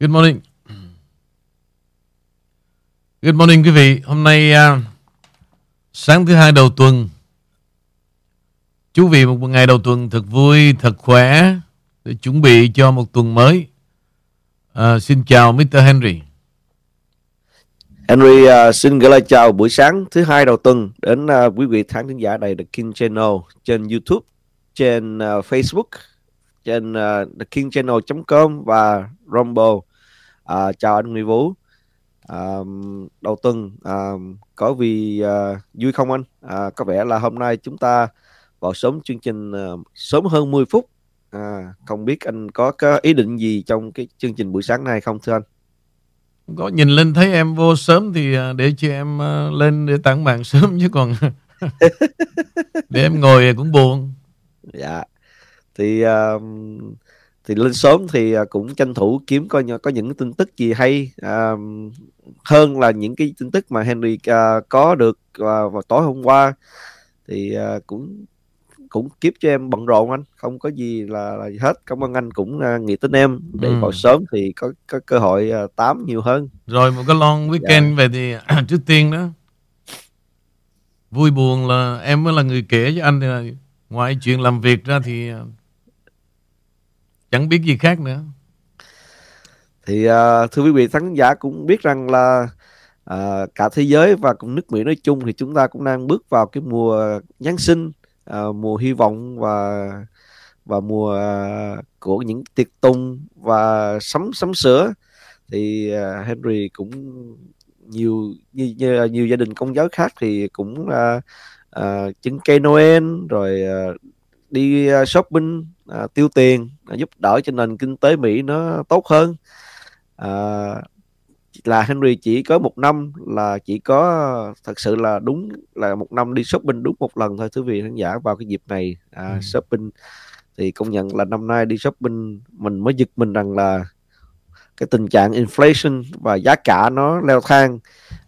Good morning. Good morning quý vị. Hôm nay uh, sáng thứ hai đầu tuần. Chú vị một ngày đầu tuần thật vui, thật khỏe để chuẩn bị cho một tuần mới. Uh, xin chào Mr. Henry. Henry uh, xin gửi lời chào buổi sáng thứ hai đầu tuần đến uh, quý vị khán thính giả đầy The King Channel trên YouTube, trên uh, Facebook, trên uh, thekingchannel.com và Rumble. Uh, chào anh Nguyễn Vũ. Uh, đầu tuần uh, có vì uh, vui không anh? Uh, có vẻ là hôm nay chúng ta vào sớm chương trình uh, sớm hơn 10 phút. Uh, không biết anh có, có ý định gì trong cái chương trình buổi sáng này không thưa anh? Có nhìn lên thấy em vô sớm thì để cho em lên để tặng bạn sớm chứ còn để em ngồi cũng buồn. Dạ. Thì uh, thì lên sớm thì cũng tranh thủ kiếm coi có những tin tức gì hay uh, hơn là những cái tin tức mà Henry uh, có được uh, vào tối hôm qua. Thì uh, cũng cũng kiếp cho em bận rộn anh không có gì là, là gì hết. Cảm ơn anh cũng uh, nghĩ đến em. Để ừ. vào sớm thì có có cơ hội uh, tám nhiều hơn. Rồi một cái long weekend dạ. về thì trước tiên đó. Vui buồn là em mới là người kể cho anh thì là ngoài chuyện làm việc ra thì chẳng biết gì khác nữa. Thì uh, thưa quý vị khán giả cũng biết rằng là uh, cả thế giới và cũng nước Mỹ nói chung thì chúng ta cũng đang bước vào cái mùa Giáng sinh uh, mùa hy vọng và và mùa uh, của những tiệc tùng và sắm sắm sửa. Thì uh, Henry cũng nhiều như, như nhiều gia đình công giáo khác thì cũng uh, uh, trưng cây Noel rồi uh, đi shopping uh, tiêu tiền uh, giúp đỡ cho nền kinh tế Mỹ nó tốt hơn. Uh, là Henry chỉ có một năm là chỉ có thật sự là đúng là một năm đi shopping đúng một lần thôi thưa vị khán giả. Vào cái dịp này à, ừ. shopping thì công nhận là năm nay đi shopping mình mới giật mình rằng là cái tình trạng inflation và giá cả nó leo thang.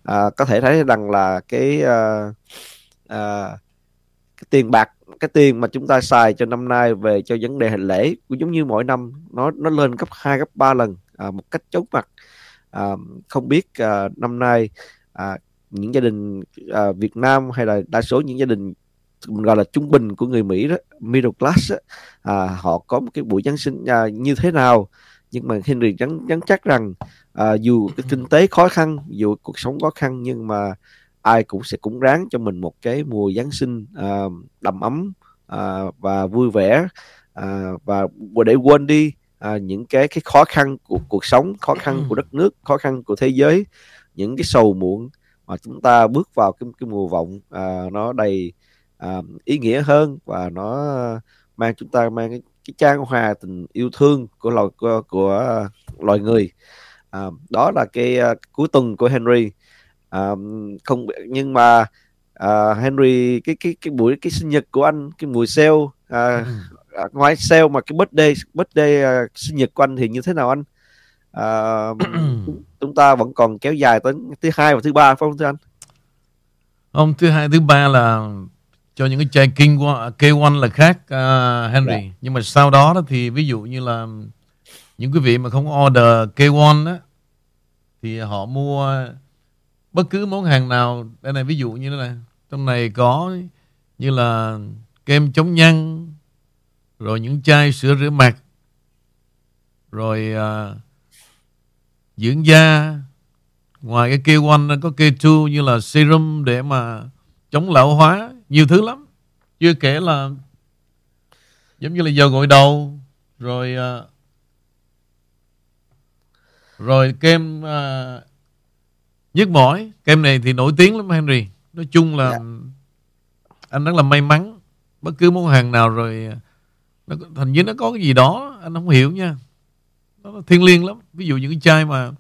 À, có thể thấy rằng là cái uh, uh, cái tiền bạc cái tiền mà chúng ta xài cho năm nay về cho vấn đề hành lễ cũng giống như mỗi năm nó nó lên gấp 2 gấp 3 lần à, một cách chóng mặt. À, không biết à, năm nay à, những gia đình à, Việt Nam hay là đa số những gia đình mình gọi là trung bình của người Mỹ đó middle class đó, à, họ có một cái buổi Giáng sinh à, như thế nào? Nhưng mà Henry nhắn nhắn chắc rằng à, dù cái kinh tế khó khăn dù cuộc sống khó khăn nhưng mà ai cũng sẽ cũng ráng cho mình một cái mùa Giáng sinh à, đầm ấm à, và vui vẻ à, và để quên đi à, những cái cái khó khăn của cuộc sống khó khăn của đất nước khó khăn của thế giới những cái sầu muộn mà chúng ta bước vào cái cái mùa vọng à, nó đầy à, ý nghĩa hơn và nó mang chúng ta mang cái, cái trang hòa tình yêu thương của loài của, của loài người. À, đó là cái uh, cuối tuần của Henry à, không nhưng mà uh, Henry cái cái cái buổi cái sinh nhật của anh cái mùi sale uh, À, ngoài sale mà cái birthday birthday uh, sinh nhật của anh thì như thế nào anh uh, chúng ta vẫn còn kéo dài tới thứ hai và thứ ba phải không thưa anh không thứ hai thứ ba là cho những cái chai kinh K1 là khác uh, Henry yeah. Dạ. nhưng mà sau đó, đó thì ví dụ như là những quý vị mà không order K1 đó thì họ mua bất cứ món hàng nào. Đây này ví dụ như thế này. Trong này có như là kem chống nhăn rồi những chai sữa rửa mặt rồi à, dưỡng da. Ngoài cái kêu quanh có kêu two như là serum để mà chống lão hóa. Nhiều thứ lắm. Chưa kể là giống như là dầu gội đầu rồi à, rồi kem à, nhức mỏi. Kem này thì nổi tiếng lắm Henry. Nói chung là yeah. Dạ. anh rất là may mắn. Bất cứ món hàng nào rồi nó thành như nó có cái gì đó anh không hiểu nha. Nó thiêng liêng lắm. Ví dụ những cái chai mà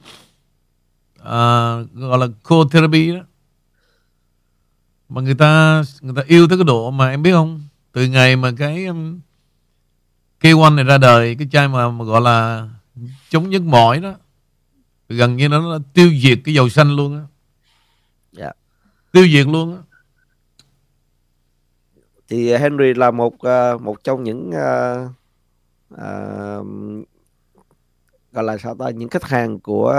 à, gọi là cold therapy đó. Mà người ta người ta yêu tới cái độ mà em biết không? Từ ngày mà cái um, K1 này ra đời cái chai mà, mà gọi là chống nhức mỏi đó gần như nó, nó tiêu diệt cái dầu xanh luôn á yeah. Dạ. tiêu diệt luôn á thì Henry là một uh, một trong những uh, uh, gọi là sao ta những khách hàng của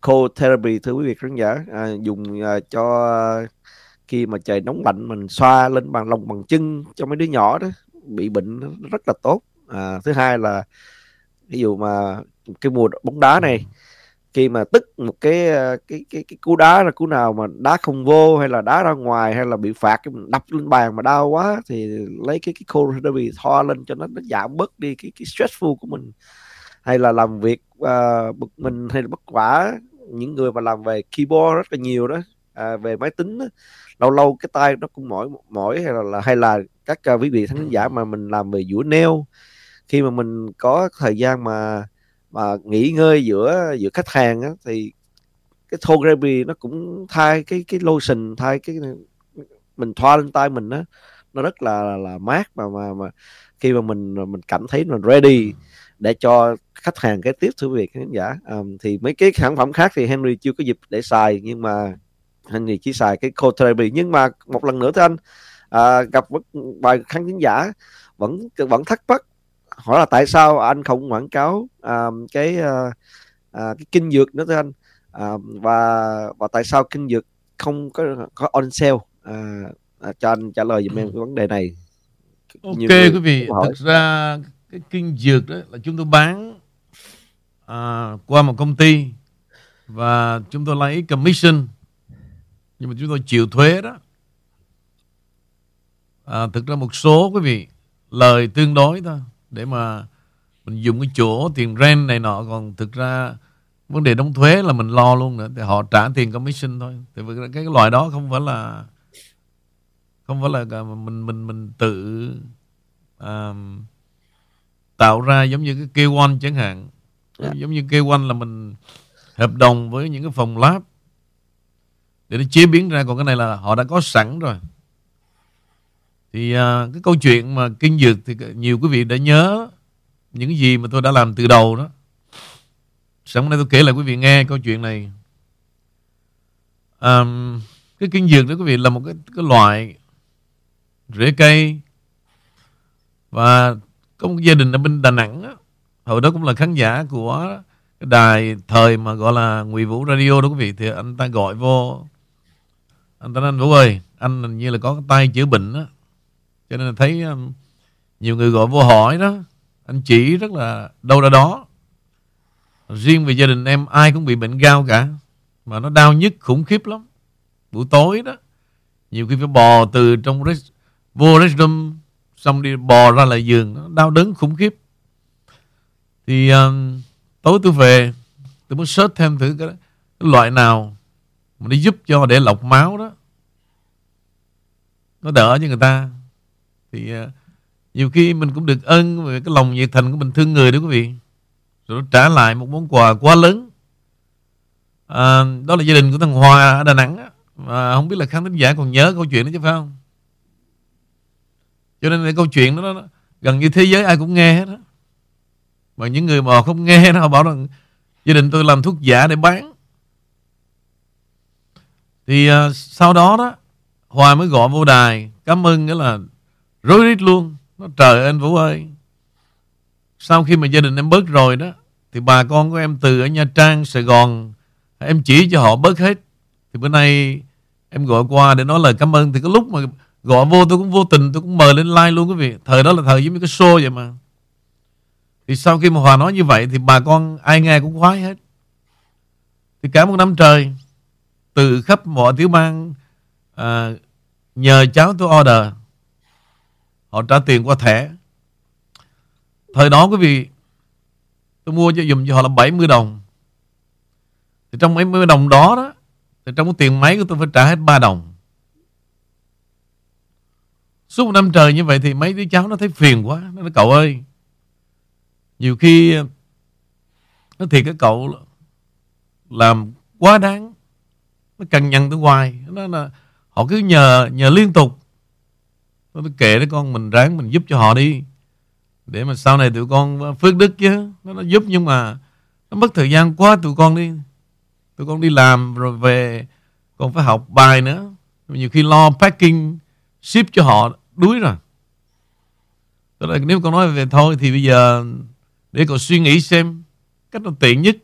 cold therapy thưa quý vị khán giả à, dùng à, cho khi mà trời nóng lạnh mình xoa lên bằng lòng bằng chân cho mấy đứa nhỏ đó bị bệnh rất là tốt à, thứ hai là ví dụ mà cái mùa bóng đá này khi mà tức một cái ờ, cái cái cái cú đá là cú nào mà đá không vô hay là đá ra ngoài hay là bị phạt cái mình đập lên bàn mà đau quá thì lấy cái cái cold derby thoa lên cho nó nó giảm bớt đi cái cái stressful của mình. Hay là làm việc uh, bực mình hay là bất quả những người mà làm về keyboard rất là nhiều đó à, về máy tính đó, lâu lâu cái tay nó cũng mỏi mỏi hay là hay là các uh, quý vị khán giả mà mình làm về dũa neo khi mà mình có thời gian mà mà nghỉ ngơi giữa giữa khách hàng á, thì cái Togepi nó cũng thay cái cái lotion thay cái mình thoa lên tay mình á nó rất là, là là mát mà mà mà khi mà mình mình cảm thấy mình ready để cho khách hàng cái tiếp thử việc khán giả. Um, thì mấy cái sản phẩm khác thì Henry chưa có dịp để xài nhưng mà Henry chỉ xài cái cold therapy nhưng mà một lần nữa thưa anh à, gặp vài khán giả vẫn vẫn thắc mắc hỏi là tại sao anh không quảng cáo à, cái à, à, cái kinh dược nữa thưa anh? À, và và tại sao kinh dược không có có on sale? À, cho anh trả lời giùm em cái vấn đề này. Ok quý vị thực ra cái kinh dược đó là chúng tôi bán à, qua một công ty và chúng tôi lấy commission nhưng mà chúng tôi chịu thuế đó. À, thực ra một số quý vị lời tương đối thôi để mà mình dùng cái chỗ tiền rent này nọ. Còn thực ra vấn đề đóng thuế là mình lo luôn nữa. Thì họ trả tiền commission thôi. Thì cái, cái loại đó không phải là không phải là mình mình mình tự uh, tạo ra giống như cái K1 chẳng hạn. Yeah. Dạ. giống như K1 là mình hợp đồng với những cái phòng lab để nó chế biến ra. Còn cái này là họ đã có sẵn rồi thì uh, cái câu chuyện mà kinh dược thì nhiều quý vị đã nhớ những gì mà tôi đã làm từ đầu đó. Sáng nay tôi kể lại quý vị nghe câu chuyện này. Um, cái kinh dược đó quý vị là một cái, cái loại rễ cây và có một gia đình ở bên Đà Nẵng đó, hồi đó cũng là khán giả của cái đài thời mà gọi là Ngụy Vũ Radio đó quý vị thì anh ta gọi vô. Anh ta nói anh Vũ ơi anh hình như là có cái tay chữa bệnh á cho nên là thấy um, nhiều người gọi vô hỏi đó anh chỉ rất là đâu ra đó. Riêng về gia đình em ai cũng bị bệnh gao cả mà nó đau nhức khủng khiếp lắm. Buổi tối đó nhiều khi phải bò từ trong rest, vô restroom xong đi bò ra lại giường nó đau đớn khủng khiếp. Thì um, tối tôi về tôi muốn search thêm thử cái, cái loại nào mà nó giúp cho để lọc máu đó. Nó đỡ cho người ta thì uh, nhiều khi mình cũng được ơn về cái lòng nhiệt thành của mình thương người đó quý vị. Rồi nó trả lại một món quà quá lớn. À, đó là gia đình của thằng Hòa ở Đà Nẵng mà không biết là khán thính giả còn nhớ câu chuyện đó chứ phải không? Cho nên cái câu chuyện đó, đó gần như thế giới ai cũng nghe hết đó mà những người mà không nghe nó họ bảo rằng gia đình tôi làm thuốc giả để bán. Thì uh, sau đó đó Hòa mới gọi vô đài cảm ơn nghĩa là rối rít luôn. Nó trời anh Vũ ơi. Sau khi mà gia đình em bớt rồi đó thì bà con của em từ ở Nha Trang Sài Gòn em chỉ cho họ bớt hết. Thì bữa nay em gọi qua để nói lời cảm ơn. Thì cái lúc mà gọi vô tôi cũng vô tình tôi cũng mời lên like luôn quý vị. Thời đó là thời giống như cái show vậy mà. Thì sau khi mà Hòa nói như vậy thì bà con ai nghe cũng khoái hết. Thì cả một năm trời từ khắp mọi tiểu bang à, nhờ cháu tôi order họ trả tiền qua thẻ. Thời đó quý vị, tôi mua cho dùng cho họ là 70 đồng. Thì trong 70 đồng đó đó, thì trong cái tiền máy của tôi phải trả hết 3 đồng. Suốt một năm trời như vậy thì mấy đứa cháu nó thấy phiền quá. Nó nói, cậu ơi, nhiều khi, nó thiệt cái cậu làm quá đáng. Nó cần nhằn tới hoài. Nó là, họ cứ nhờ nhờ liên tục nó kệ đấy con mình ráng mình giúp cho họ đi. Để mà sau này tụi con phước đức chứ. Nó, nó giúp nhưng mà nó mất thời gian quá tụi con đi. Tụi con đi làm rồi về còn phải học bài nữa. Nhiều khi lo packing ship cho họ đuối rồi. Tức là nếu con nói về thôi thì bây giờ để con suy nghĩ xem cách nó tiện nhất.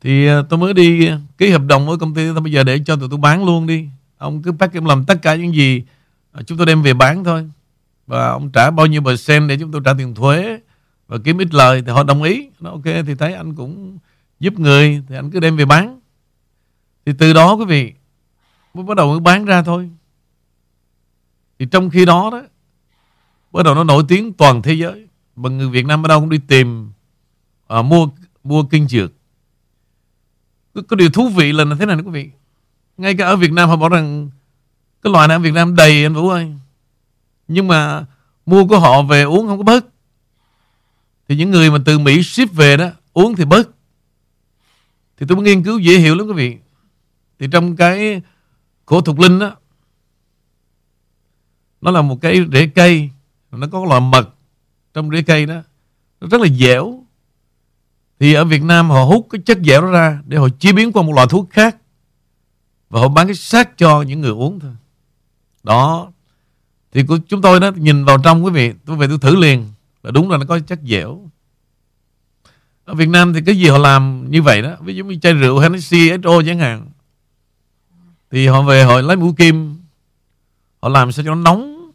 Thì à, tôi mới đi ký hợp đồng với công ty tôi bây giờ để cho tụi tôi bán luôn đi. Ông cứ packing em làm tất cả những gì Ờ, chúng tôi đem về bán thôi. Và ông trả bao nhiêu percent để chúng tôi trả tiền thuế và kiếm ít lời thì họ đồng ý. Nó ok thì thấy anh cũng giúp người thì anh cứ đem về bán. Thì từ đó quý vị mới bắt đầu mới bán ra thôi. Thì trong khi đó đó bắt đầu nó nổi tiếng toàn thế giới. Mà người Việt Nam ở đâu cũng đi tìm à, mua mua kinh dược. Có, có điều thú vị là thế này quý vị. Ngay cả ở Việt Nam họ bảo rằng cái loại này ở Việt Nam đầy anh Vũ ơi. Nhưng mà mua của họ về uống không có bớt. Thì những người mà từ Mỹ ship về đó, uống thì bớt. Thì tôi nghiên cứu dễ hiểu lắm quý vị. Thì trong cái cổ thục linh đó, nó là một cái rễ cây, nó có loại mật trong rễ cây đó. Nó rất là dẻo. Thì ở Việt Nam họ hút cái chất dẻo đó ra để họ chế biến qua một loại thuốc khác. Và họ bán cái xác cho những người uống thôi đó. Thì của chúng tôi đó nhìn vào trong quý vị tôi về tôi thử liền, là đúng là nó có chất dẻo. Ở Việt Nam thì cái gì họ làm như vậy đó, ví dụ như chai rượu Hennessy SO chẳng hạn, thì họ về họ lấy mũi kim, họ làm sao cho nó nóng,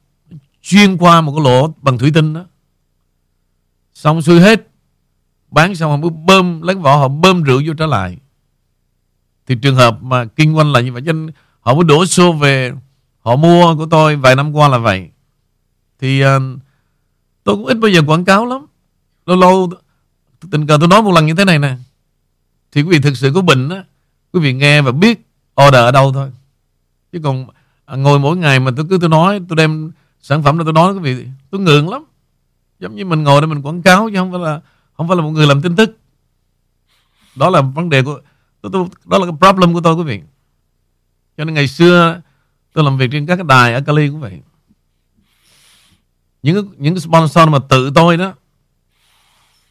chuyên qua một cái lỗ bằng thủy tinh đó. Xong xuôi hết, bán xong họ mới bơm, lấy vỏ họ bơm rượu vô trở lại. Thì trường hợp mà kinh doanh là như vậy, cho nên họ mới đổ xô về họ mua của tôi vài năm qua là vậy. Thì uh, tôi cũng ít bao giờ quảng cáo lắm. Lâu lâu tình cờ tôi nói một lần như thế này nè. Thì quý vị thực sự có bệnh á quý vị nghe và biết order ở đâu thôi. Chứ còn à, ngồi mỗi ngày mà tôi cứ tôi nói tôi đem sản phẩm ra tôi nói quý vị tôi ngượng lắm. Giống như mình ngồi để mình quảng cáo chứ không phải là không phải là một người làm tin tức. Đó là vấn đề của tôi, tôi, đó là cái problem của tôi quý vị. Cho nên ngày xưa tôi làm việc trên các cái đài ở Cali cũng vậy. Những những cái sponsor mà tự tôi đó,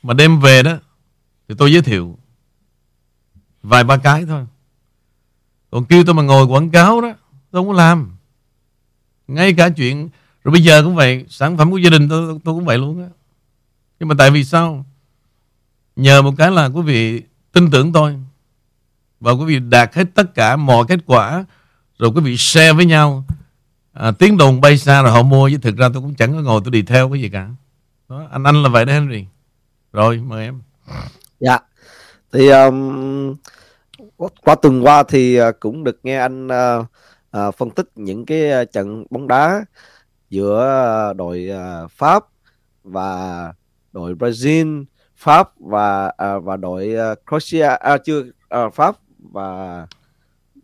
mà đem về đó, thì tôi giới thiệu vài ba cái thôi. Còn kêu tôi mà ngồi quảng cáo đó, tôi không có làm. Ngay cả chuyện, rồi bây giờ cũng vậy, sản phẩm của gia đình tôi tôi cũng vậy luôn á. Nhưng mà tại vì sao? Nhờ một cái là quý vị tin tưởng tôi. Và quý vị đạt hết tất cả mọi kết quả rồi quý vị share với nhau. À, tiếng đồn bay xa rồi họ mua chứ thực ra tôi cũng chẳng có ngồi tôi đi theo cái gì cả. Đó, anh anh là vậy đó Henry. Rồi mời em. Dạ. Thì um, qua tuần qua thì à, cũng được nghe anh uh, uh, phân tích những cái trận bóng đá giữa đội uh, Pháp và đội Brazil Pháp và uh, và đội uh, Croatia à, chưa uh, Pháp và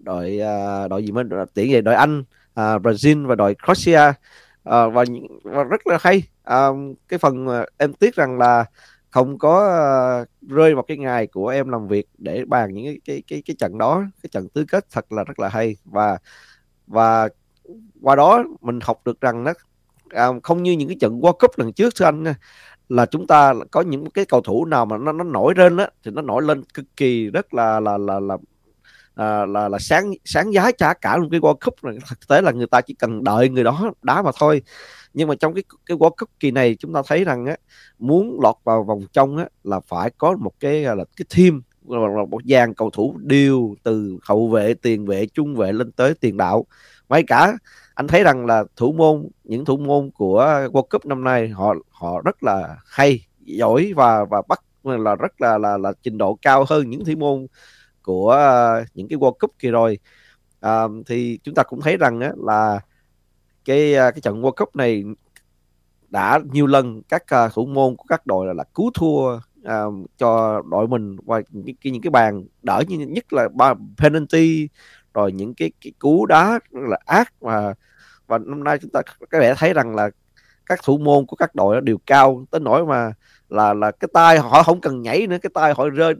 đội uh, đội gì mới tuyển về đội Anh uh, Brazil và đội Croatia. Uh, và, và rất là hay. Uh, cái phần uh, em tiếc rằng là không có uh, rơi vào cái ngày của em làm việc để bàn những cái cái cái, cái trận đó cái trận tứ kết thật là rất là hay. Và và qua đó mình học được rằng đó à, không như những cái trận World Cup lần trước thưa anh là chúng ta có những cái cầu thủ nào mà nó nó nổi lên á thì nó nổi lên cực kỳ rất là là là là à, là là sáng sáng giá trả cả một cái World Cup này. Thực tế là người ta chỉ cần đợi người đó đá mà thôi. Nhưng mà trong cái cái World Cup kỳ này chúng ta thấy rằng á muốn lọt vào vòng trong á là phải có một cái là cái team là một dàn cầu thủ đều từ hậu vệ tiền vệ trung vệ lên tới tiền đạo. Ngay cả anh thấy rằng là thủ môn những thủ môn của World Cup năm nay họ họ rất là hay giỏi và và bắt là rất là là là trình độ cao hơn những thủ môn của ờ, những cái World Cup kia rồi. À, thì chúng ta cũng thấy rằng á, là cái ờ, cái trận World Cup này đã nhiều lần các uh, thủ môn của các đội là, là cứu thua uh, cho đội mình qua những cái, những cái bàn đỡ như nhất là ba penalty rồi những cái, cái cú đá là ác và và năm nay chúng ta có vẻ thấy rằng là các thủ môn của các đội đều cao tới nỗi mà là là cái tay họ không cần nhảy nữa cái tay họ rơi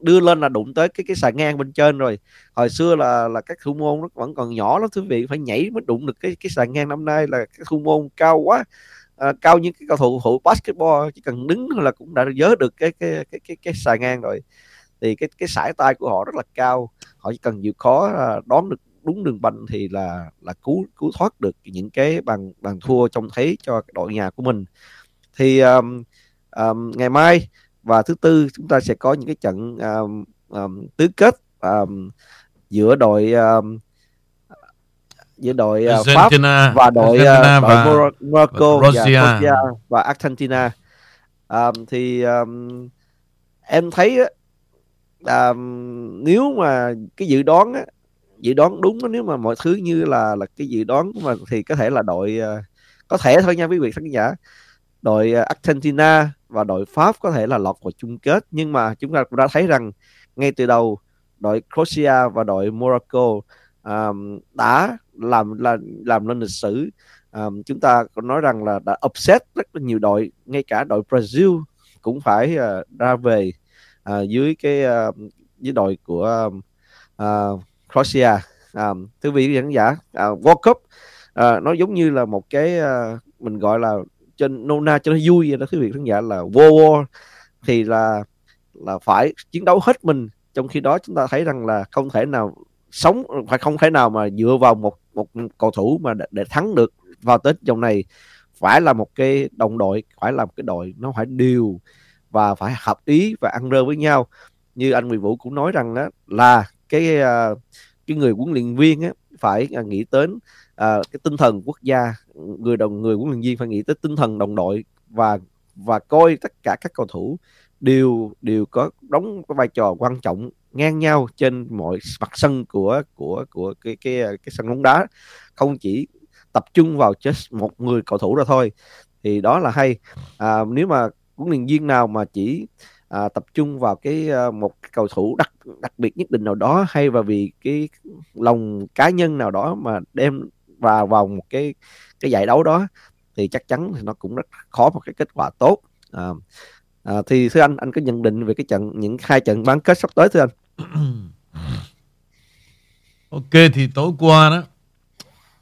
đưa lên là đụng tới cái cái sàn ngang bên trên rồi. Hồi xưa là là các thủ môn nó vẫn còn nhỏ lắm thú vị phải nhảy mới đụng được cái cái sàn ngang năm nay là các thủ môn cao quá. À, cao như cái cầu thủ thủ basketball chỉ cần đứng là cũng đã dớ được cái cái cái cái, cái sàn ngang rồi. Thì cái cái sải tay của họ rất là cao họ chỉ cần chịu khó à, đón được đúng đường banh thì là là cứu cứu thoát được những cái bàn bàn thua trông thấy cho đội nhà của mình. Thì um, um, ngày mai và thứ tư chúng ta sẽ có những cái trận um, um, tứ kết um, giữa đội um, giữa đội uh, Pháp và đội uh, đội và, Morocco và Russia. và, Russia và Argentina um, thì um, em thấy um, nếu mà cái dự đoán á, dự đoán đúng nếu mà mọi thứ như là là cái dự đoán của mình thì có thể là đội uh, có thể thôi nha quý vị khán giả đội uh, Argentina và đội Pháp có thể là lọt vào chung kết. Nhưng mà chúng ta cũng đã thấy rằng ngay từ đầu đội Croatia và đội Morocco um, đã làm là làm nên lịch sử. Um, chúng ta có nói rằng là đã upset rất là nhiều đội ngay cả đội Brazil cũng phải uh, ra về uh, dưới cái uh, dưới đội của uh, Croatia. Um, thưa vị khán giả uh, World Cup uh, nó giống như là một cái uh, mình gọi là trên nona cho nó vui đó quý vị khán giả là war War thì là là phải chiến đấu hết mình. Trong khi đó chúng ta thấy rằng là không thể nào sống phải không thể nào mà dựa vào một một cầu thủ mà để, để thắng được vào tới vòng này. Phải là một cái đồng đội phải là một cái đội nó phải điều và phải hợp ý và ăn rơ với nhau. Như anh Nguyễn Vũ cũng nói rằng đó là cái à, cái người huấn luyện viên á, phải à, nghĩ đến à, cái tinh thần quốc gia người đồng người huấn luyện viên phải nghĩ tới tinh thần đồng đội và và coi tất cả các cầu thủ đều đều có đóng cái vai trò quan trọng ngang nhau trên mọi mặt sân của của của cái cái cái sân bóng đá. Không chỉ tập trung vào just một người cầu thủ rồi thôi. Thì đó là hay. À, nếu mà huấn luyện viên nào mà chỉ à, tập trung vào cái à, một cái cầu thủ đặc đặc biệt nhất định nào đó hay và vì cái lòng cá nhân nào đó mà đem vào vào một cái cái giải đấu đó thì chắc chắn thì nó cũng rất khó một cái kết quả tốt. À, à, thì thưa anh anh có nhận định về cái trận những hai trận bán kết sắp tới thưa anh? Ok thì tối qua đó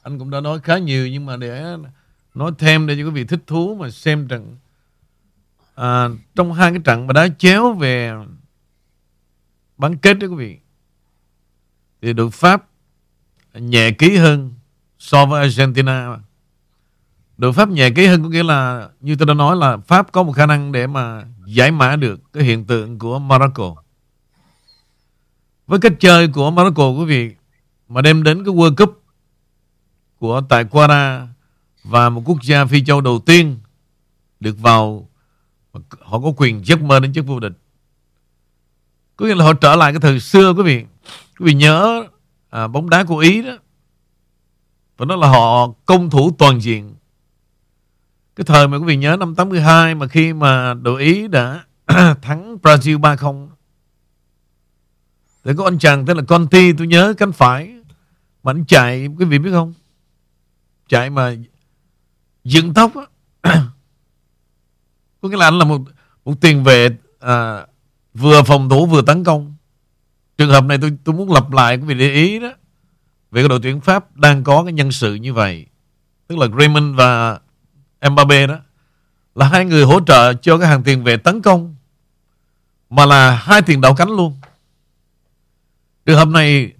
anh cũng đã nói khá nhiều nhưng mà để nói thêm để cho quý vị thích thú mà xem trận à, trong hai cái trận mà đá chéo về bán kết đó quý vị thì đội Pháp nhẹ ký hơn so với Argentina. Đội Pháp nhẹ ký hơn có nghĩa là như tôi đã nói là Pháp có một khả năng để mà giải mã được cái hiện tượng của Morocco. Với cách chơi của Morocco quý vị mà đem đến cái World Cup của tại Qatar và một quốc gia phi châu đầu tiên được vào họ có quyền giấc mơ đến chức vô địch. Có nghĩa là họ trở lại cái thời xưa quý vị. Quý vị nhớ à, bóng đá của Ý đó và đó là họ công thủ toàn diện. Cái thời mà quý vị nhớ năm 82 mà khi mà đội Ý đã thắng Brazil 3-0 thì có anh chàng tên là Conti tôi nhớ cánh phải. Mà anh chạy quý vị biết không? Chạy mà dựng tóc á. Có nghĩa là anh là một một tiền vệ à, vừa phòng thủ vừa tấn công. Trường hợp này tôi tôi muốn lặp lại quý vị để ý đó về cái đội tuyển Pháp đang có cái nhân sự như vậy tức là Griezmann và Mbappe đó là hai người hỗ trợ cho cái hàng tiền vệ tấn công mà là hai tiền đạo cánh luôn. Trường hợp này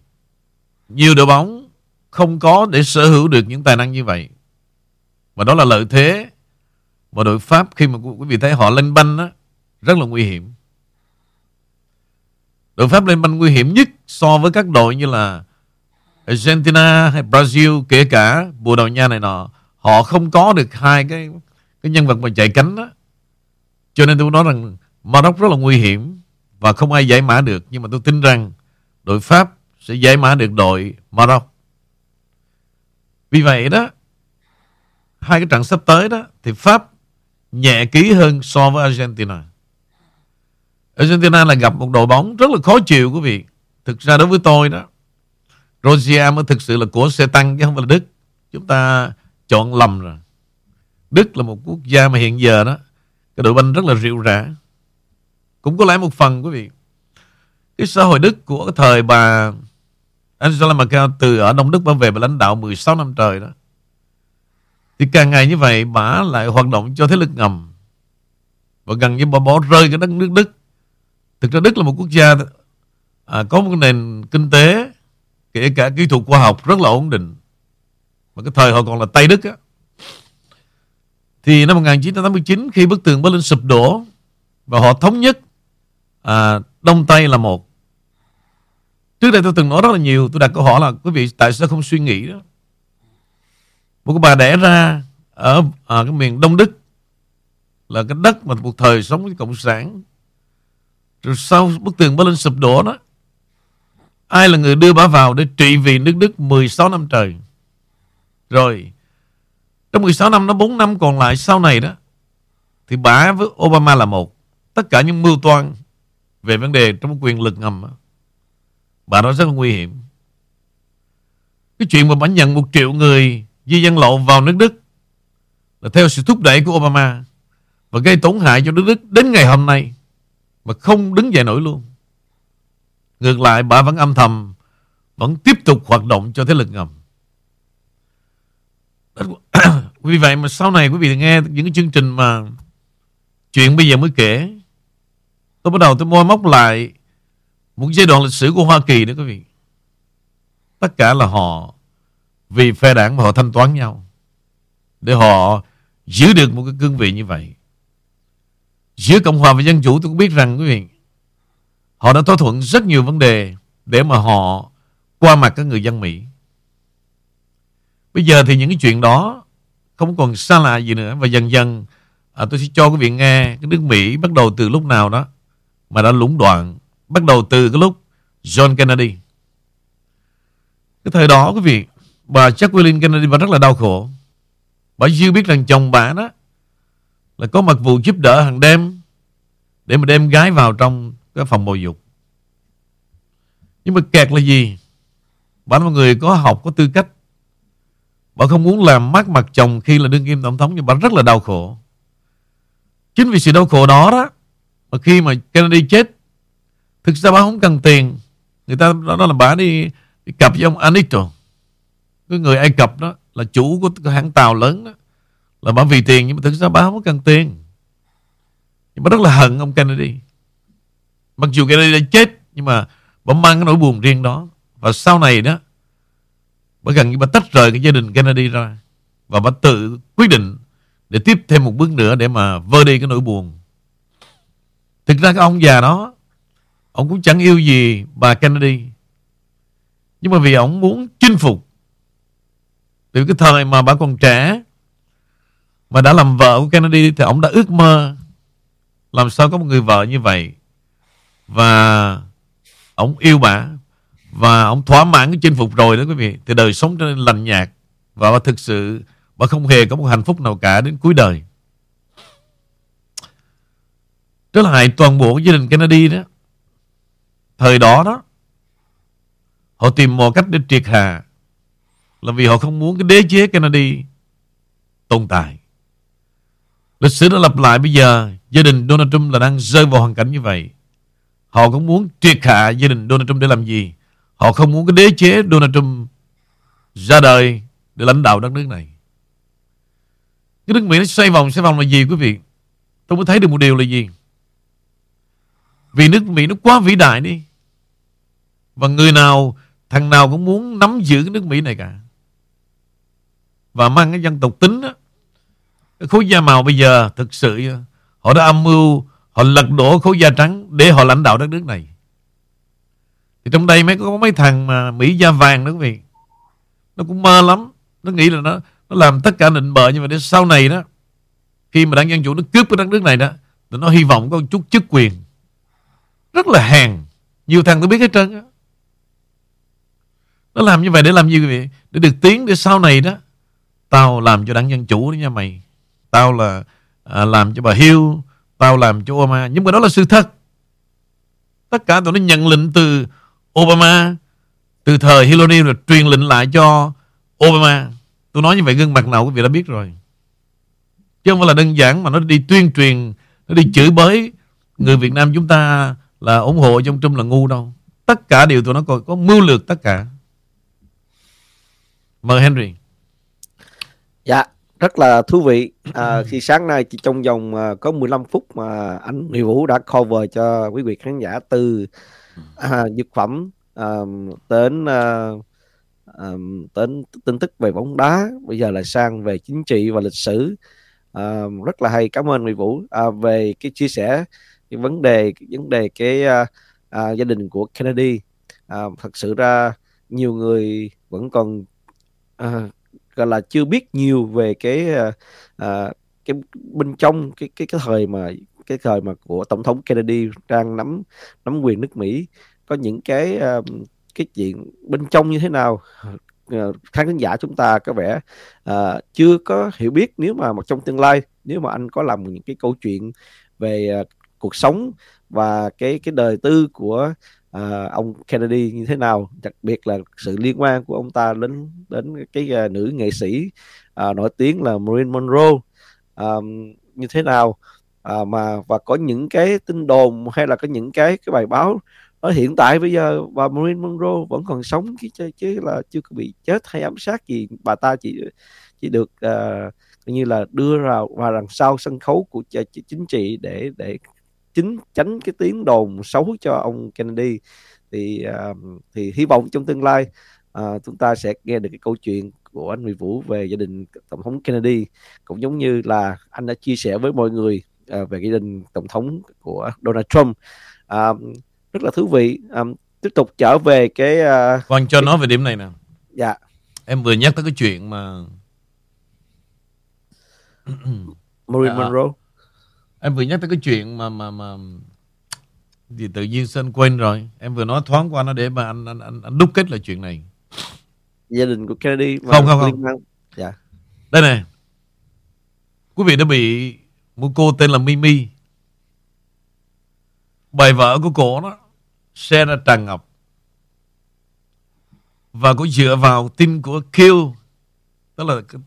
nhiều đội bóng không có để sở hữu được những tài năng như vậy. Và đó là lợi thế mà đội Pháp khi mà quý vị thấy họ lên banh đó, rất là nguy hiểm. Đội Pháp lên banh nguy hiểm nhất so với các đội như là Argentina hay Brazil, kể cả Bồ Đào Nha này nọ, họ không có được hai cái cái nhân vật mà chạy cánh đó. Cho nên tôi nói rằng Maroc rất là nguy hiểm và không ai giải mã được. Nhưng mà tôi tin rằng đội Pháp sẽ giải mã được đội Maroc. Vì vậy đó, hai cái trận sắp tới đó thì Pháp nhẹ ký hơn so với Argentina. Argentina là gặp một đội bóng rất là khó chịu quý vị. Thực ra đối với tôi đó Georgia mới thực sự là của xe tăng chứ không phải là Đức. Chúng ta chọn lầm rồi. Đức là một quốc gia mà hiện giờ đó cái đội banh rất là rượu rã. Cũng có lẽ một phần quý vị. Cái xã hội Đức của cái thời bà Angela Merkel từ ở Đông Đức bảo về và lãnh đạo 16 năm trời đó. Thì càng ngày như vậy bà lại hoạt động cho thế lực ngầm. Và gần như bà bỏ rơi cái đất nước Đức. Thực ra Đức là một quốc gia à, có một nền kinh tế kể cả kỹ thuật khoa học rất là ổn định mà cái thời họ còn là Tây Đức á thì năm 1989 khi bức tường Berlin sụp đổ và họ thống nhất à, Đông Tây là một. Trước đây tôi từng nói rất là nhiều, tôi đặt câu hỏi là quý vị tại sao không suy nghĩ đó. Một cái bà đẻ ra ở à, cái miền Đông Đức là cái đất mà một thời sống với cộng sản. Rồi sau bức tường Berlin sụp đổ đó, ai là người đưa bà vào để trị vì nước Đức 16 năm trời. Rồi trong 16 năm nó 4 năm còn lại sau này đó thì bà với Obama là một. Tất cả những mưu toan về vấn đề trong quyền lực ngầm đó, bà nói rất là nguy hiểm. Cái chuyện mà bà nhận một triệu người di dân lộ vào nước Đức là theo sự thúc đẩy của Obama và gây tổn hại cho nước Đức đến ngày hôm nay mà không đứng dậy nổi luôn. Ngược lại, bà vẫn âm thầm, vẫn tiếp tục hoạt động cho thế lực ngầm. Vì vậy mà sau này quý vị nghe những cái chương trình mà chuyện bây giờ mới kể tôi bắt đầu tôi moi móc lại một giai đoạn lịch sử của Hoa Kỳ nữa, quý vị. Tất cả là họ vì phe đảng mà họ thanh toán nhau để họ giữ được một cái cương vị như vậy. Giữa Cộng hòa và Dân chủ, tôi cũng biết rằng, quý vị họ đã thỏa thuận rất nhiều vấn đề để mà họ qua mặt các người dân Mỹ. Bây giờ thì những cái chuyện đó không còn xa lạ gì nữa và dần dần à, tôi sẽ cho quý vị nghe cái nước Mỹ bắt đầu từ lúc nào đó mà đã lũng đoạn bắt đầu từ cái lúc John Kennedy. Cái thời đó quý vị bà Jacqueline Kennedy bà rất là đau khổ. Bà dư biết rằng chồng bà đó là có mặt vụ giúp đỡ hàng đêm để mà đem gái vào trong cái phòng bầu dục. Nhưng mà kẹt là gì? Bà là một người có học, có tư cách. Bà không muốn làm mát mặt chồng khi là đương kim tổng thống nhưng bà rất là đau khổ. Chính vì sự đau khổ đó đó mà khi mà Kennedy chết thực ra bà không cần tiền. Người ta đó, đó là bà đi, đi cặp với ông Anito. Cái người Ai Cập đó là chủ của cái hãng tàu lớn đó. Là bà vì tiền nhưng mà thực ra bà không cần tiền. Nhưng mà rất là hận ông Kennedy. Mặc dù Kennedy đã chết, nhưng mà bà mang cái nỗi buồn riêng đó. Và sau này đó bà gần như bà tách rời cái gia đình Kennedy ra. Và bà tự quyết định để tiếp thêm một bước nữa để mà vơi đi cái nỗi buồn. Thực ra cái ông già đó, ông cũng chẳng yêu gì bà Kennedy. Nhưng mà vì ông muốn chinh phục từ cái thời mà bà còn trẻ mà đã làm vợ của Kennedy thì ông đã ước mơ làm sao có một người vợ như vậy và ông yêu bà. Và ông thỏa mãn cái chinh phục rồi đó quý vị. Thì đời sống trở nên lành nhạt. Và bà thực sự, bà không hề có một hạnh phúc nào cả đến cuối đời. Trở lại toàn bộ gia đình Kennedy đó, thời đó đó, họ tìm mọi cách để triệt hạ là vì họ không muốn cái đế chế Kennedy tồn tại. Lịch sử đã lặp lại, bây giờ gia đình Donald Trump là đang rơi vào hoàn cảnh như vậy họ cũng muốn triệt hạ gia đình Donald Trump để làm gì. Họ không muốn cái đế chế Donald Trump ra đời để lãnh đạo đất nước này. Cái nước Mỹ nó xoay vòng xoay vòng là gì quý vị? Tôi mới thấy được một điều là gì? Vì nước Mỹ nó quá vĩ đại đi. Và người nào, thằng nào cũng muốn nắm giữ cái nước Mỹ này cả. Và mang cái dân tộc tính đó cái khối da màu bây giờ thực sự họ đã âm mưu họ lật đổ khối da trắng để họ lãnh đạo đất nước này. Thì trong đây mấy có mấy thằng mà Mỹ da vàng đó quý vị. Nó cũng mơ lắm. Nó nghĩ là nó nó làm tất cả định bợ nhưng mà đến sau này đó khi mà đảng dân chủ nó cướp cái đất nước này đó thì nó hy vọng có một chút chức quyền. Rất là hèn. Nhiều thằng tôi biết hết trơn đó. nó làm như vậy để làm gì quý vị? Để được tiến để sau này đó tao làm cho đảng dân chủ đó nha mày. Tao là à, làm cho bà Hill tao làm cho Obama. Nhưng mà đó là sự thật. Tất cả tụi nó nhận lệnh từ Obama từ thời Hillary rồi truyền lệnh lại cho Obama. Tôi nói như vậy gương mặt nào quý vị đã biết rồi. Chứ không phải là đơn giản mà nó đi tuyên truyền nó đi chửi bới người Việt Nam chúng ta là ủng hộ trong Trung là ngu đâu. Tất cả đều tụi nó còn có mưu lược tất cả. Mời Henry. Dạ, rất là thú vị. À, khi sáng nay chỉ trong vòng à, có 15 phút mà anh Huy Vũ đã cover cho quý vị khán giả từ à, dược phẩm à, đến à, à, đến tin tức về bóng đá, bây giờ là sang về chính trị và lịch sử. À, rất là hay. Cảm ơn Huy Vũ à, về cái chia sẻ cái vấn đề cái vấn đề cái uh, uh, gia đình của Kennedy uh, thật sự ra nhiều người vẫn còn uh, gọi là chưa biết nhiều về cái uh, cái bên trong cái cái cái thời mà cái thời mà của tổng thống Kennedy đang nắm nắm quyền nước Mỹ. Có những cái uh, cái chuyện bên trong như thế nào? Uh, khán thính giả chúng ta có vẻ uh, chưa có hiểu biết nếu mà trong tương lai nếu mà anh có làm những cái câu chuyện về uh, cuộc sống và cái cái đời tư của à, ông Kennedy như thế nào? Đặc biệt là sự liên quan của ông ta đến đến cái à, nữ nghệ sĩ à, nổi tiếng là Marilyn Monroe. À, như thế nào? À, mà và có những cái tin đồn hay là có những cái cái bài báo ở hiện tại bây giờ bà Marilyn Monroe vẫn còn sống chứ, chứ là chưa có bị chết hay ám sát gì bà ta chỉ chỉ được uh, như là đưa vào vào đằng sau sân khấu của chính trị để để chính tránh cái tiếng đồn xấu cho ông Kennedy. Thì uh, thì hy vọng trong tương lai uh, chúng ta sẽ nghe được cái câu chuyện của anh Nguyễn Vũ về gia đình tổng thống Kennedy cũng giống như là anh đã chia sẻ với mọi người uh, về gia đình tổng thống của Donald Trump. Uh, rất là thú vị. Um, tiếp tục trở về cái uh, Khoan cho cái... nói về điểm này nè. Dạ. Em vừa nhắc tới cái chuyện mà Marilyn à, Monroe em vừa nhắc tới cái chuyện mà mà mà thì tự nhiên xin quên rồi. Em vừa nói thoáng qua nó để mà anh anh anh, anh đúc kết lại chuyện này. Gia đình của Kennedy không không không. dạ. Đây này quý vị đã bị một cô tên là Mimi. Bài vợ của cô đó xe ra Trần Ngọc và cũng dựa vào tin của Kill. Tức là cái,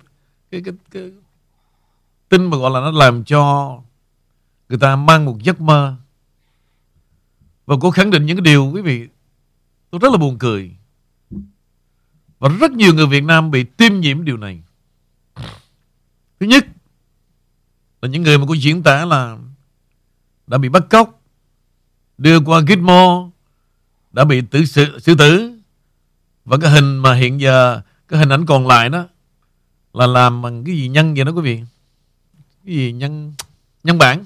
cái, cái, cái tin mà gọi là nó làm cho người ta mang một giấc mơ. Và cô khẳng định những cái điều, quý vị, tôi rất là buồn cười. Và rất nhiều người Việt Nam bị tiêm nhiễm điều này. Thứ nhất là những người mà cô diễn tả là đã bị bắt cóc, đưa qua Gitmo đã bị tử sự, xử tử. Và cái hình mà hiện giờ, cái hình ảnh còn lại đó là làm bằng cái gì nhân vậy đó, quý vị? Cái gì nhân nhân bản?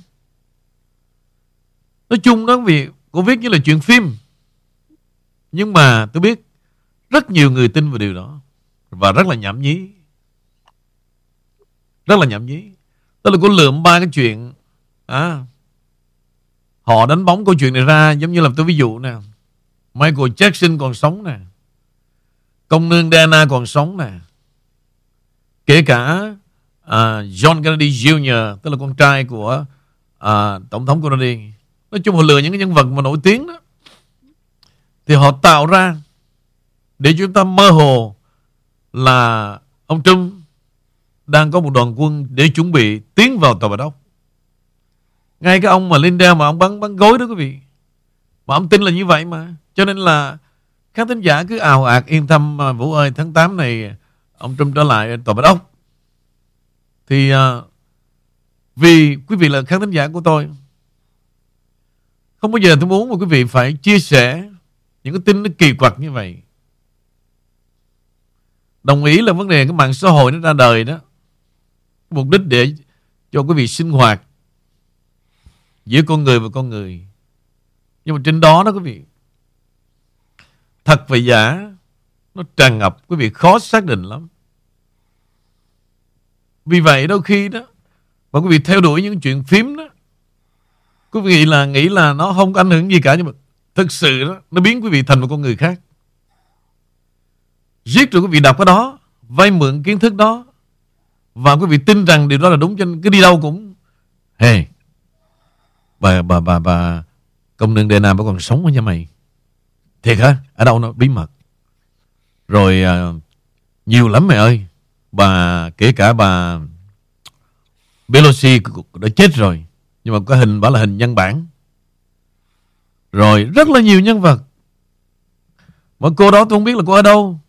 Nói chung đó vì cô viết như là chuyện phim. Nhưng mà tôi biết rất nhiều người tin vào điều đó. Và rất là nhảm nhí. Rất là nhảm nhí. Tức là cô lượm ba cái chuyện à, họ đánh bóng câu chuyện này ra giống như là tôi ví dụ nè. Michael Jackson còn sống nè. Công nương Diana còn sống nè. Kể cả uh, John Kennedy Jr. tức là con trai của uh, tổng thống Kennedy nói chung họ lừa những cái nhân vật mà nổi tiếng đó. Thì họ tạo ra để chúng ta mơ hồ là ông Trump đang có một đoàn quân để chuẩn bị tiến vào tòa bạch ốc. Ngay cái ông mà Linda mà ông bắn bắn gối đó quý vị. Mà ông tin là như vậy mà. Cho nên là khán thính giả cứ ào ạt yên tâm à, Vũ ơi tháng 8 này ông Trump trở lại tòa bạch ốc. Thì uh, vì quý vị là khán thính giả của tôi không bao giờ tôi muốn mà quý vị phải chia sẻ những cái tin nó kỳ quặc như vậy. Đồng ý là vấn đề cái mạng xã hội nó ra đời đó. Mục đích để cho quý vị sinh hoạt giữa con người và con người. Nhưng mà trên đó đó quý vị, thật và giả, nó tràn ngập, quý vị khó xác định lắm. Vì vậy đôi khi đó, mà quý vị theo đuổi những chuyện phím đó quý vị là nghĩ là nó không có ảnh hưởng gì cả, nhưng mà thực sự đó, nó biến quý vị thành một con người khác. Giết rồi quý vị đọc cái đó, vay mượn kiến thức đó, và quý vị tin rằng điều đó là đúng, cho nên cứ đi đâu cũng, hey, bà bà bà bà, công nương đề nam bà còn sống ở nhà mày. Thiệt hả? Ở đâu nó bí mật? Rồi à, nhiều lắm mày ơi. Bà, kể cả bà Pelosi đã chết rồi nhưng mà cái hình, bảo là hình nhân bản. Rồi, rất là nhiều nhân vật. Mà cô đó tôi không biết là cô ở đâu.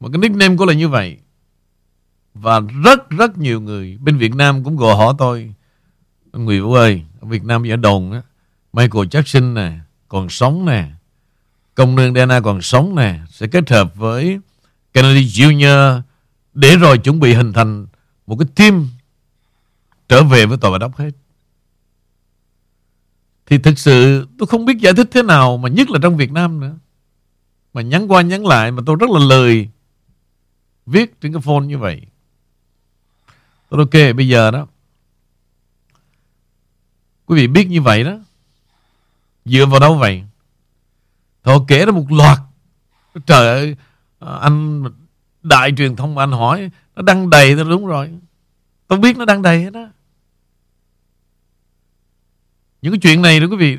Mà cái nickname cô là như vậy. Và rất rất nhiều người Bên Việt Nam cũng gọi hỏi tôi. Người Vũ ơi, Ở Việt Nam giờ đồn á, Michael Jackson nè, Còn sống nè, Công nương Diana còn sống nè, Sẽ kết hợp với Kennedy Jr. Để rồi chuẩn bị hình thành Một cái team Trở về với tòa bạch đốc hết. Thì thực sự tôi không biết giải thích thế nào, Mà nhất là trong Việt Nam nữa. Mà nhắn qua nhắn lại Mà tôi rất là lời Viết trên cái phone như vậy. Tôi ok, bây giờ đó, Quý vị biết như vậy đó, Dựa vào đâu vậy? Họ kể ra một loạt, Trời ơi à, Anh đại truyền thông anh hỏi, Nó đăng đầy tôi đúng rồi. Tôi biết nó đăng đầy hết đó những cái chuyện này đó quý vị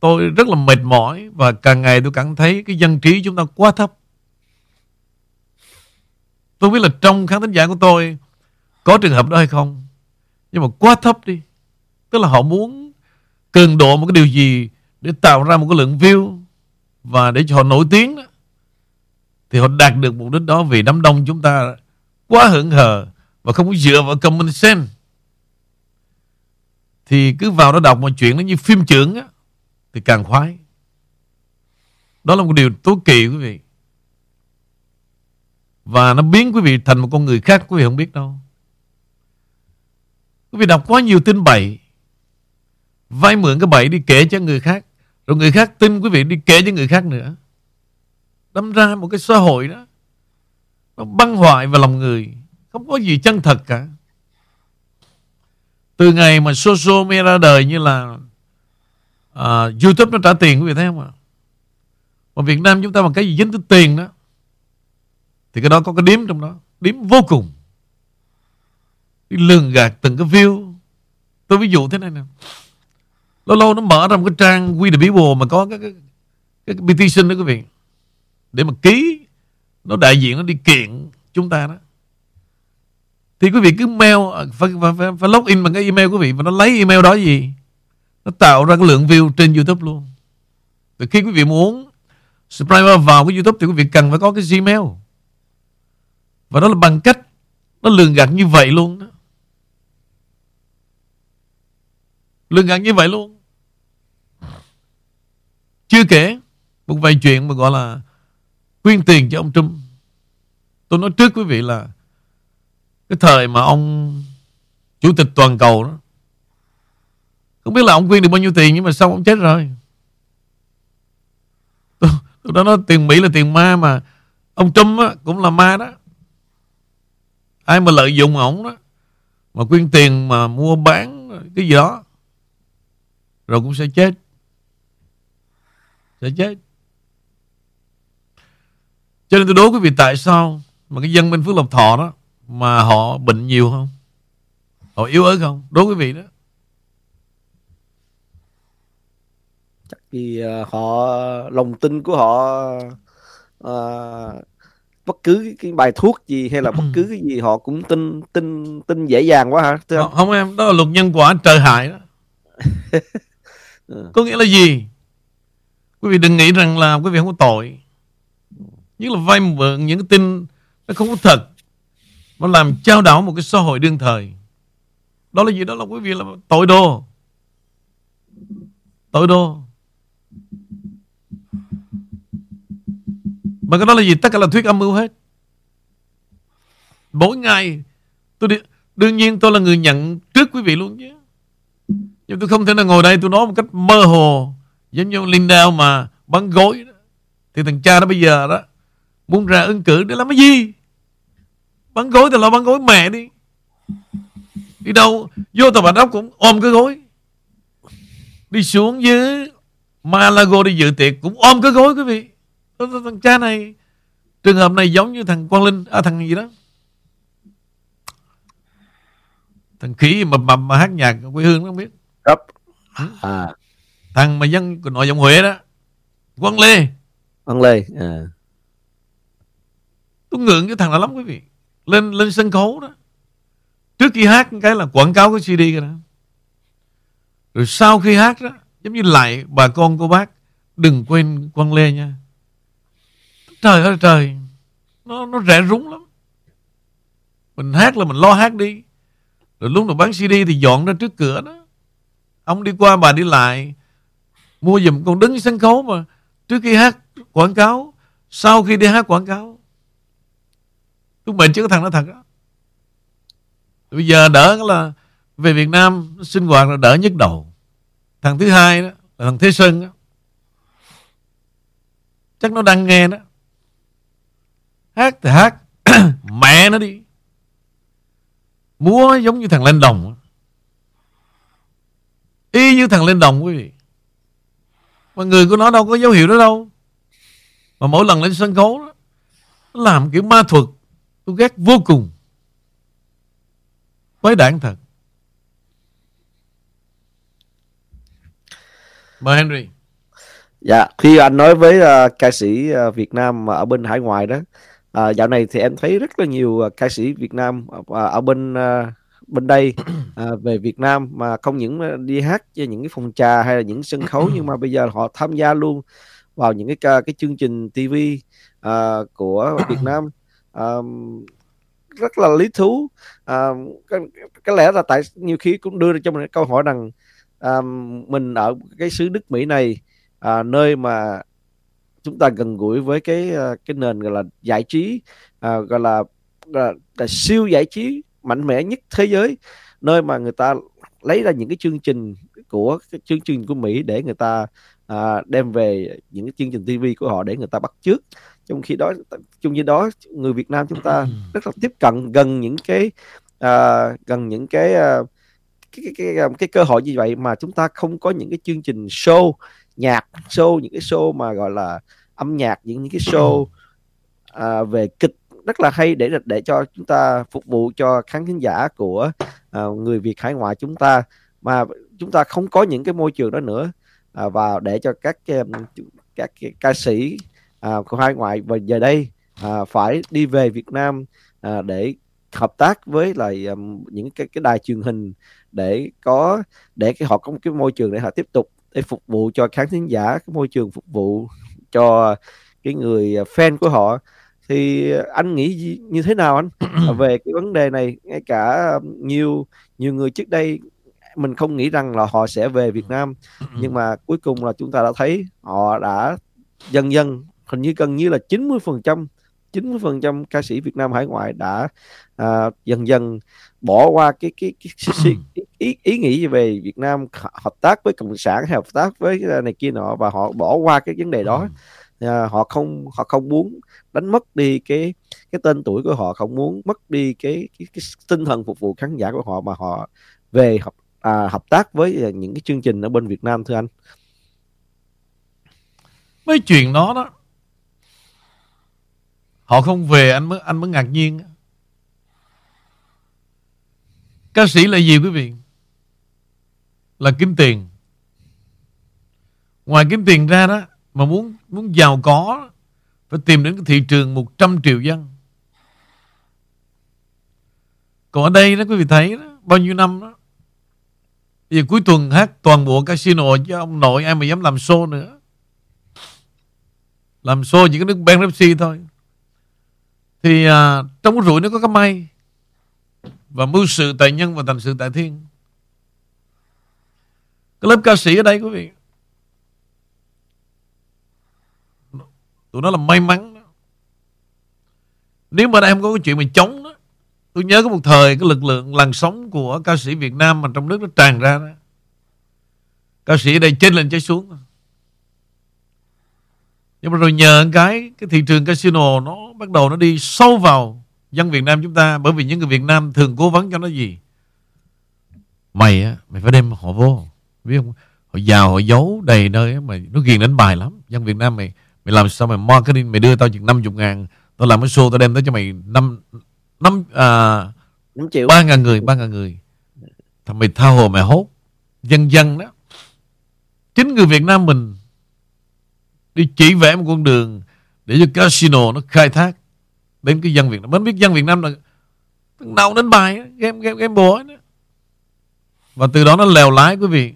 Tôi rất là mệt mỏi Và càng ngày tôi cảm thấy Cái dân trí chúng ta quá thấp. Tôi biết là trong khán thính giả của tôi Có trường hợp đó hay không Nhưng mà quá thấp đi. Tức là họ muốn cường độ một cái điều gì Để tạo ra một cái lượng view Và để cho họ nổi tiếng đó, Thì họ đạt được mục đích đó Vì đám đông chúng ta quá hững hờ Và không có dựa vào common sense. Thì cứ vào đó đọc một chuyện nó như phim trưởng á, Thì càng khoái. Đó là một điều tối kỵ quý vị. Và nó biến quý vị thành một con người khác, Quý vị không biết đâu. Quý vị đọc quá nhiều tin bậy, vay mượn cái bậy đi kể cho người khác, rồi người khác tin quý vị đi kể cho người khác nữa. Đâm ra một cái xã hội đó, nó băng hoại vào lòng người, không có gì chân thật cả từ ngày mà social media ra đời như là uh, YouTube nó trả tiền quý vị thấy không ạ? Mà Việt Nam chúng ta bằng cái gì dính tới tiền đó thì cái đó có cái điếm trong đó điếm vô cùng. Đi lường gạt từng cái view. Tôi ví dụ thế này nè. Lâu lâu nó mở ra một cái trang We the People mà có cái cái, cái, cái petition đó quý vị để mà ký. Nó đại diện nó đi kiện chúng ta đó thì quý vị cứ mail à, phải, phải, phải, phải log in bằng cái email quý vị và nó lấy email đó gì nó tạo ra cái lượng view trên YouTube luôn từ khi quý vị muốn subscribe vào cái YouTube thì quý vị cần phải có cái Gmail và đó là bằng cách nó lường gạt như vậy luôn đó. lường gạt như vậy luôn chưa kể một vài chuyện mà gọi là quyên tiền cho ông Trump. Tôi nói trước quý vị là cái thời mà ông chủ tịch toàn cầu đó không biết là ông quyên được bao nhiêu tiền nhưng mà sau ông chết rồi. Tôi, tôi đã nói tiền Mỹ là tiền ma mà ông Trump á, cũng là ma đó. Ai mà lợi dụng ổng đó mà quyên tiền mà mua bán cái gì đó rồi cũng sẽ chết sẽ chết cho nên tôi đố quý vị tại sao mà cái dân bên Phước Lộc Thọ đó mà họ bệnh nhiều không? Họ yếu ớt không? Đố quý vị đó. Chắc vì uh, họ lòng tin của họ uh, bất cứ cái, bài thuốc gì hay là bất cứ cái gì họ cũng tin tin tin dễ dàng quá hả không, không em đó là luật nhân quả trời hại đó. Ừ. có nghĩa là gì? Quý vị đừng nghĩ rằng là quý vị không có tội. Nhất là vay mượn những cái tin Nó không có thật nó làm trao đảo một cái xã hội đương thời Đó là gì? Đó là quý vị là tội đồ Tội đồ Mà cái đó là gì? Tất cả là thuyết âm mưu hết Mỗi ngày tôi đi, Đương nhiên tôi là người nhận trước quý vị luôn chứ Nhưng tôi không thể nào ngồi đây tôi nói một cách mơ hồ Giống như Linda mà bắn gối đó. Thì thằng cha đó bây giờ đó Muốn ra ứng cử để làm cái gì Bắn gối thì lo bắn gối mẹ đi. Đi đâu Vô tòa bạch ốc cũng ôm cái gối. Đi xuống dưới Malago đi dự tiệc Cũng ôm cái gối quý vị. Thằng cha này Trường hợp này giống như thằng Quang Linh À thằng gì đó. Thằng khỉ mà, mà, mà hát nhạc quê hương nó không biết. Cấp À. Thằng mà dân của nội dòng Huế đó Quang Lê. Quang Lê à. tôi ngưỡng cái thằng đó lắm quý vị lên lên sân khấu đó. Trước khi hát, cái là quảng cáo cái CD cái đó. Rồi sau khi hát đó, giống như lại bà con cô bác, đừng quên Quang Lê nha. Trời ơi, trời. Nó nó rẻ rúng lắm. Mình hát là mình lo hát đi. Rồi lúc nào bán CD thì dọn ra trước cửa đó. Ông đi qua, bà đi lại. Mua giùm con đứng sân khấu mà. Trước khi hát, quảng cáo. Sau khi đi hát, quảng cáo. Tôi bệnh chứ cái thằng nó thật đó Bây giờ đỡ là Về Việt Nam sinh hoạt là đỡ nhức đầu. Thằng thứ hai đó là thằng Thế Sơn đó. chắc nó đang nghe đó. Hát thì hát, mẹ nó đi. Múa giống như thằng lên đồng y như thằng lên đồng quý vị. Mà người của nó đâu có dấu hiệu đó đâu. Mà mỗi lần lên sân khấu đó, nó làm kiểu ma thuật tôi ghét vô cùng. Quái đảng thật. Mời Henry. Dạ, khi anh nói với uh, ca sĩ uh, Việt Nam ở bên hải ngoại đó, uh, dạo này thì em thấy rất là nhiều uh, ca sĩ Việt Nam uh, ở bên uh, bên đây uh, về Việt Nam mà không những đi hát cho những cái phòng trà hay là những sân khấu nhưng mà bây giờ họ tham gia luôn vào những cái cái chương trình TV uh, của Việt Nam um, rất là lý thú um, có, có lẽ là tại nhiều khi cũng đưa ra cho mình câu hỏi rằng um, mình ở cái xứ nước Mỹ này à, nơi mà chúng ta gần gũi với cái ờ, cái nền gọi là giải trí à, gọi là, là, là siêu giải trí mạnh mẽ nhất thế giới nơi mà người ta lấy ra những cái chương trình của cái chương trình của Mỹ để người ta à, đem về những cái chương trình TV của họ để người ta bắt chước trong khi đó trong khi đó người Việt Nam chúng ta rất là tiếp cận gần những cái à, gần những cái, à, cái, cái, cái cái cơ hội như vậy mà chúng ta không có những cái chương trình show nhạc show những cái show mà gọi là âm nhạc những những cái show à, về kịch rất là hay để để cho chúng ta phục vụ cho khán thính giả của à, người Việt hải ngoại chúng ta. Mà chúng ta không có những cái môi trường đó nữa à, và để cho các các ca sĩ à, của hải ngoại và giờ đây à, phải đi về Việt Nam à, để hợp tác với lại um, những cái cái đài truyền hình để có để cái họ có một cái môi trường để họ tiếp tục để phục vụ cho khán thính giả cái môi trường phục vụ cho cái người fan của họ. Thì anh nghĩ như thế nào anh? Về cái vấn đề này ngay cả nhiều nhiều người trước đây mình không nghĩ rằng là họ sẽ về Việt Nam. Nhưng mà cuối cùng là chúng ta đã thấy họ đã dần dần hình như gần như là 90 phần trăm 90% ca sĩ Việt Nam hải ngoại đã à, dần dần bỏ qua cái cái, cái, cái, cái ý, ý nghĩ về Việt Nam hợp tác với cộng sản hay hợp tác với này kia nọ và họ bỏ qua cái vấn đề đó. À, họ không họ không muốn đánh mất đi cái cái tên tuổi của họ không muốn mất đi cái cái, cái tinh thần phục vụ khán giả của họ mà họ về hợp à, hợp tác với những cái chương trình ở bên Việt Nam thưa anh. Mấy chuyện đó đó họ không về, anh mới anh mới ngạc nhiên. Ca sĩ là gì quý vị? Là kiếm tiền. Ngoài kiếm tiền ra đó, mà muốn muốn giàu có, phải tìm đến cái thị trường 100 triệu dân. Còn ở đây đó, quý vị thấy đó, bao nhiêu năm đó. Bây giờ cuối tuần hát toàn bộ casino chứ ông nội ai mà dám làm show nữa. Làm show chỉ có nước Ben Pepsi thôi thì à, trong cái rủi nó có cái may và mưu sự tại nhân và thành sự tại thiên. Cái lớp ca sĩ ở đây quý vị tụi nó là may mắn đó. nếu mà đây không có cái chuyện mà chống đó tôi nhớ có một thời cái lực lượng làn sóng của ca sĩ Việt Nam mà trong nước nó tràn ra đó. Ca sĩ ở đây trên lên trái xuống nhưng mà rồi nhờ cái cái thị trường casino nó bắt đầu nó đi sâu vào dân Việt Nam chúng ta bởi vì những người Việt Nam thường cố vấn cho nó gì? Mày á mày phải đem họ vô. Biết không? Họ giàu họ giấu đầy nơi mà nó ghiền đánh bài lắm. Dân Việt Nam mày mày làm sao mày marketing mày đưa tao chừng 50 ngàn tao làm cái show tao đem tới cho mày năm năm à, 5 triệu. ba ngàn người ba ngàn người. Thằng mày tha hồ mày hốt. Dân dân đó. Chính người Việt Nam mình đi chỉ vẽ một con đường để cho casino nó khai thác đến cái dân Việt Nam. Mình biết dân Việt Nam là nào đến bài game game game bùa. Và từ đó nó lèo lái quý vị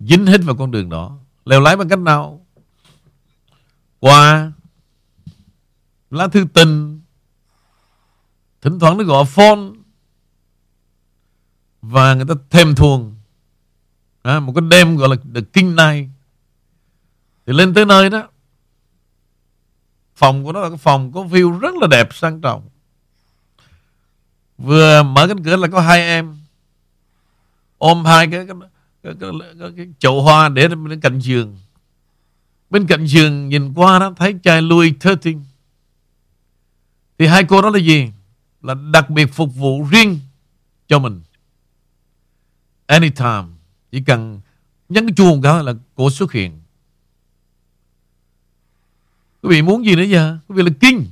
dính hết vào con đường đó. Lèo lái bằng cách nào? Qua lá thư tình thỉnh thoảng nó gọi phone và người ta thêm thuồng à, một cái đêm gọi là the king night thì lên tới nơi đó Phòng của nó là cái phòng có view rất là đẹp sang trọng. Vừa mở cánh cửa là có hai em Ôm hai cái, cái cái, cái, cái, cái chậu hoa để bên cạnh giường. Bên cạnh giường nhìn qua đó thấy chai Louis XIII thì hai cô đó là gì? Là đặc biệt phục vụ riêng cho mình. Anytime chỉ cần nhấn cái chuông cái là cô xuất hiện quý vị muốn gì nữa giờ? Quý vị là kinh.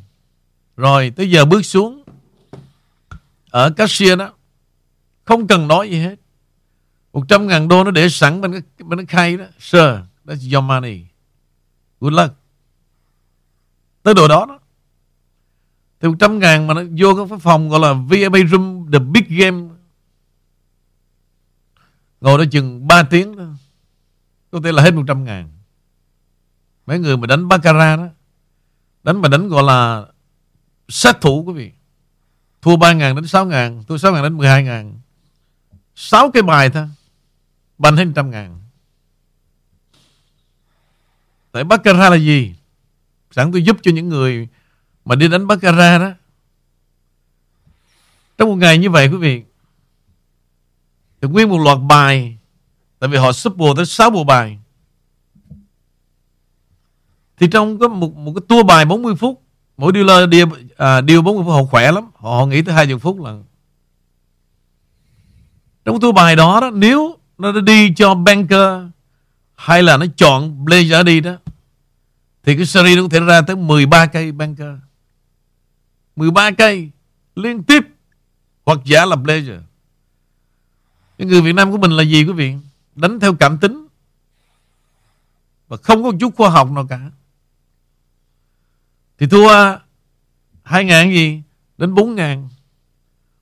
Rồi tới giờ bước xuống. Ở cashier đó không cần nói gì hết. 100 ngàn đô nó để sẵn bên cái, bên cái khay đó. Sir, that's your money. Good luck. Tới độ đó đó Thì 100 ngàn mà nó vô cái phòng gọi là VIP room The Big Game Ngồi đó chừng 3 tiếng đó. Có thể là hết 100 ngàn. Mấy người mà đánh Baccarat đó Đánh mà đánh, gọi là Sát thủ, quý vị. Thua 3 ngàn đến 6 ngàn, Thua 6 ngàn đến 12 ngàn. 6 cái bài thôi. Bằng hết 100 ngàn. Tại Baccarat là gì? Sẵn tôi giúp cho những người Mà đi đánh Baccarat đó. Trong một ngày như vậy, quý vị, Thì nguyên một loạt bài, Tại vì họ sắp bộ tới 6 bộ bài. Thì trong có một, một cái tour bài 40 phút Mỗi dealer đi, à, deal 40 phút họ khỏe lắm. Họ, họ nghĩ tới 20 phút là Trong tour bài đó, đó Nếu nó đi cho banker hay là nó chọn Blazer đi đó thì cái series nó có thể ra tới 13 cây banker. 13 cây liên tiếp hoặc giả là Blazer. Cái người Việt Nam của mình là gì quý vị? Đánh theo cảm tính. Và không có chút khoa học nào cả thì thua 2 ngàn gì? Đến 4 ngàn.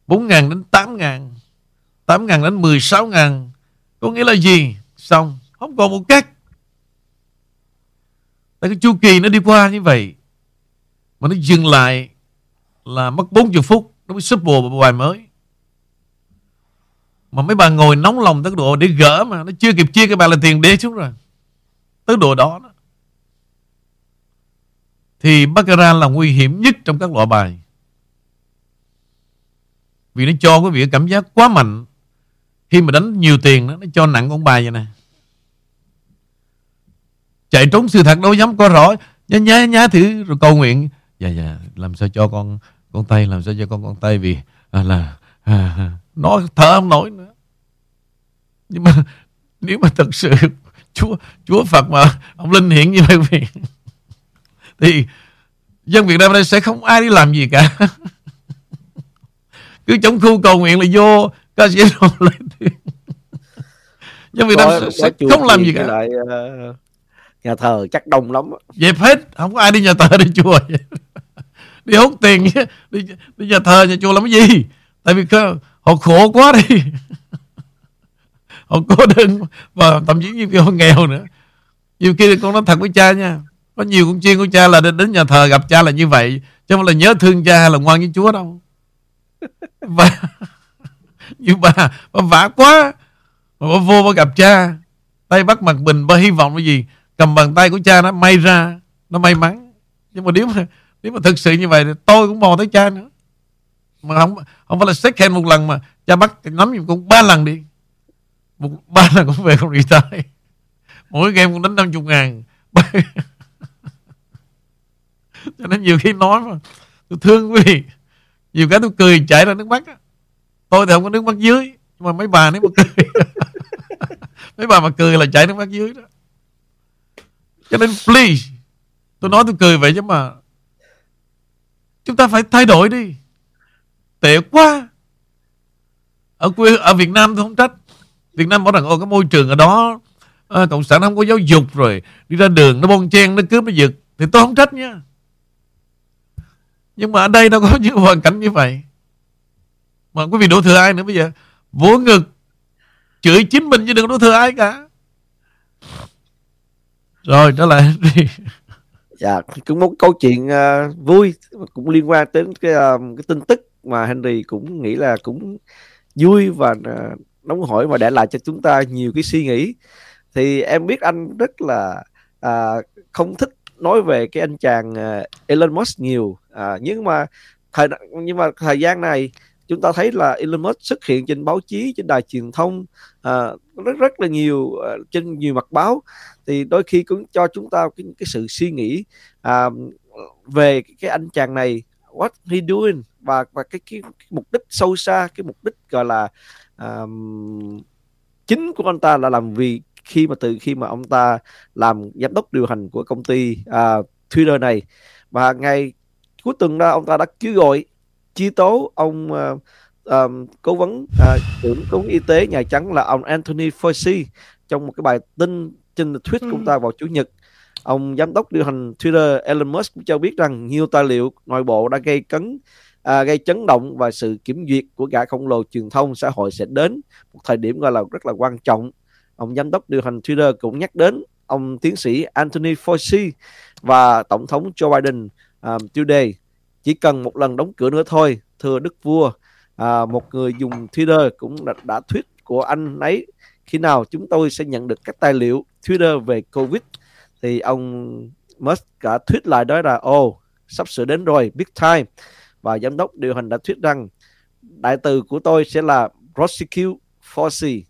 4 ngàn đến 8 ngàn. 8 ngàn đến 16 ngàn. Có nghĩa là gì? Xong. Không còn một cách. Tại cái chu kỳ nó đi qua như vậy Mà nó dừng lại Là mất 40 phút Nó mới sắp bồ một bài mới. Mà mấy bà ngồi nóng lòng tới độ để gỡ mà Nó chưa kịp chia cái bài là tiền đế xuống rồi. Tới độ đó, đó. Thì Baccarat là nguy hiểm nhất trong các loại bài. Vì nó cho quý vị cảm giác quá mạnh. Khi mà đánh nhiều tiền đó, Nó cho nặng con bài vậy nè. Chạy trốn sự thật đâu dám có rõ. Nhá nhá nhá thử rồi cầu nguyện. Dạ dạ làm sao cho con con tay làm sao cho con con tay vì à, là à, à nó thở không nổi nữa. Nhưng mà nếu mà thật sự chúa chúa phật mà ông linh hiện như vậy thì dân việt nam đây sẽ không ai đi làm gì cả. Cứ chống khu cầu nguyện là vô ca sĩ lên dân việt nam sẽ, sẽ không làm gì cả. lại, uh nhà thờ chắc đông lắm dẹp hết không có ai đi nhà thờ đi chùa đi hút tiền đi, đi nhà thờ nhà chùa làm cái gì? Tại vì họ khổ quá đi. Họ cố đơn và thậm chí nhiều khi họ nghèo nữa. Nhiều khi con nói thật với cha nha có nhiều con chiên của cha là đến nhà thờ gặp cha là như vậy, chứ không là nhớ thương cha hay là ngoan với chúa đâu. Và như bà bà vả quá, mà bà vô bà gặp cha. Tay bắt mặt bình bà hy vọng cái gì? Cầm bàn tay của cha nó may ra, nó may mắn. Nhưng mà nếu mà nếu mà thực sự như vậy thì tôi cũng mò tới cha nữa. Mà không không phải là second khen một lần mà, cha bắt nắm giùm cũng ba lần đi. Một, ba lần cũng về không retire mỗi game cũng đánh 50 ngàn. cho nên nhiều khi nói mà tôi thương quý vị. Nhiều cái tôi cười chảy ra nước mắt tôi thì không có nước mắt dưới nhưng mà mấy bà nếu mà cười mấy bà mà cười là chảy nước mắt dưới đó. Cho nên please Tôi nói tôi cười vậy chứ mà Chúng ta phải thay đổi đi. Tệ quá. Ở quê ở Việt Nam tôi không trách. Việt Nam bảo rằng ô cái môi trường ở đó à, Cộng sản không có giáo dục rồi Đi ra đường nó bon chen nó cướp nó giật. Thì tôi không trách nha. Nhưng mà ở đây đâu có những hoàn cảnh như vậy. Mà quý vị đổ thừa ai nữa. Bây giờ Vỗ ngực Chửi chính mình chứ đừng đổ thừa ai cả. Rồi trở lại dạ cũng một câu chuyện uh, vui. Cũng liên quan đến cái uh, cái tin tức mà Henry cũng nghĩ là cũng vui và uh, nóng hỏi và để lại cho chúng ta nhiều cái suy nghĩ. Thì em biết anh rất là uh, không thích nói về cái anh chàng uh, Elon Musk nhiều à, nhưng mà thời nhưng mà thời gian này chúng ta thấy là Elon Musk xuất hiện trên báo chí trên đài truyền thông à, rất rất là nhiều à, trên nhiều mặt báo. Thì đôi khi cũng cho chúng ta cái, cái sự suy nghĩ à, về cái, cái anh chàng này what he doing? Và và cái, cái, cái mục đích sâu xa cái mục đích gọi là um, chính của anh ta là làm vì khi mà từ khi mà ông ta làm giám đốc điều hành của công ty uh, Twitter này. Và ngay cuối tuần đó ông ta đã kêu gọi chi tố ông uh, um, cố vấn uh, trưởng cố vấn y tế nhà trắng là ông Anthony Fauci trong một cái bài tin trên tweet của ông ta vào chủ nhật. Ông giám đốc điều hành Twitter Elon Musk cũng cho biết rằng nhiều tài liệu nội bộ đã gây cấn à, gây chấn động và sự kiểm duyệt của gã khổng lồ truyền thông xã hội sẽ đến một thời điểm gọi là rất là quan trọng. Ông giám đốc điều hành Twitter cũng nhắc đến ông tiến sĩ Anthony Fauci và tổng thống Joe Biden um, today chỉ cần một lần đóng cửa nữa thôi thưa đức vua. À, một người dùng Twitter cũng đã, đã tweet của anh ấy khi nào chúng tôi sẽ nhận được các tài liệu Twitter về Covid. Thì ông Musk cả tweet lại đó là ô oh, sắp sửa đến rồi big time. Và giám đốc điều hành đã thuyết rằng đại từ của tôi sẽ là prosecute Fauci.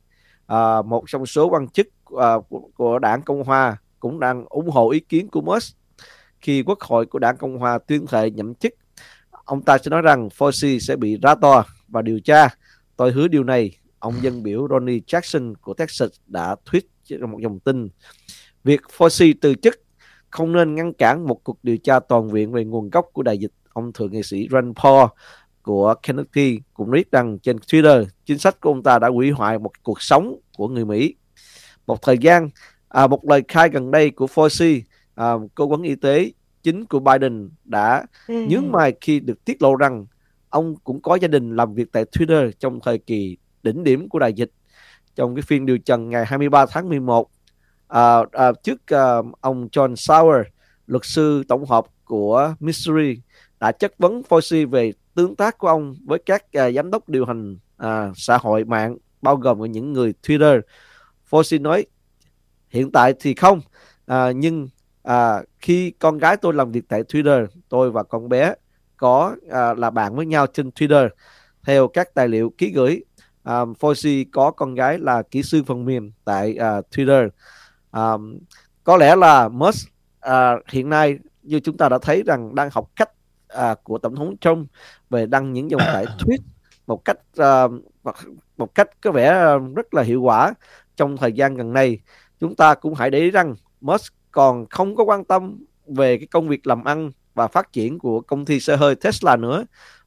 À, một trong số quan chức à, của, của đảng Cộng hòa cũng đang ủng hộ ý kiến của Musk khi quốc hội của đảng Cộng hòa tuyên thệ nhậm chức ông ta sẽ nói rằng Fauci sẽ bị ra tòa và điều tra. Tôi hứa điều này ông dân biểu Ronnie Jackson của Texas đã tweet trong một dòng tin. Việc Fauci từ chức không nên ngăn cản một cuộc điều tra toàn viện về nguồn gốc của đại dịch. Ông thượng nghị sĩ Rand Paul của Kentucky cũng viết rằng trên Twitter chính sách của ông ta đã hủy hoại một cuộc sống của người Mỹ. Một thời gian, à, một lời khai gần đây của Fauci, à, cố vấn y tế chính của Biden đã ừ. nhướng mày khi được tiết lộ rằng ông cũng có gia đình làm việc tại Twitter trong thời kỳ đỉnh điểm của đại dịch. Trong cái phiên điều trần ngày 23 tháng 11, à, à, trước à, ông John Sauer, luật sư tổng hợp của Missouri đã chất vấn Fauci về tương tác của ông với các uh, giám đốc điều hành uh, xã hội mạng bao gồm những người Twitter. Fauci nói hiện tại thì không uh, nhưng uh, khi con gái tôi làm việc tại Twitter tôi và con bé có uh, là bạn với nhau trên Twitter. Theo các tài liệu ký gửi um, Fauci có con gái là kỹ sư phần mềm tại uh, Twitter. Um, có lẽ là Musk uh, hiện nay như chúng ta đã thấy rằng đang học cách à, của tổng thống Trump về đăng những dòng tải tweet một cách à, một cách có vẻ à, rất là hiệu quả trong thời gian gần đây. Chúng ta cũng hãy để ý rằng Musk còn không có quan tâm về cái công việc làm ăn và phát triển của công ty xe hơi Tesla nữa.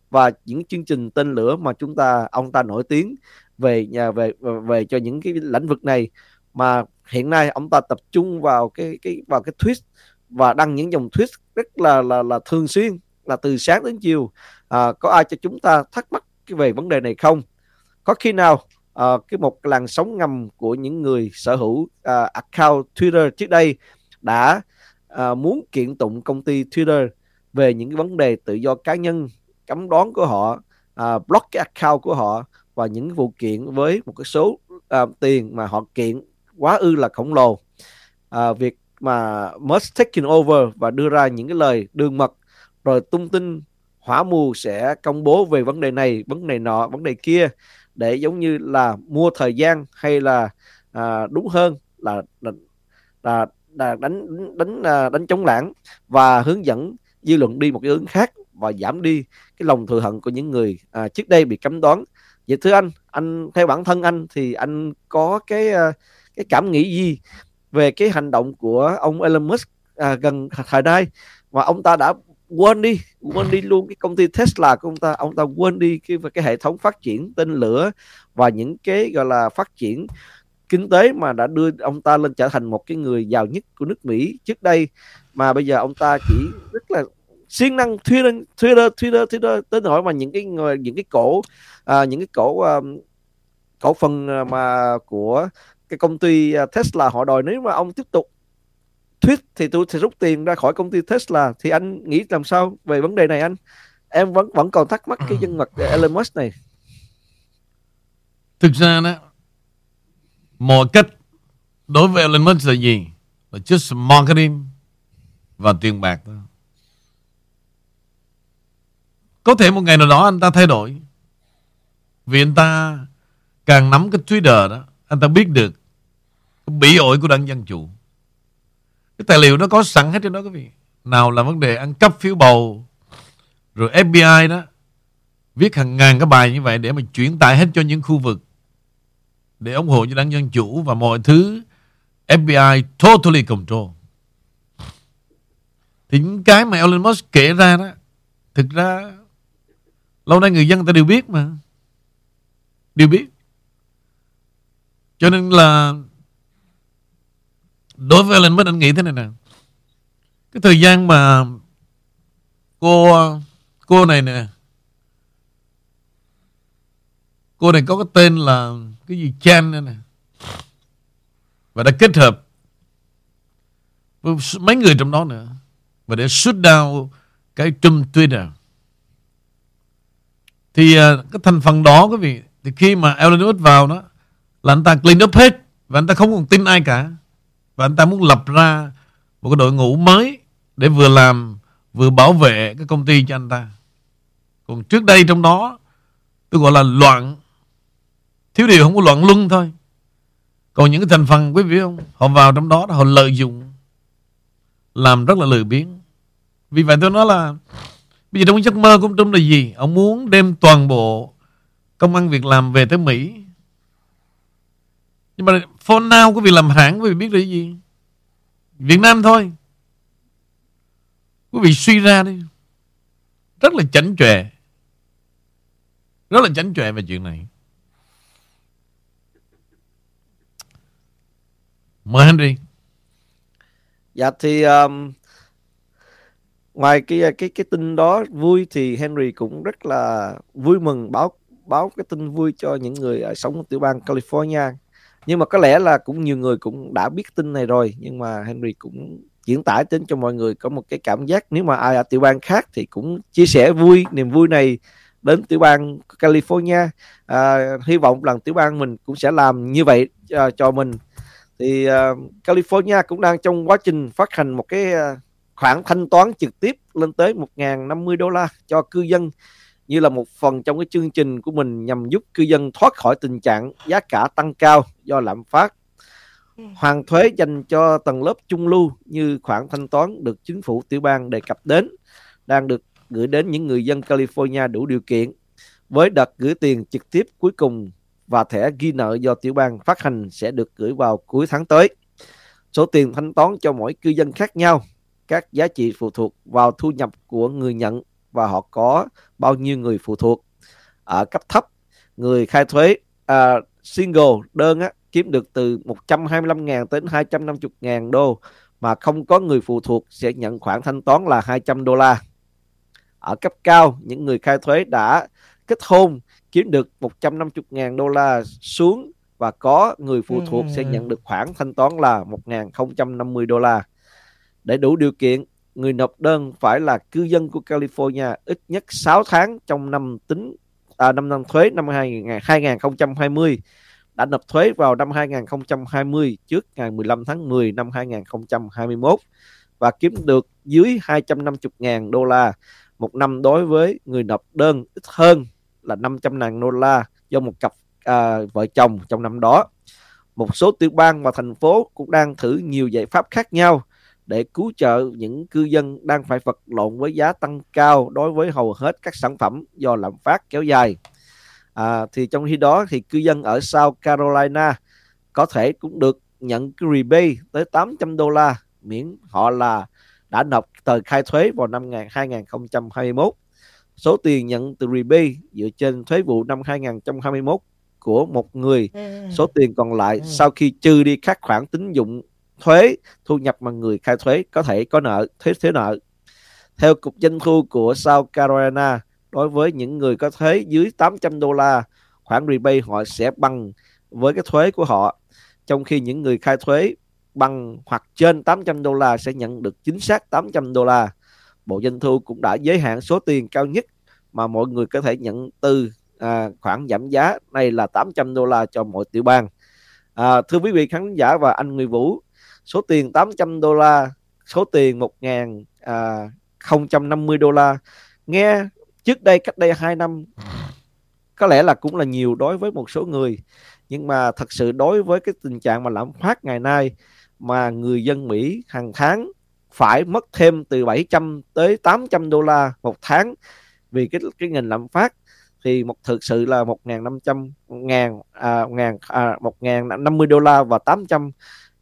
Và những chương trình tên lửa mà chúng ta ông ta nổi tiếng về nhà về về cho những cái lĩnh vực này. Mà hiện nay ông ta tập trung vào cái cái vào cái tweet và đăng những dòng tweet rất là là là thường xuyên là từ sáng đến chiều. À, có ai cho chúng ta thắc mắc về vấn đề này không? Có khi nào à, cái một làn sóng ngầm của những người sở hữu à, account Twitter trước đây đã à, muốn kiện tụng công ty Twitter về những cái vấn đề tự do cá nhân cấm đoán của họ à, block cái account của họ và những vụ kiện với một cái số à, tiền mà họ kiện quá ư là khổng lồ. À, việc mà Musk taking over và đưa ra những cái lời đường mật rồi tung tin hỏa mù sẽ công bố về vấn đề này vấn đề nọ vấn đề kia để giống như là mua thời gian hay là à, đúng hơn là là, là, là đánh đánh đánh, đánh chống lãng và hướng dẫn dư luận đi một cái hướng khác và giảm đi cái lòng thừa hận của những người à, trước đây bị cấm đoán. Vậy thưa anh anh theo bản thân anh thì anh có cái à, cái cảm nghĩ gì về cái hành động của ông Elon Musk à, gần thời nay? Và ông ta đã quên đi quên đi luôn cái công ty Tesla của ông ta ông ta quên đi cái cái hệ thống phát triển tên lửa và những cái gọi là phát triển kinh tế mà đã đưa ông ta lên trở thành một cái người giàu nhất của nước Mỹ trước đây. Mà bây giờ ông ta chỉ rất là siêng năng Twitter Twitter Twitter Twitter tới nỗi mà những cái người những cái cổ à, những cái cổ um, cổ phần mà của cái công ty à, Tesla họ đòi nếu mà ông tiếp tục tweet thì tôi sẽ rút tiền ra khỏi công ty Tesla. Thì anh nghĩ làm sao về vấn đề này anh? Em vẫn vẫn còn thắc mắc cái nhân vật Elon Musk này. Thực ra đó mọi cách đối với element là gì? Là just marketing và tiền bạc thôi. Có thể một ngày nào đó anh ta thay đổi. Vì anh ta càng nắm cái Twitter đó, anh ta biết được cái bị ổi của đảng Dân Chủ. Cái tài liệu nó có sẵn hết trên đó, quý vị. Nào là vấn đề ăn cắp phiếu bầu, rồi FBI đó, viết hàng ngàn cái bài như vậy để mà chuyển tải hết cho những khu vực để ủng hộ cho đảng Dân Chủ và mọi thứ. FBI totally control. Thì những cái mà Elon Musk kể ra đó, thực ra lâu nay người dân ta đều biết mà. Đều biết. Cho nên là đối với Elon Musk, anh nghĩ thế này nè. Cái thời gian mà cô cô này nè, cô này có cái tên là cái gì Chan nữa nè. Và đã kết hợp với mấy người trong đó nữa. Và để shut down cái Trump Twitter à. thì à, cái thành phần đó quý vị, thì khi mà Elon Musk vào đó, là anh ta clean up hết. Và anh ta không còn tin ai cả. Và anh ta muốn lập ra một cái đội ngũ mới để vừa làm, vừa bảo vệ cái công ty cho anh ta. Còn trước đây trong đó, tôi gọi là loạn thiếu điều không có loạn luân thôi. Còn những cái thành phần, quý vị không? Họ vào trong đó họ lợi dụng, làm rất là lười biếng. Vì vậy tôi nói là, bây giờ trong giấc mơ của ông Trung là gì? Ông muốn đem toàn bộ công ăn việc làm về tới Mỹ. Nhưng mà for now quý vị làm hãng, quý vị biết là gì? Việt Nam thôi. Quý vị suy ra đi. Rất là chảnh chọe. Rất là chảnh chọe về chuyện này. Mời Henry Dạ thì um, ngoài cái cái cái tin đó vui thì Henry cũng rất là vui mừng báo báo cái tin vui cho những người ở sống ở tiểu bang California. Nhưng mà có lẽ là cũng nhiều người cũng đã biết tin này rồi nhưng mà Henry cũng diễn tải đến cho mọi người có một cái cảm giác nếu mà ai ở tiểu bang khác thì cũng chia sẻ vui niềm vui này đến tiểu bang California. À, hy vọng rằng tiểu bang mình cũng sẽ làm như vậy uh, cho mình thì uh, California cũng đang trong quá trình phát hành một cái uh, khoản thanh toán trực tiếp lên tới 1.050 đô la cho cư dân như là một phần trong cái chương trình của mình nhằm giúp cư dân thoát khỏi tình trạng giá cả tăng cao do lạm phát. Ừ. Hoàn thuế dành cho tầng lớp trung lưu như khoản thanh toán được chính phủ tiểu bang đề cập đến đang được gửi đến những người dân California đủ điều kiện với đợt gửi tiền trực tiếp cuối cùng và thẻ ghi nợ do tiểu bang phát hành sẽ được gửi vào cuối tháng tới. Số tiền thanh toán cho mỗi cư dân khác nhau, các giá trị phụ thuộc vào thu nhập của người nhận và họ có bao nhiêu người phụ thuộc ở cấp thấp người khai thuế à, single đơn á, kiếm được từ 125.000 đến 250.000 đô mà không có người phụ thuộc sẽ nhận khoản thanh toán là 200 đô la. Ở cấp cao, những người khai thuế đã kết hôn kiếm được 150.000 đô la xuống và có người phụ thuộc sẽ nhận được khoản thanh toán là 1.050 đô la. Để đủ điều kiện, người nộp đơn phải là cư dân của California ít nhất 6 tháng trong năm tính à, năm năm thuế năm 2020 đã nộp thuế vào năm 2020 trước ngày 15 tháng 10 năm 2021 và kiếm được dưới 250.000 đô la một năm đối với người nộp đơn ít hơn là 500.000 đô la do một cặp à, vợ chồng trong năm đó. Một số tiểu bang và thành phố cũng đang thử nhiều giải pháp khác nhau để cứu trợ những cư dân đang phải vật lộn với giá tăng cao đối với hầu hết các sản phẩm do lạm phát kéo dài. À, thì trong khi đó thì cư dân ở South Carolina có thể cũng được nhận cái rebate tới 800 đô la miễn họ là đã nộp tờ khai thuế vào năm 2021. Số tiền nhận từ rebate dựa trên thuế vụ năm 2021 của một người, số tiền còn lại sau khi trừ đi các khoản tín dụng thuế thu nhập mà người khai thuế có thể có nợ thuế thuế nợ. Theo cục doanh thu của South Carolina, đối với những người có thuế dưới 800 đô la, khoản rebate họ sẽ bằng với cái thuế của họ. Trong khi những người khai thuế bằng hoặc trên 800 đô la sẽ nhận được chính xác 800 đô la. Bộ Doanh thu cũng đã giới hạn số tiền cao nhất mà mọi người có thể nhận từ à, khoản giảm giá. Này là 800 đô la cho mỗi tiểu bang. À, thưa quý vị khán giả và anh Người Vũ, số tiền 800 đô la số tiền 1.050 à, đô la. Nghe trước đây cách đây 2 năm có lẽ là cũng là nhiều đối với một số người. Nhưng mà thật sự đối với cái tình trạng mà lạm phát ngày nay mà người dân Mỹ hàng tháng phải mất thêm từ 700 tới 800 đô la một tháng vì cái cái ngành lạm phát. Thì một thực sự là 1.500 ngàn à, ngàn à, 1.050 đô la và 800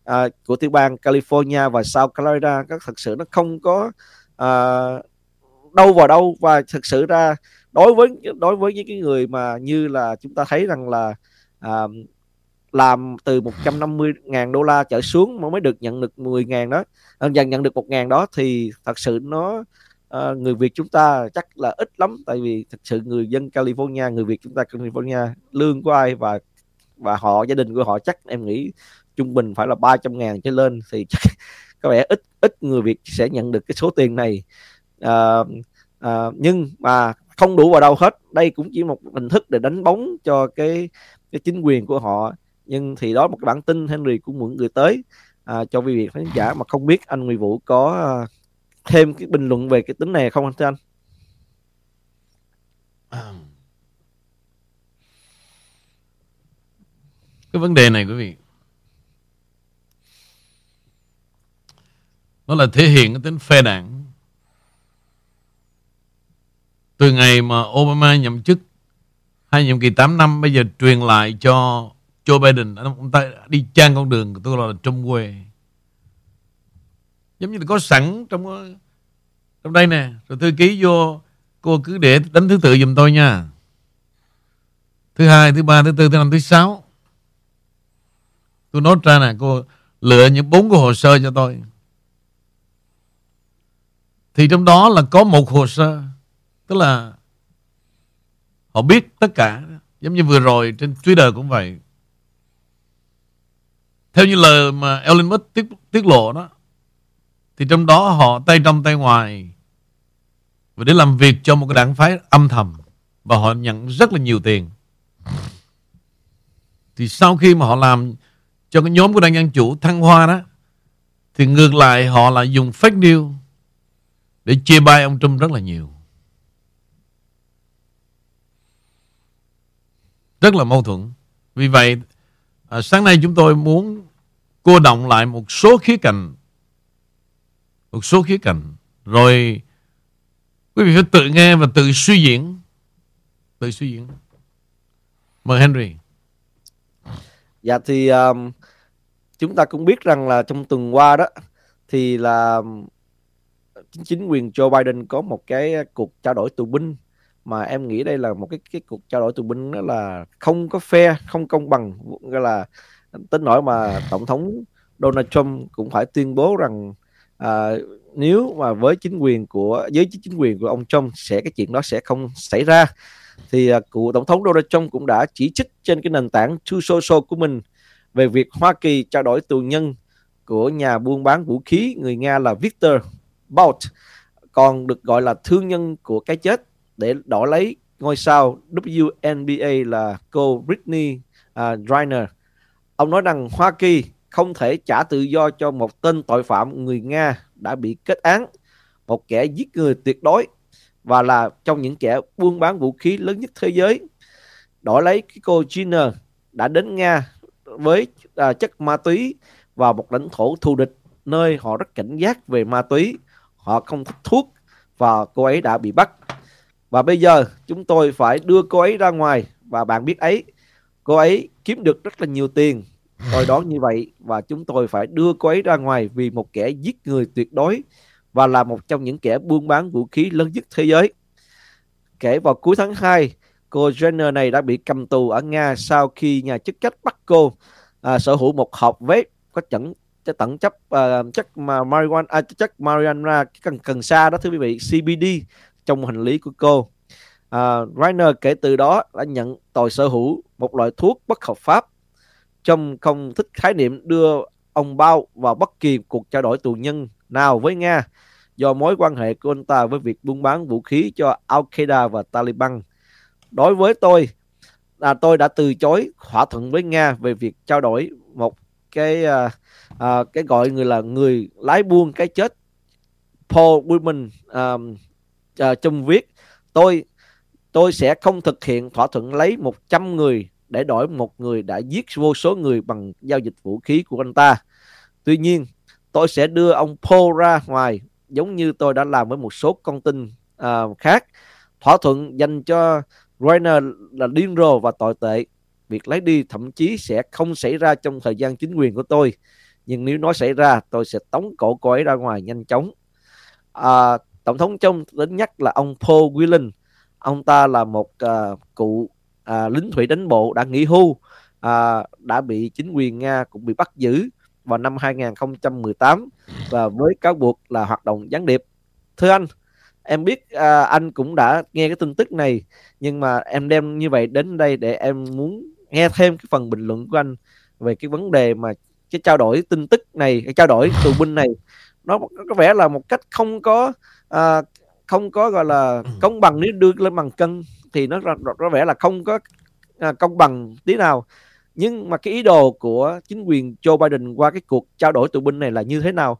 à, của tiểu bang California và South Carolina các thực sự nó không có à, đâu vào đâu. Và thực sự ra đối với đối với những cái người mà như là chúng ta thấy rằng là à, làm từ 150 ngàn đô la trở xuống mà mới được nhận được 10 ngàn đó. Ờ, dần dần nhận được một ngàn đó thì thật sự nó uh, người Việt chúng ta chắc là ít lắm. Tại vì thật sự người dân California người Việt chúng ta California lương của ai và và họ gia đình của họ chắc em nghĩ trung bình phải là 300 ngàn trở lên thì chắc có vẻ ít ít người Việt sẽ nhận được cái số tiền này. À, à, nhưng mà không đủ vào đâu hết. Đây cũng chỉ một hình thức để đánh bóng cho cái cái chính quyền của họ nhưng thì đó một cái bản tin Henry cũng muốn gửi tới à, cho quý vị khán giả mà không biết anh Nguyễn Vũ có à, thêm cái bình luận về cái tính này không anh thưa anh? Cái vấn đề này quý vị nó là thể hiện cái tính phe đảng. Từ ngày mà Obama nhậm chức hai nhiệm kỳ 8 năm bây giờ truyền lại cho Joe Biden ông ta đi trang con đường tôi gọi là Trump quê giống như là có sẵn trong ờ, trong đây nè. Rồi thư ký vô, cô cứ để đánh thứ tự giùm tôi nha. Thứ hai, thứ ba, thứ tư, thứ năm, thứ sáu. Tôi nốt ra nè, cô lựa những bốn cái hồ sơ cho tôi. Thì trong đó là có một hồ sơ, tức là họ biết tất cả. Giống như vừa rồi trên Twitter cũng vậy theo như lời mà Elon Musk tiết, tiết lộ đó thì trong đó họ tay trong tay ngoài và để làm việc cho một cái đảng phái âm thầm và họ nhận rất là nhiều tiền. Thì sau khi mà họ làm cho cái nhóm của đảng dân chủ thăng hoa đó thì ngược lại họ lại dùng fake news để chia bai ông Trump rất là nhiều. Rất là mâu thuẫn. Vì vậy à, sáng nay chúng tôi muốn cô động lại một số khía cạnh một số khía cạnh. Rồi quý vị phải tự nghe và tự suy diễn tự suy diễn. Mời Henry. Dạ thì um, chúng ta cũng biết rằng là trong tuần qua đó thì là chính quyền Joe Biden có một cái cuộc trao đổi tù binh mà em nghĩ đây là một cái cái cuộc trao đổi tù binh đó là không có fair không công bằng. Gọi là tính nổi mà tổng thống Donald Trump cũng phải tuyên bố rằng à, nếu mà với chính quyền của với chính quyền của ông Trump sẽ cái chuyện đó sẽ không xảy ra thì à, cựu tổng thống Donald Trump cũng đã chỉ trích trên cái nền tảng True Social của mình về việc Hoa Kỳ trao đổi tù nhân của nhà buôn bán vũ khí người Nga là Victor Bout còn được gọi là thương nhân của cái chết để đổi lấy ngôi sao WNBA là cô Britney uh, Griner. Ông nói rằng Hoa Kỳ không thể trả tự do cho một tên tội phạm người Nga đã bị kết án, một kẻ giết người tuyệt đối và là trong những kẻ buôn bán vũ khí lớn nhất thế giới. Đổi lấy cái cô Gina đã đến Nga với à, chất ma túy và một lãnh thổ thù địch nơi họ rất cảnh giác về ma túy. Họ không thích thuốc và cô ấy đã bị bắt. Và bây giờ chúng tôi phải đưa cô ấy ra ngoài và bạn biết ấy, cô ấy kiếm được rất là nhiều tiền. Tôi đoán như vậy và chúng tôi phải đưa cô ấy ra ngoài vì một kẻ giết người tuyệt đối và là một trong những kẻ buôn bán vũ khí lớn nhất thế giới. Kể vào cuối tháng 2, cô Jenner này đã bị cầm tù ở Nga sau khi nhà chức trách bắt cô à, sở hữu một hộp vết có chẩn tận chấp uh, chất mà marijuana à, chất marijuana cần cần sa đó thưa quý vị CBD trong hành lý của cô. À, Reiner kể từ đó đã nhận tội sở hữu một loại thuốc bất hợp pháp Trong không thích khái niệm đưa ông Bao vào bất kỳ cuộc trao đổi tù nhân nào với Nga do mối quan hệ của anh ta với việc buôn bán vũ khí cho Al-Qaeda và Taliban. Đối với tôi, là tôi đã từ chối thỏa thuận với Nga về việc trao đổi một cái uh, uh, cái gọi người là người lái buôn cái chết Paul Woodman uh, à, Ờ, uh, Trung viết tôi tôi sẽ không thực hiện thỏa thuận lấy 100 người để đổi một người đã giết vô số người bằng giao dịch vũ khí của anh ta. Tuy nhiên, tôi sẽ đưa ông Paul ra ngoài giống như tôi đã làm với một số con tin uh, khác. Thỏa thuận dành cho Rainer là điên rồ và tồi tệ. Việc lấy đi thậm chí sẽ không xảy ra trong thời gian chính quyền của tôi. Nhưng nếu nó xảy ra, tôi sẽ tống cổ cô ấy ra ngoài nhanh chóng. À, Tổng thống trong đến nhắc là ông Paul Whelan. Ông ta là một uh, cụ uh, lính thủy đánh bộ đã nghỉ hưu, uh, đã bị chính quyền Nga cũng bị bắt giữ vào năm 2018 và với cáo buộc là hoạt động gián điệp. Thưa anh, em biết uh, anh cũng đã nghe cái tin tức này nhưng mà em đem như vậy đến đây để em muốn nghe thêm cái phần bình luận của anh về cái vấn đề mà cái trao đổi tin tức này cái trao đổi tù binh này nó có vẻ là một cách không có à, không có gọi là ừ. công bằng nếu đưa lên bằng cân thì nó có vẻ là không có à, công bằng tí nào nhưng mà cái ý đồ của chính quyền Joe Biden qua cái cuộc trao đổi tù binh này là như thế nào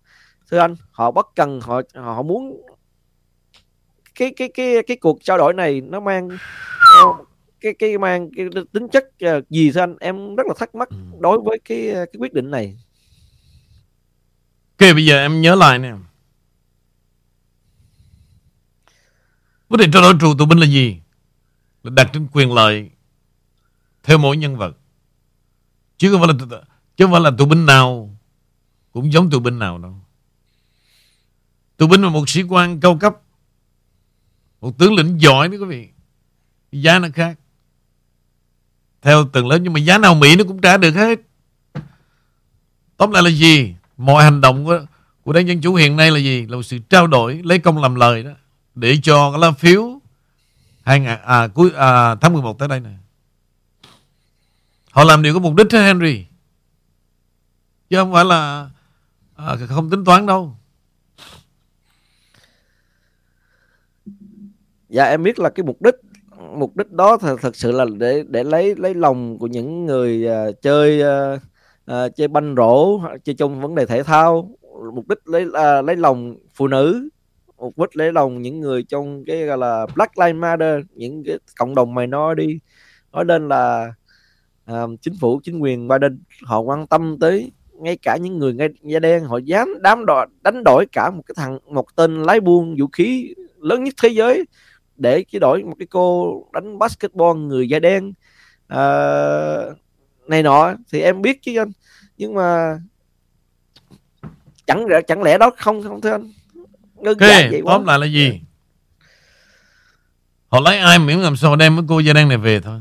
thưa anh họ bất cần họ họ muốn cái cái cái cái cuộc trao đổi này nó mang cái cái mang cái tính chất uh, gì thưa anh em rất là thắc mắc ừ. đối với cái cái quyết định này Ok bây giờ em nhớ lại nè Vấn đề trao đổi trù tù binh là gì? Là đặt trên quyền lợi theo mỗi nhân vật. Chứ không phải là chứ không phải là tù binh nào cũng giống tù binh nào đâu. Tù binh là một sĩ quan cao cấp, một tướng lĩnh giỏi đó quý vị. Giá nó khác. Theo từng lớp nhưng mà giá nào Mỹ nó cũng trả được hết. Tóm lại là gì? Mọi hành động của, của đảng Dân Chủ hiện nay là gì? Là một sự trao đổi, lấy công làm lời đó để cho cái lá phiếu hai ngàn, à, cuối à, tháng 11 tới đây này họ làm điều có mục đích thế Henry? Chứ không phải là à, không tính toán đâu. Dạ em biết là cái mục đích mục đích đó thật, thật sự là để để lấy lấy lòng của những người uh, chơi uh, uh, chơi banh rổ chơi trong vấn đề thể thao mục đích lấy uh, lấy lòng phụ nữ mục đích lấy lòng những người trong cái gọi là Black Lives Matter những cái cộng đồng mày nói đi. Nói lên là uh, chính phủ chính quyền Biden họ quan tâm tới ngay cả những người ngay da đen họ dám đám đo, đánh đổi cả một cái thằng một tên lái buôn vũ khí lớn nhất thế giới để chỉ đổi một cái cô đánh basketball người da đen. Uh, này nọ thì em biết chứ anh. Nhưng mà chẳng chẳng lẽ đó không không thưa anh? Đơn okay, vậy tóm lại là gì? Họ lấy ai miễn làm sao đem cái cô da đen này về thôi.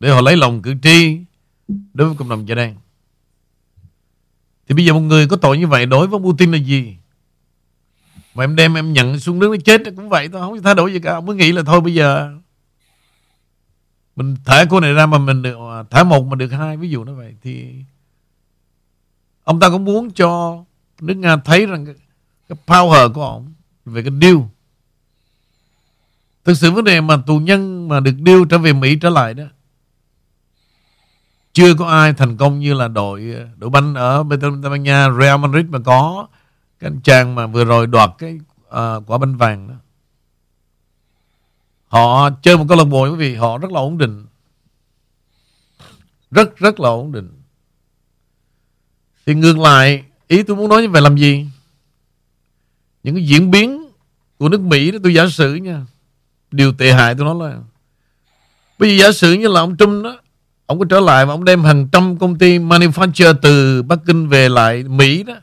Để họ lấy lòng cử tri đối với cộng đồng da đen. Thì bây giờ một người có tội như vậy đối với Putin là gì? Mà em đem em nhận xuống nước nó chết cũng vậy thôi không thay đổi gì cả. Ông mới nghĩ là thôi bây giờ mình thả cô này ra mà mình được à, thả một mà được hai ví dụ như vậy thì ông ta cũng muốn cho nước Nga thấy rằng cái power của ông về cái deal. Thực sự vấn đề mà tù nhân mà được deal trở về Mỹ trở lại đó chưa có ai thành công như là đội à, đội banh ở Tây Ban Nha Real Madrid mà có. Cái anh chàng mà vừa rồi đoạt cái uh, quả banh vàng đó họ chơi một câu lạc bộ, quý vị, họ rất là ổn định. Rất rất là ổn định. Thì ngược lại, ý tôi muốn nói như vậy làm gì? Những cái diễn biến của nước Mỹ đó, tôi giả sử nha, điều tệ hại tôi nói là, bây giờ giả sử như là ông Trump đó, ông có trở lại và ông đem hàng trăm công ty manufacture từ Bắc Kinh về lại Mỹ đó,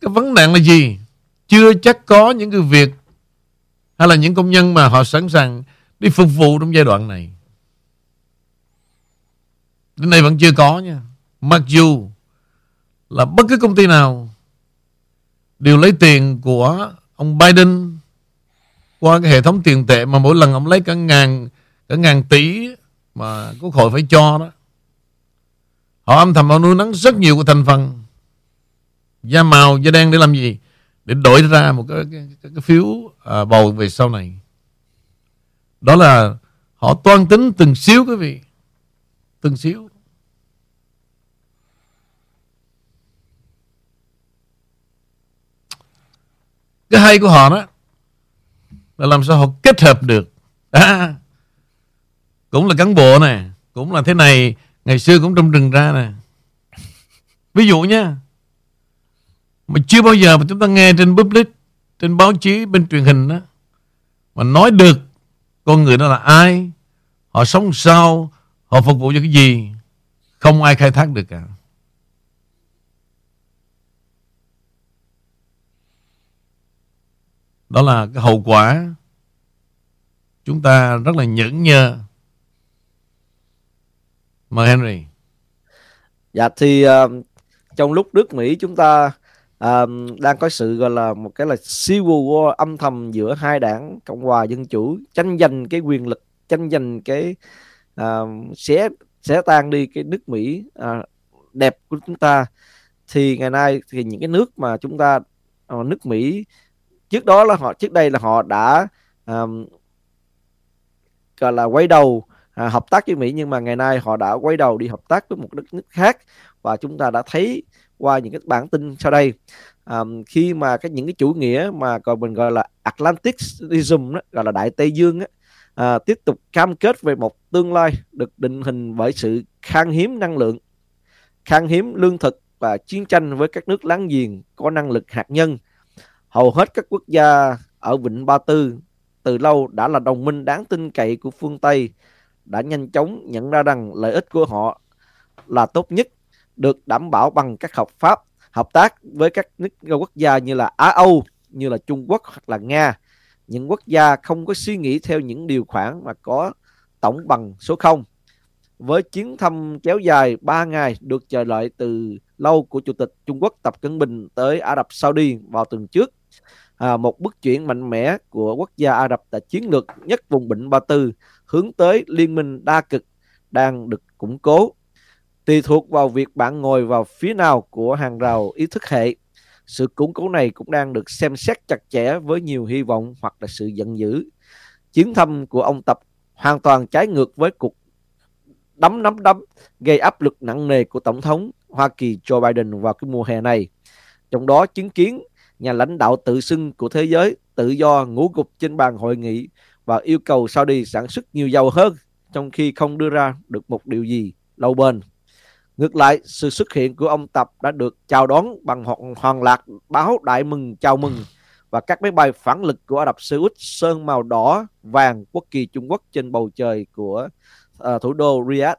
cái vấn nạn là gì? Chưa chắc có những cái việc hay là những công nhân mà họ sẵn sàng đi phục vụ trong giai đoạn này? Đến nay vẫn chưa có nha. Mặc dù là bất cứ công ty nào đều lấy tiền của ông Biden qua cái hệ thống tiền tệ mà mỗi lần ông lấy cả ngàn cả ngàn tỷ mà quốc hội phải cho đó. Họ âm thầm họ nuôi nắng rất nhiều của thành phần. Da màu, da đen để làm gì? Để đổi ra một cái, cái, cái, cái phiếu à, bầu về sau này. Đó là họ toan tính từng xíu quý vị. Từng xíu. Cái hay của họ đó là làm sao họ kết hợp được. À, cũng là cán bộ này cũng là thế này ngày xưa cũng trong rừng ra nè. Ví dụ nha mà chưa bao giờ mà chúng ta nghe trên public trên báo chí bên truyền hình đó mà nói được con người đó là ai họ sống sao họ phục vụ cho cái gì không ai khai thác được cả. Đó là cái hậu quả chúng ta rất là nhẫn nhơ. Mời Henry. Dạ thì uh, trong lúc nước Mỹ chúng ta uh, đang có sự gọi là một cái là civil war âm thầm giữa hai đảng cộng hòa dân chủ tranh giành cái quyền lực tranh giành cái uh, sẽ sẽ tan đi cái nước Mỹ uh, đẹp của chúng ta. Thì ngày nay thì những cái nước mà chúng ta uh, nước Mỹ trước đó là họ trước đây là họ đã um, gọi là quay đầu à, hợp tác với Mỹ nhưng mà ngày nay họ đã quay đầu đi hợp tác với một đất nước khác. Và chúng ta đã thấy qua những cái bản tin sau đây um, khi mà cái những cái chủ nghĩa mà còn mình gọi là Atlanticism đó, gọi là Đại Tây Dương đó, à, ờ, tiếp tục cam kết về một tương lai được định hình bởi sự khan hiếm năng lượng, khan hiếm lương thực và chiến tranh với các nước láng giềng có năng lực hạt nhân. Hầu hết các quốc gia ở Vịnh Ba Tư từ lâu đã là đồng minh đáng tin cậy của phương Tây đã nhanh chóng nhận ra rằng lợi ích của họ là tốt nhất được đảm bảo bằng các hợp pháp hợp tác với các nước quốc gia như là Á Âu như là Trung Quốc hoặc là Nga những quốc gia không có suy nghĩ theo những điều khoản mà có tổng bằng số 0 với chuyến thăm kéo dài 3 ngày được chờ đợi từ lâu của Chủ tịch Trung Quốc Tập Cận Bình tới Ả Rập Saudi vào tuần trước à, một bước chuyển mạnh mẽ của quốc gia Ả Rập tại chiến lược nhất vùng Vịnh Ba Tư hướng tới liên minh đa cực đang được củng cố. Tùy thuộc vào việc bạn ngồi vào phía nào của hàng rào ý thức hệ, sự củng cố này cũng đang được xem xét chặt chẽ với nhiều hy vọng hoặc là sự giận dữ. Chuyến thăm của ông Tập hoàn toàn trái ngược với cuộc đấm nắm đấm gây áp lực nặng nề của Tổng thống Hoa Kỳ Joe Biden vào cái mùa hè này. Trong đó chứng kiến nhà lãnh đạo tự xưng của thế giới tự do ngủ gục trên bàn hội nghị và yêu cầu Saudi sản xuất nhiều dầu hơn trong khi không đưa ra được một điều gì lâu bền. Ngược lại, sự xuất hiện của ông Tập đã được chào đón bằng hoàng lạc báo đại mừng chào mừng và các máy bay phản lực của Ả Rập Xê Út sơn màu đỏ vàng quốc kỳ Trung Quốc trên bầu trời của uh, thủ đô Riyadh.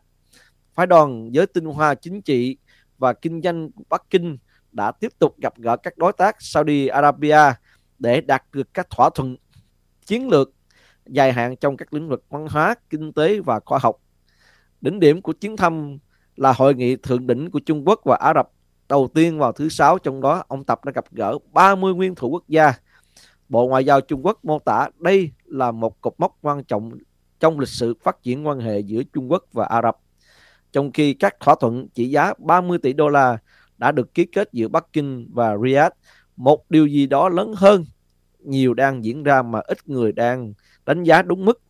Phái đoàn giới tinh hoa chính trị và kinh doanh Bắc Kinh đã tiếp tục gặp gỡ các đối tác Saudi Arabia để đạt được các thỏa thuận chiến lược dài hạn trong các lĩnh vực văn hóa, kinh tế và khoa học. Đỉnh điểm của chuyến thăm là hội nghị thượng đỉnh của Trung Quốc và Ả Rập đầu tiên vào thứ sáu trong đó ông Tập đã gặp gỡ 30 nguyên thủ quốc gia. Bộ Ngoại giao Trung Quốc mô tả đây là một cột mốc quan trọng trong lịch sử phát triển quan hệ giữa Trung Quốc và Ả Rập. Trong khi các thỏa thuận trị giá 30 tỷ đô la đã được ký kết giữa Bắc Kinh và Riyadh, một điều gì đó lớn hơn nhiều đang diễn ra mà ít người đang đánh giá đúng mức.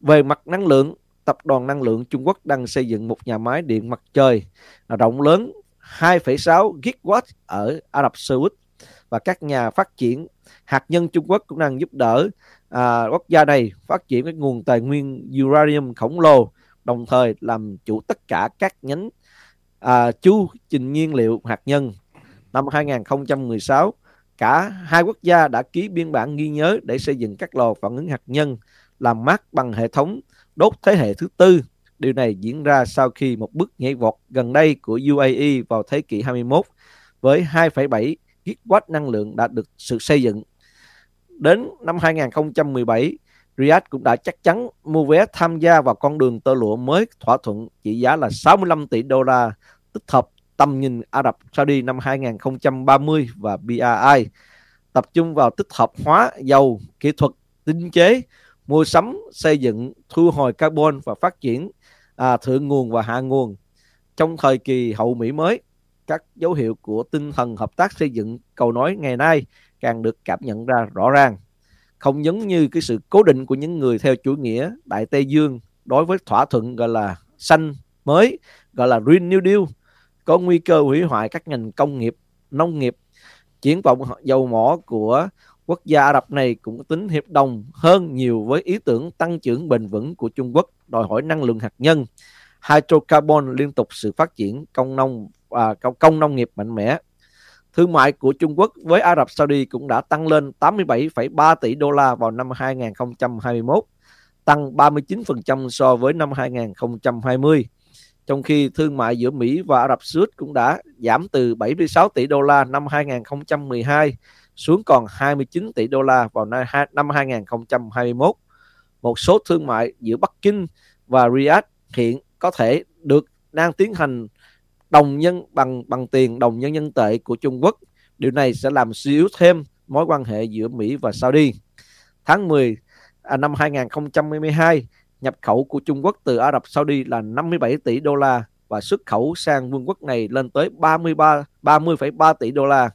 Về mặt năng lượng, Tập đoàn Năng lượng Trung Quốc đang xây dựng một nhà máy điện mặt trời rộng lớn 2,6 gigawatt ở Ả Rập Xê Út. Và các nhà phát triển hạt nhân Trung Quốc cũng đang giúp đỡ à, quốc gia này phát triển cái nguồn tài nguyên uranium khổng lồ đồng thời làm chủ tất cả các nhánh à, chu trình nhiên liệu hạt nhân. Năm 2016 cả hai quốc gia đã ký biên bản ghi nhớ để xây dựng các lò phản ứng hạt nhân làm mát bằng hệ thống đốt thế hệ thứ tư. Điều này diễn ra sau khi một bước nhảy vọt gần đây của UAE vào thế kỷ 21 với 2,7 gigawatt năng lượng đã được sự xây dựng. Đến năm 2017, Riyadh cũng đã chắc chắn mua vé tham gia vào con đường tơ lụa mới thỏa thuận trị giá là 65 tỷ đô la tích hợp tầm nhìn Ả Rập Saudi năm 2030 và BRI tập trung vào tích hợp hóa dầu, kỹ thuật, tinh chế, mua sắm, xây dựng, thu hồi carbon và phát triển à, thượng nguồn và hạ nguồn. Trong thời kỳ hậu Mỹ mới, các dấu hiệu của tinh thần hợp tác xây dựng cầu nói ngày nay càng được cảm nhận ra rõ ràng. Không giống như cái sự cố định của những người theo chủ nghĩa Đại Tây Dương đối với thỏa thuận gọi là xanh mới, gọi là Green New Deal có nguy cơ hủy hoại các ngành công nghiệp, nông nghiệp, triển vọng dầu mỏ của quốc gia Ả Rập này cũng tính hiệp đồng hơn nhiều với ý tưởng tăng trưởng bền vững của Trung Quốc đòi hỏi năng lượng hạt nhân, hydrocarbon liên tục sự phát triển công nông và công nông nghiệp mạnh mẽ. Thương mại của Trung Quốc với Ả Rập Saudi cũng đã tăng lên 87,3 tỷ đô la vào năm 2021, tăng 39% so với năm 2020 trong khi thương mại giữa Mỹ và Ả Rập Xê Út cũng đã giảm từ 76 tỷ đô la năm 2012 xuống còn 29 tỷ đô la vào năm 2021. Một số thương mại giữa Bắc Kinh và Riyadh hiện có thể được đang tiến hành đồng nhân bằng bằng tiền đồng nhân dân tệ của Trung Quốc. Điều này sẽ làm suy yếu thêm mối quan hệ giữa Mỹ và Saudi. Tháng 10 à, năm 2022, nhập khẩu của Trung Quốc từ Ả Rập Saudi là 57 tỷ đô la và xuất khẩu sang vương quốc này lên tới 33 30,3 tỷ đô la.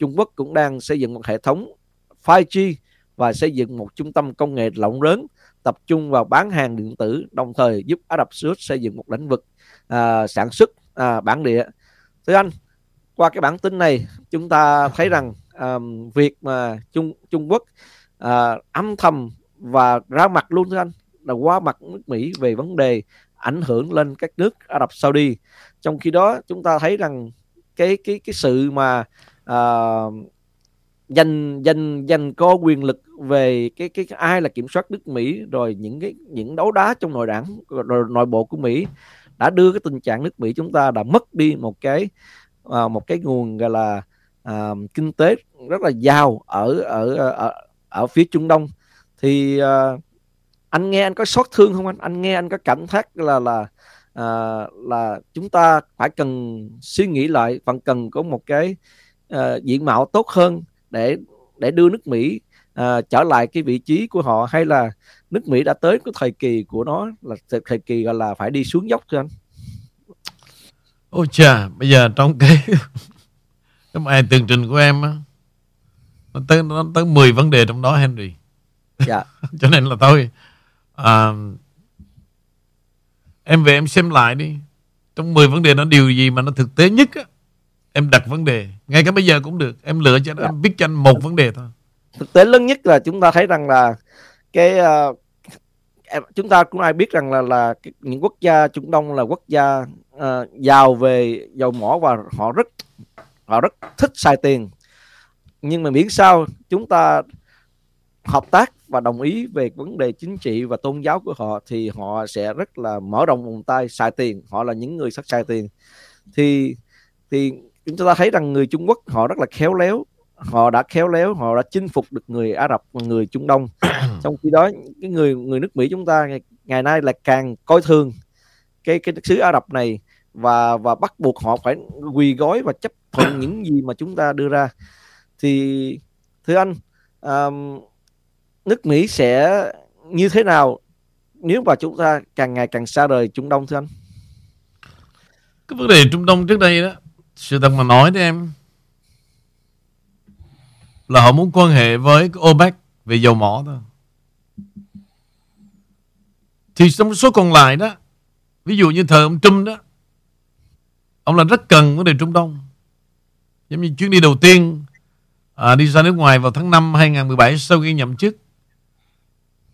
Trung Quốc cũng đang xây dựng một hệ thống 5G và xây dựng một trung tâm công nghệ rộng lớn tập trung vào bán hàng điện tử đồng thời giúp Ả Rập Xê Út xây dựng một lĩnh vực à, sản xuất à, bản địa. Thưa anh, qua cái bản tin này chúng ta thấy rằng à, việc mà Trung Trung Quốc à, âm thầm và ra mặt luôn thưa anh là qua mặt nước Mỹ về vấn đề ảnh hưởng lên các nước Ả Rập Saudi. Trong khi đó chúng ta thấy rằng cái cái cái sự mà uh, danh danh danh có quyền lực về cái cái ai là kiểm soát nước Mỹ rồi những cái những đấu đá trong nội đảng rồi nội bộ của Mỹ đã đưa cái tình trạng nước Mỹ chúng ta đã mất đi một cái uh, một cái nguồn gọi là uh, kinh tế rất là giàu ở ở ở ở phía Trung Đông. Thì uh, anh nghe anh có xót thương không anh? Anh nghe anh có cảm giác là là uh, là chúng ta phải cần suy nghĩ lại phần cần có một cái à, diện mạo tốt hơn để để đưa nước Mỹ à, trở lại cái vị trí của họ hay là nước Mỹ đã tới cái thời kỳ của nó là thời kỳ gọi là phải đi xuống dốc thưa anh? Ôi chà bây giờ trong cái cái bài tường trình của em á nó tới nó tới 10 vấn đề trong đó Henry. Dạ. Cho nên là thôi à, em về em xem lại đi. Trong 10 vấn đề nó điều gì mà nó thực tế nhất á em đặt vấn đề. Ngay cả bây giờ cũng được. Em lựa cho dạ. em biết cho anh một vấn đề thôi. Thực tế lớn nhất là chúng ta thấy rằng là cái uh, chúng ta cũng ai biết rằng là là những quốc gia Trung Đông là quốc gia uh, giàu về dầu mỏ và họ rất họ rất thích xài tiền. Nhưng mà miễn sao chúng ta hợp tác và đồng ý về vấn đề chính trị và tôn giáo của họ thì họ sẽ rất là mở rộng vòng tay xài tiền. Họ là những người sắp xài tiền. Thì thì chúng ta thấy rằng người Trung Quốc họ rất là khéo léo. Họ đã khéo léo họ đã chinh phục được người Ả Rập và người Trung Đông. Trong khi đó cái người người nước Mỹ chúng ta ngày, ngày nay là càng coi thường cái cái xứ Ả Rập này và và bắt buộc họ phải quỳ gói và chấp thuận những gì mà chúng ta đưa ra. Thì thưa anh um, nước Mỹ sẽ như thế nào nếu mà chúng ta càng ngày càng xa rời Trung Đông thưa anh? Cái vấn đề Trung Đông trước đây đó, sự thật mà nói đấy em, là họ muốn quan hệ với OPEC về dầu mỏ thôi. Thì trong số còn lại đó, ví dụ như thời ông Trump đó, ông là rất cần vấn đề Trung Đông. Giống như chuyến đi đầu tiên à, đi ra nước ngoài vào tháng 5 2017 sau khi nhậm chức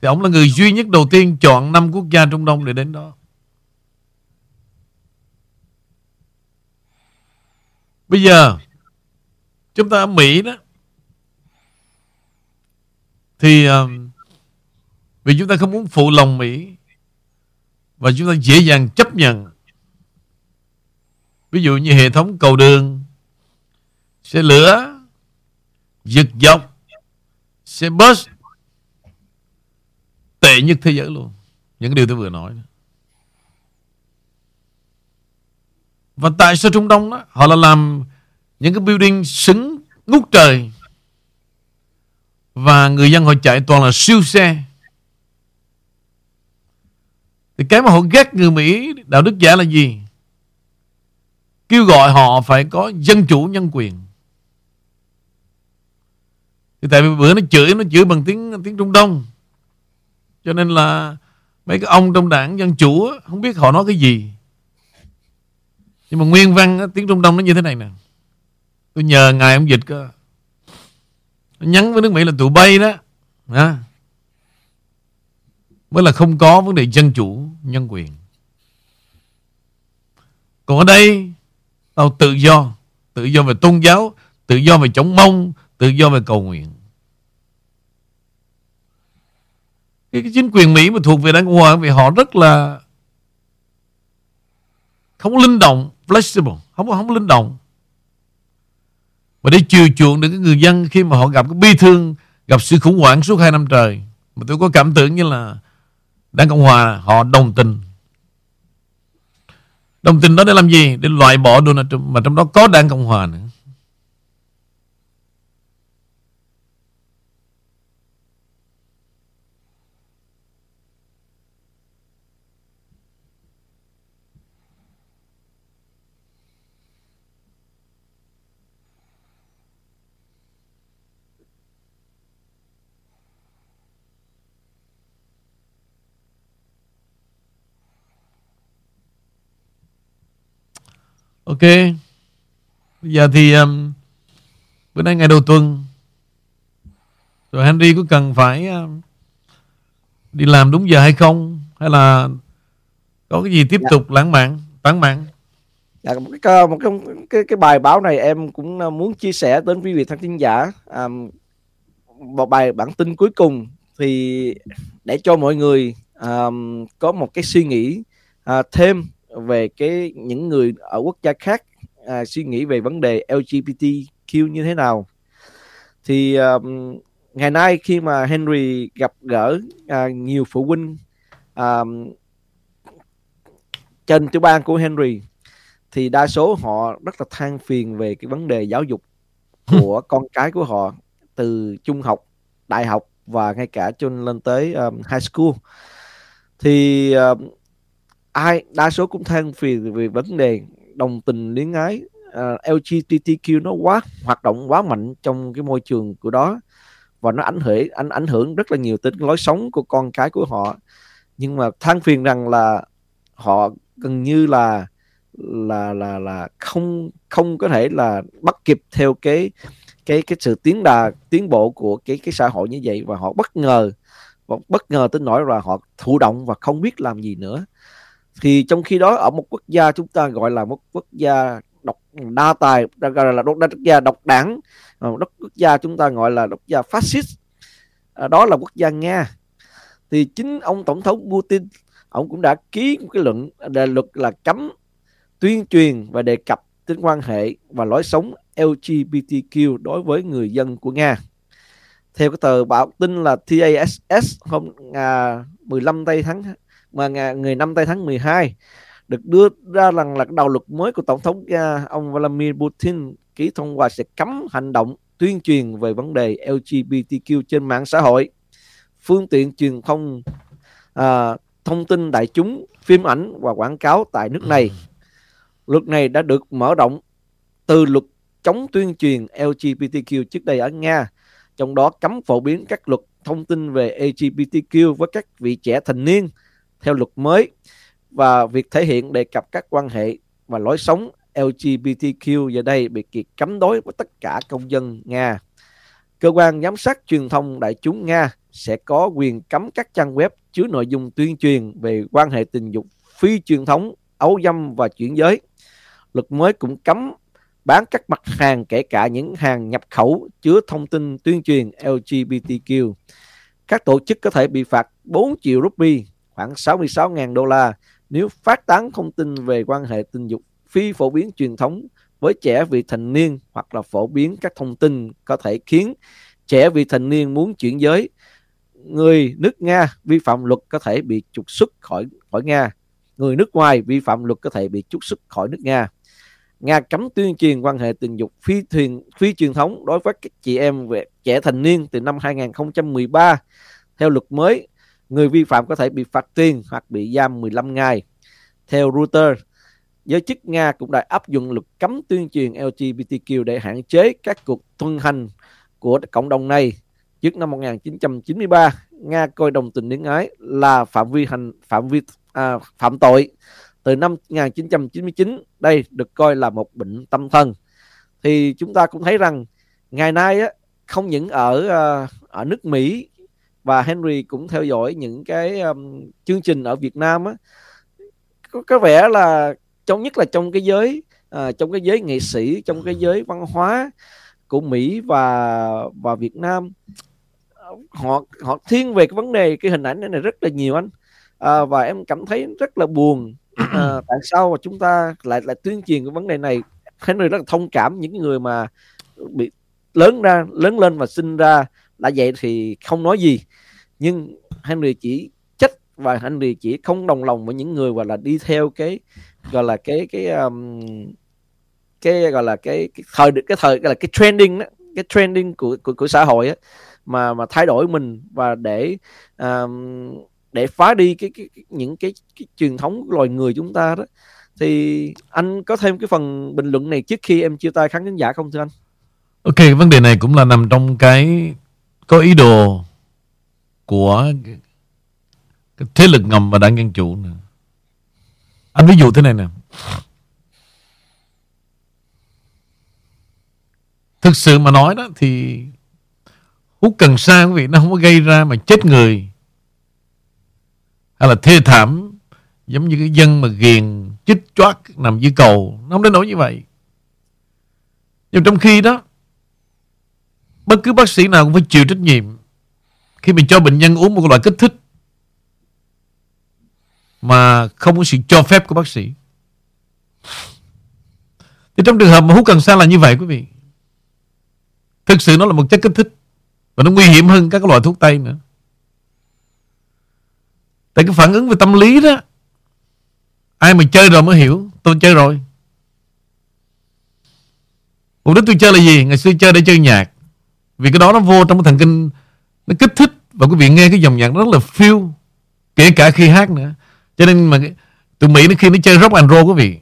thì ông là người duy nhất đầu tiên chọn năm quốc gia Trung Đông để đến đó. Bây giờ chúng ta ở Mỹ đó thì um, vì chúng ta không muốn phụ lòng Mỹ và chúng ta dễ dàng chấp nhận. Ví dụ như hệ thống cầu đường xe lửa giật dọc xe bus tệ nhất thế giới luôn. Những điều tôi vừa nói và tại sao Trung Đông đó, họ là làm những cái building xứng ngút trời? Và người dân họ chạy toàn là siêu xe. Thì cái mà họ ghét người Mỹ, đạo đức giả là gì? Kêu gọi họ phải có dân chủ, nhân quyền. Thì tại vì bữa nó chửi nó chửi bằng tiếng tiếng Trung Đông. Cho nên là mấy cái ông trong đảng, Dân Chủ không biết họ nói cái gì. Nhưng mà nguyên văn tiếng Trung Đông nó như thế này nè. Tôi nhờ ngài ông dịch cơ. nhắn với nước Mỹ là tụi bay đó. À, mới là không có vấn đề dân chủ nhân quyền. Còn ở đây tao tự do. Tự do về tôn giáo tự do về chống mông tự do về cầu nguyện. Cái, cái chính quyền Mỹ mà thuộc về đảng Cộng hòa vì họ rất là không linh động, flexible. Không không linh động. Và để chiều chuộng được cái người dân khi mà họ gặp cái bi thương, gặp sự khủng hoảng suốt hai năm trời. Mà tôi có cảm tưởng như là đảng cộng hòa, họ đồng tình. Đồng tình đó để làm gì? Để loại bỏ Donald Trump. Mà trong đó có đảng cộng hòa nữa. Ok. Bây giờ thì um, bữa nay ngày đầu tuần. Rồi Henry có cần phải um, đi làm đúng giờ hay không? Hay là có cái gì tiếp dạ. tục lãng mạn tán mạn? Dạ, một cái một cái, cái cái bài báo này em cũng uh, muốn chia sẻ đến quý vị thân thính giả. Um, một bài bản tin cuối cùng thì để cho mọi người um, có một cái suy nghĩ uh, thêm về cái những người ở quốc gia khác à, suy nghĩ về vấn đề LGBTQ như thế nào. Thì um, ngày nay khi mà Henry gặp gỡ à, nhiều phụ huynh à, trên tiểu bang của Henry thì đa số họ rất là than phiền về cái vấn đề giáo dục của con cái của họ từ trung học, đại học và ngay cả cho lên tới um, high school. Thì um, ai đa số cũng than phiền về vấn đề đồng tình luyến ái. À, uh, LGBTQ nó quá hoạt động quá mạnh trong cái môi trường của đó và nó ảnh hưởng ảnh ảnh hưởng rất là nhiều tới lối sống của con cái của họ. Nhưng mà than phiền rằng là họ gần như là là là là không không có thể là bắt kịp theo cái cái cái sự tiến đà tiến bộ của cái cái xã hội như vậy và họ bất ngờ và bất ngờ tới nỗi là họ thụ động và không biết làm gì nữa thì trong khi đó ở một quốc gia chúng ta gọi là một quốc gia độc đa tài gọi là đa quốc gia độc đảng ờ, một quốc gia chúng ta gọi là quốc gia phát xít ờ, đó là quốc gia nga thì chính ông tổng thống Putin ông cũng đã ký một cái luận đề luật là cấm tuyên truyền và đề cập đến quan hệ và lối sống LGBTQ đối với người dân của Nga. Theo cái tờ báo tin là TASS hôm à, 15 tây tháng mà ngày 5 tây tháng 12 được đưa ra rằng là đạo luật mới của tổng thống Nga ông Vladimir Putin ký thông qua sẽ cấm hành động tuyên truyền về vấn đề LGBTQ trên mạng xã hội, phương tiện truyền thông à, thông tin đại chúng, phim ảnh và quảng cáo tại nước này. Luật này đã được mở rộng từ luật chống tuyên truyền LGBTQ trước đây ở Nga, trong đó cấm phổ biến các luật thông tin về LGBTQ với các vị trẻ thành niên theo luật mới và việc thể hiện đề cập các quan hệ và lối sống LGBTQ giờ đây bị kiệt cấm đối với tất cả công dân Nga. Cơ quan giám sát truyền thông đại chúng Nga sẽ có quyền cấm các trang web chứa nội dung tuyên truyền về quan hệ tình dục phi truyền thống, ấu dâm và chuyển giới. Luật mới cũng cấm bán các mặt hàng kể cả những hàng nhập khẩu chứa thông tin tuyên truyền LGBTQ. Các tổ chức có thể bị phạt 4 triệu rupee khoảng 66.000 đô la nếu phát tán thông tin về quan hệ tình dục phi phổ biến truyền thống với trẻ vị thành niên hoặc là phổ biến các thông tin có thể khiến trẻ vị thành niên muốn chuyển giới. Người nước Nga vi phạm luật có thể bị trục xuất khỏi khỏi Nga. Người nước ngoài vi phạm luật có thể bị trục xuất khỏi nước Nga. Nga cấm tuyên truyền quan hệ tình dục phi thuyền, phi truyền thống đối với các chị em về, trẻ thành niên từ năm 2013 theo luật mới người vi phạm có thể bị phạt tiền hoặc bị giam 15 ngày. Theo Reuters, giới chức Nga cũng đã áp dụng luật cấm tuyên truyền LGBTQ để hạn chế các cuộc tuân hành của cộng đồng này. Trước năm 1993, Nga coi đồng tình luyến ái là phạm vi hành phạm vi à, phạm tội. Từ năm 1999, đây được coi là một bệnh tâm thần. Thì chúng ta cũng thấy rằng ngày nay á, không những ở à, ở nước Mỹ và Henry cũng theo dõi những cái um, chương trình ở Việt Nam á. Có, có vẻ là trong nhất là trong cái giới uh, trong cái giới nghệ sĩ trong cái giới văn hóa của Mỹ và và Việt Nam họ họ thiên về cái vấn đề cái hình ảnh này, này rất là nhiều anh. À, và em cảm thấy rất là buồn à, tại sao mà chúng ta lại lại tuyên truyền cái vấn đề này. Henry rất là thông cảm những người mà bị lớn ra lớn lên và sinh ra. Đã vậy thì không nói gì nhưng Henry chỉ trách và Henry chỉ không đồng lòng với những người gọi là đi theo cái gọi là cái cái um, cái gọi là cái, cái thời cái thời gọi là cái trending đó, cái trending của của, của xã hội á mà mà thay đổi mình và để um, để phá đi cái, cái, cái những cái, cái truyền thống loài người chúng ta đó thì anh có thêm cái phần bình luận này trước khi em chia tay khán giả không thưa anh? Ok, vấn đề này cũng là nằm trong cái có ý đồ của cái thế lực ngầm và đảng Dân Chủ nữa. Anh ví dụ thế này nè. Thực sự mà nói đó thì hút cần sa quý vị, nó không có gây ra mà chết người hay là thê thảm, giống như cái dân mà ghiền, chích choát nằm dưới cầu nó không đến nỗi như vậy nhưng trong khi đó, bất cứ bác sĩ nào cũng phải chịu trách nhiệm khi mình cho bệnh nhân uống một loại kích thích mà không có sự cho phép của bác sĩ. Thì trong trường hợp mà hút cần sa là như vậy, quý vị, thực sự nó là một chất kích thích và nó nguy hiểm hơn các loại thuốc tây nữa. Tại cái phản ứng về tâm lý đó, ai mà chơi rồi mới hiểu, tôi chơi rồi. Mục đích tôi chơi là gì? Ngày xưa chơi để chơi nhạc. Vì cái đó nó vô trong cái thần kinh, nó kích thích và quý vị nghe cái dòng nhạc rất là feel kể cả khi hát nữa. Cho nên mà tụi Mỹ nó khi nó chơi rock and roll quý vị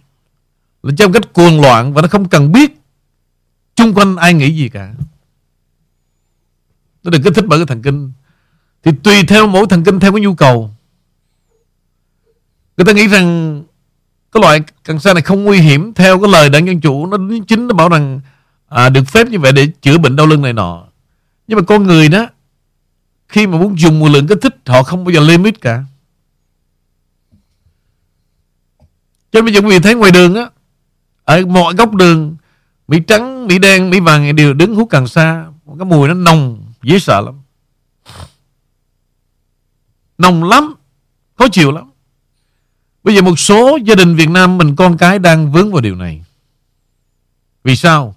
là trong cách cuồng loạn và nó không cần biết chung quanh ai nghĩ gì cả. Nó được kích thích bởi cái thần kinh. Thì tùy theo mỗi thần kinh theo cái nhu cầu. Người ta nghĩ rằng cái loại cần sa này không nguy hiểm theo cái lời đảng dân chủ nó chính nó bảo rằng à, được phép như vậy để chữa bệnh đau lưng này nọ. Nhưng mà con người đó khi mà muốn dùng một lượng kích thích, họ không bao giờ limit cả. Cho nên bây giờ quý vị thấy ngoài đường á, ở mọi góc đường, mỹ trắng, mỹ đen, mỹ vàng đều đứng hút cần sa cái mùi nó nồng, dễ sợ lắm. Nồng lắm, khó chịu lắm. Bây giờ một số gia đình Việt Nam mình, con cái đang vướng vào điều này. Vì sao?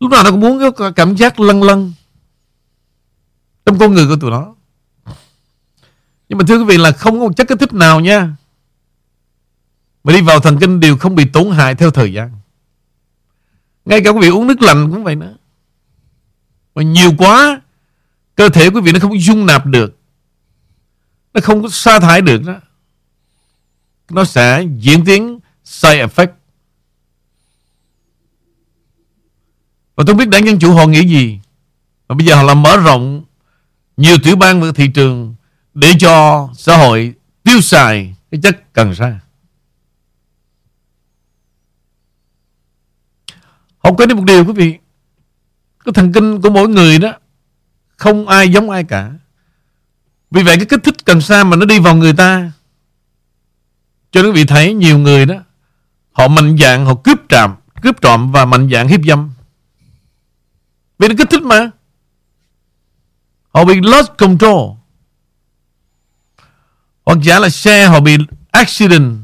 Lúc nào nó cũng muốn có cảm giác lân lân trong con người của tụi nó. Nhưng mà thưa quý vị là không có một chất kích thích nào nha. Mà đi vào thần kinh đều không bị tổn hại theo thời gian. Ngay cả quý vị uống nước lạnh cũng vậy nữa. Mà nhiều quá, cơ thể quý vị nó không dung nạp được. Nó không có sa thải được đó. Nó sẽ diễn tiến side effect. Và tôi biết đảng Dân Chủ họ nghĩ gì. Và bây giờ họ làm mở rộng nhiều tiểu bang vào thị trường để cho xã hội tiêu xài cái chất cần sa. Học quên đi một điều quý vị. Cái thần kinh của mỗi người đó, không ai giống ai cả. Vì vậy cái kích thích cần sa mà nó đi vào người ta, cho nên quý vị thấy nhiều người đó, họ mạnh dạng họ cướp trạm cướp trộm và mạnh dạng hiếp dâm vì nó kích thích mà họ bị lost control. Hoặc giả là xe họ bị accident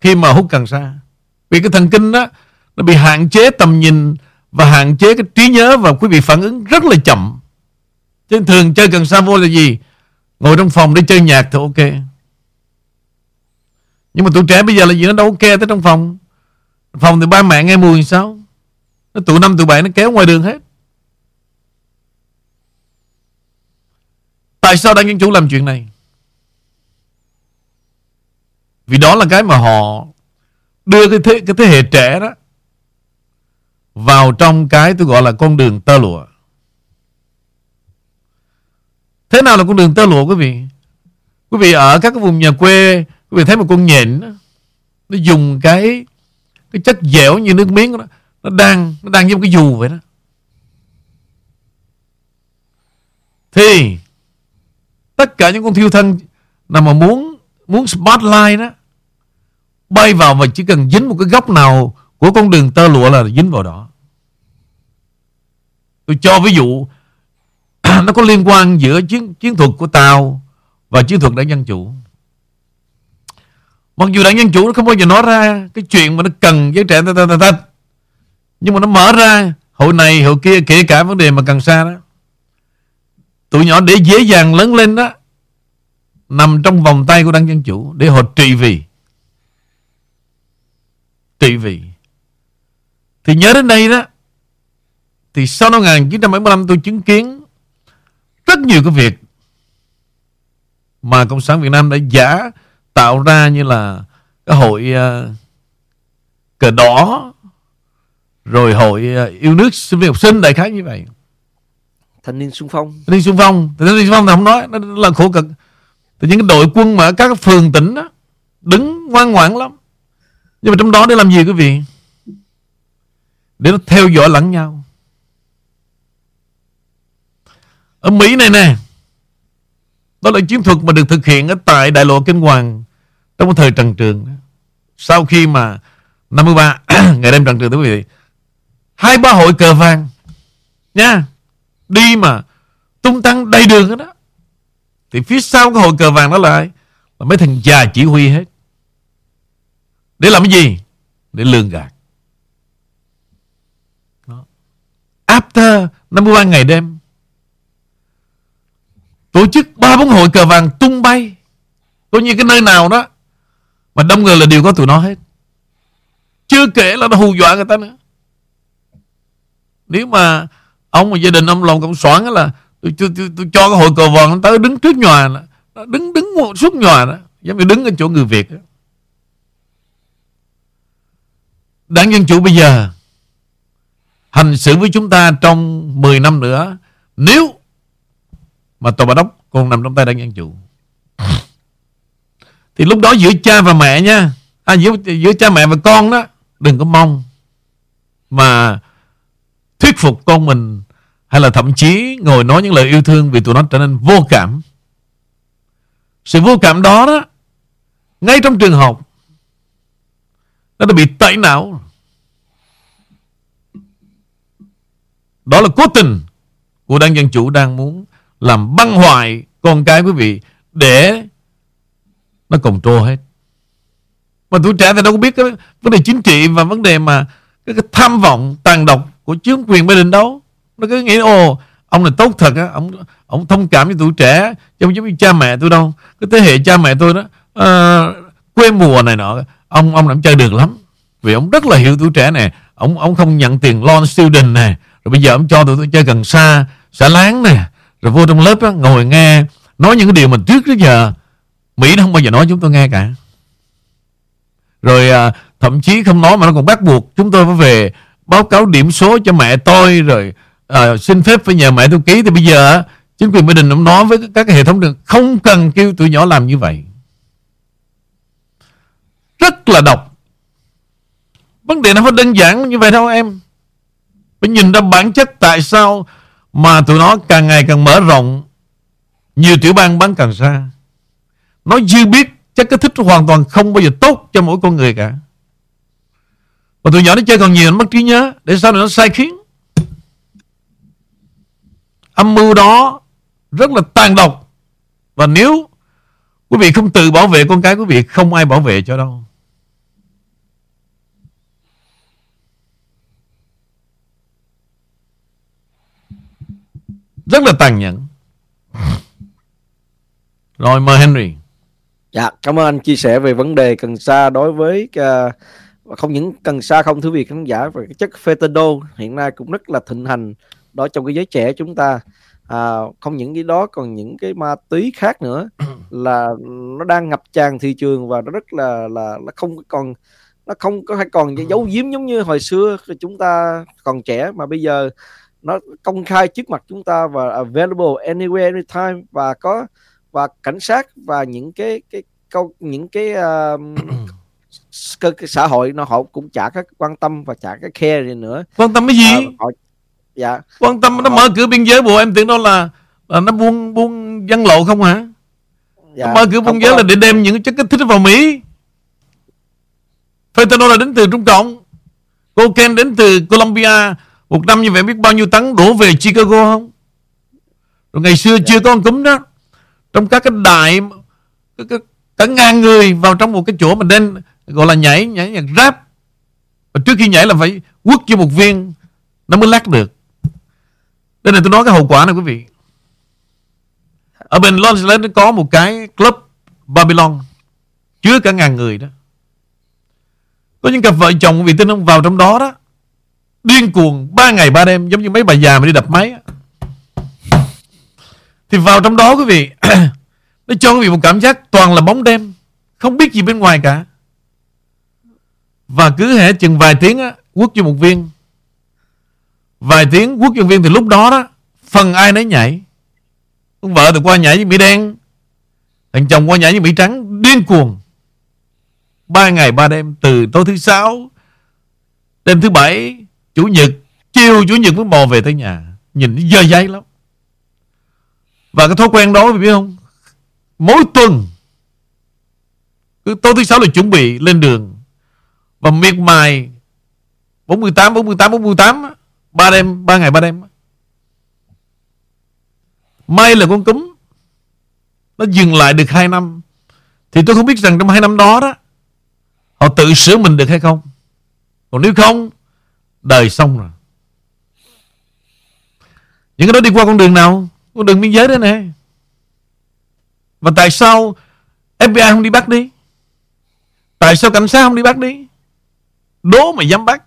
khi mà hút cần sa. Vì cái thần kinh đó, nó bị hạn chế tầm nhìn và hạn chế cái trí nhớ và quý vị phản ứng rất là chậm. Chứ thường chơi cần sa vô là gì? Ngồi trong phòng để chơi nhạc thì ok. Nhưng mà tụi trẻ bây giờ là gì? Nó đâu ok tới trong phòng. Phòng thì ba mẹ nghe mùi sao? Nó tụi năm, tụi bảy nó kéo ngoài đường hết. Tại sao đảng dân chủ làm chuyện này? Vì đó là cái mà họ đưa cái thế cái thế hệ trẻ đó vào trong cái tôi gọi là con đường tơ lụa. Thế nào là con đường tơ lụa quý vị? Quý vị ở các cái vùng nhà quê quý vị thấy một con nhện đó, nó dùng cái cái chất dẻo như nước miếng đó, nó đang nó đang giống cái dù vậy đó. Thì tất cả những con thiêu thân nào mà muốn muốn spotlight đó bay vào và chỉ cần dính một cái góc nào của con đường tơ lụa là dính vào đó. Tôi cho ví dụ nó có liên quan giữa chiến chiến thuật của tàu và chiến thuật đảng dân chủ. Mặc dù đảng dân chủ nó không bao giờ nói ra cái chuyện mà nó cần giới trẻ ta, ta, ta, ta. nhưng mà nó mở ra hội này hội kia kể cả vấn đề mà cần xa đó tụi nhỏ để dễ dàng lớn lên đó nằm trong vòng tay của đảng dân chủ để họ trị vì. Trị vì. Thì nhớ đến đây đó thì sau năm 1975 tôi chứng kiến rất nhiều cái việc mà Cộng sản Việt Nam đã giả tạo ra như là cái hội uh, cờ đỏ rồi hội uh, yêu nước sinh viên học sinh đại khái như vậy thanh niên xung phong. Thanh niên xung phong. Thanh niên xung phong thì không nói. Nó là khổ cực. Thì những cái đội quân mà ở các phường tỉnh đó, đứng ngoan ngoãn lắm. Nhưng mà trong đó để làm gì quý vị? Để nó theo dõi lẫn nhau. Ở Mỹ này nè, đó là chiến thuật mà được thực hiện ở tại đại lộ Kinh Hoàng trong thời Trần Trường sau khi mà 53 ngày đêm Trần Trường quý vị, hai ba hội cờ vàng nha đi mà tung tăng đầy đường hết đó thì phía sau cái hội cờ vàng đó lại là mấy thằng già chỉ huy hết. Để làm cái gì? Để lường gạt. Đó. after 53 ngày đêm, tổ chức ba bốn hội cờ vàng tung bay. Coi như cái nơi nào đó mà đông người là đều có tụi nó hết. Chưa kể là nó hù dọa người ta nữa. Nếu mà ông mà gia đình ông lòng cộng soạn là tôi, tôi, tôi, tôi cho cái hội cờ vàng tới đứng trước nhòa đứng đứng một suốt nhòa đó giống như đứng ở chỗ người việt đó. đảng dân chủ bây giờ hành xử với chúng ta trong 10 năm nữa nếu mà tòa bà đốc còn nằm trong tay đảng dân chủ thì lúc đó giữa cha và mẹ nha à, giữa, giữa cha mẹ và con đó đừng có mong mà thuyết phục con mình hay là thậm chí ngồi nói những lời yêu thương vì tụi nó trở nên vô cảm. Sự vô cảm đó đó ngay trong trường học nó đã bị tẩy não. Đó là cố tình của đảng dân chủ đang muốn làm băng hoại con cái quý vị để nó cùng trô hết. Mà tuổi trẻ thì đâu có biết cái vấn đề chính trị và vấn đề mà cái, cái tham vọng tàn độc của chính quyền Biden đâu nó cứ nghĩ ồ ông là tốt thật á ông ông thông cảm với tuổi trẻ giống giống như cha mẹ tôi đâu. Cái thế hệ cha mẹ tôi đó uh, quê mùa này nọ ông ông làm chơi được lắm. Vì ông rất là hiểu tuổi trẻ này ông ông không nhận tiền loan student này rồi bây giờ ông cho tụi tôi chơi gần xa xả láng nè rồi vô trong lớp đó, ngồi nghe nói những cái điều mình trước đến giờ Mỹ nó không bao giờ nói chúng tôi nghe cả. Rồi à, thậm chí không nói mà nó còn bắt buộc chúng tôi phải về báo cáo điểm số cho mẹ tôi rồi à, xin phép phải nhờ mẹ tôi ký. Thì bây giờ chính quyền Biden cũng nói với các cái hệ thống đường không cần kêu tụi nhỏ làm như vậy. Rất là độc. Vấn đề nó không đơn giản như vậy đâu em. Phải nhìn ra bản chất tại sao mà tụi nó càng ngày càng mở rộng nhiều tiểu bang bán càng xa. Nó dư biết chất kích thích hoàn toàn không bao giờ tốt cho mỗi con người cả. Và tụi nhỏ nó chơi còn nhiều nó mất trí nhớ. Để sau này nó sai khiến âm mưu đó rất là tàn độc. Và nếu quý vị không tự bảo vệ con cái quý vị không ai bảo vệ cho đâu. Rất là tàn nhẫn. Rồi mời Henry. Dạ cảm ơn anh chia sẻ về vấn đề cần sa đối với uh, không những cần sa không thưa vị khán giả về cái chất fentanyl hiện nay cũng rất là thịnh hành đó trong cái giới trẻ chúng ta à, không những cái đó còn những cái ma túy khác nữa là nó đang ngập tràn thị trường và nó rất là là nó không còn nó không có hay còn giấu giếm giống như hồi xưa chúng ta còn trẻ. Mà bây giờ nó công khai trước mặt chúng ta và available anywhere anytime và có và cảnh sát và những cái cái câu những cái uh, cái, cái xã hội nó họ cũng chả có quan tâm và chả cái care gì nữa. Quan tâm cái gì? À, họ, dạ. Quan tâm nó mở cửa biên giới bộ em tưởng đó là là nó buôn buôn văn lộ không hả? Dạ, mở cửa buôn giới là để đem những chất kích thích vào Mỹ. Fentanyl là đến từ Trung Cộng. Cocaine đến từ Colombia. Một năm như vậy biết bao nhiêu tấn đổ về Chicago không? Rồi ngày xưa dạ. chưa có con cúm đó. Trong các cái đại cả ngàn người vào trong một cái chỗ mà nên gọi là nhảy nhảy nhạc rap. Và trước khi nhảy là phải quất cho một viên nó mới lắc được đây này tôi nói cái hậu quả này, quý vị. Ở bên Los Angeles có một cái club Babylon. Chứa cả ngàn người đó. Có những cặp vợ chồng, quý vị tin không? Vào trong đó đó, điên cuồng, ba ngày ba đêm, giống như mấy bà già mà đi đập máy thì vào trong đó, quý vị, nó cho quý vị một cảm giác toàn là bóng đêm, không biết gì bên ngoài cả. Và cứ hệ chừng vài tiếng á, quất cho một viên vài tiếng quốc dân viên thì lúc đó đó, phần ai nấy nhảy. Con vợ thì qua nhảy với Mỹ đen, thằng chồng qua nhảy với Mỹ trắng, điên cuồng. Ba ngày ba đêm, từ tối thứ sáu, đêm thứ bảy, chủ nhật, chiều chủ nhật mới bò về tới nhà. Nhìn dơ dây lắm. Và cái thói quen đó, biết không? Mỗi tuần, cứ tối thứ sáu là chuẩn bị lên đường. Và miệt mài 48 48 48 ba đêm, ba ngày, ba đêm. May là con cúm. Nó dừng lại được hai năm. Thì tôi không biết rằng trong hai năm đó đó, họ tự sửa mình được hay không. Còn nếu không, đời xong rồi. Những cái đó đi qua con đường nào? Con đường biên giới đấy nè. Và tại sao FBI không đi bắt đi? Tại sao cảnh sát không đi bắt đi? Đố mà dám bắt.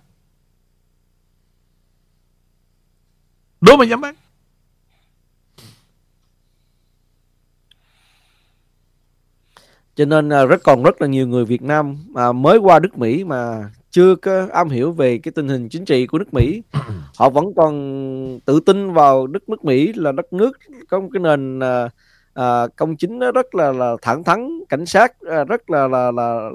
Đố mà dám bán. cho nên à, rất còn rất là nhiều người Việt Nam mà mới qua nước Mỹ mà chưa có am hiểu về cái tình hình chính trị của nước Mỹ họ vẫn còn tự tin vào đất nước Mỹ là đất nước có một cái nền à, à, công chính nó rất là là thẳng thắn cảnh sát à, rất là là, là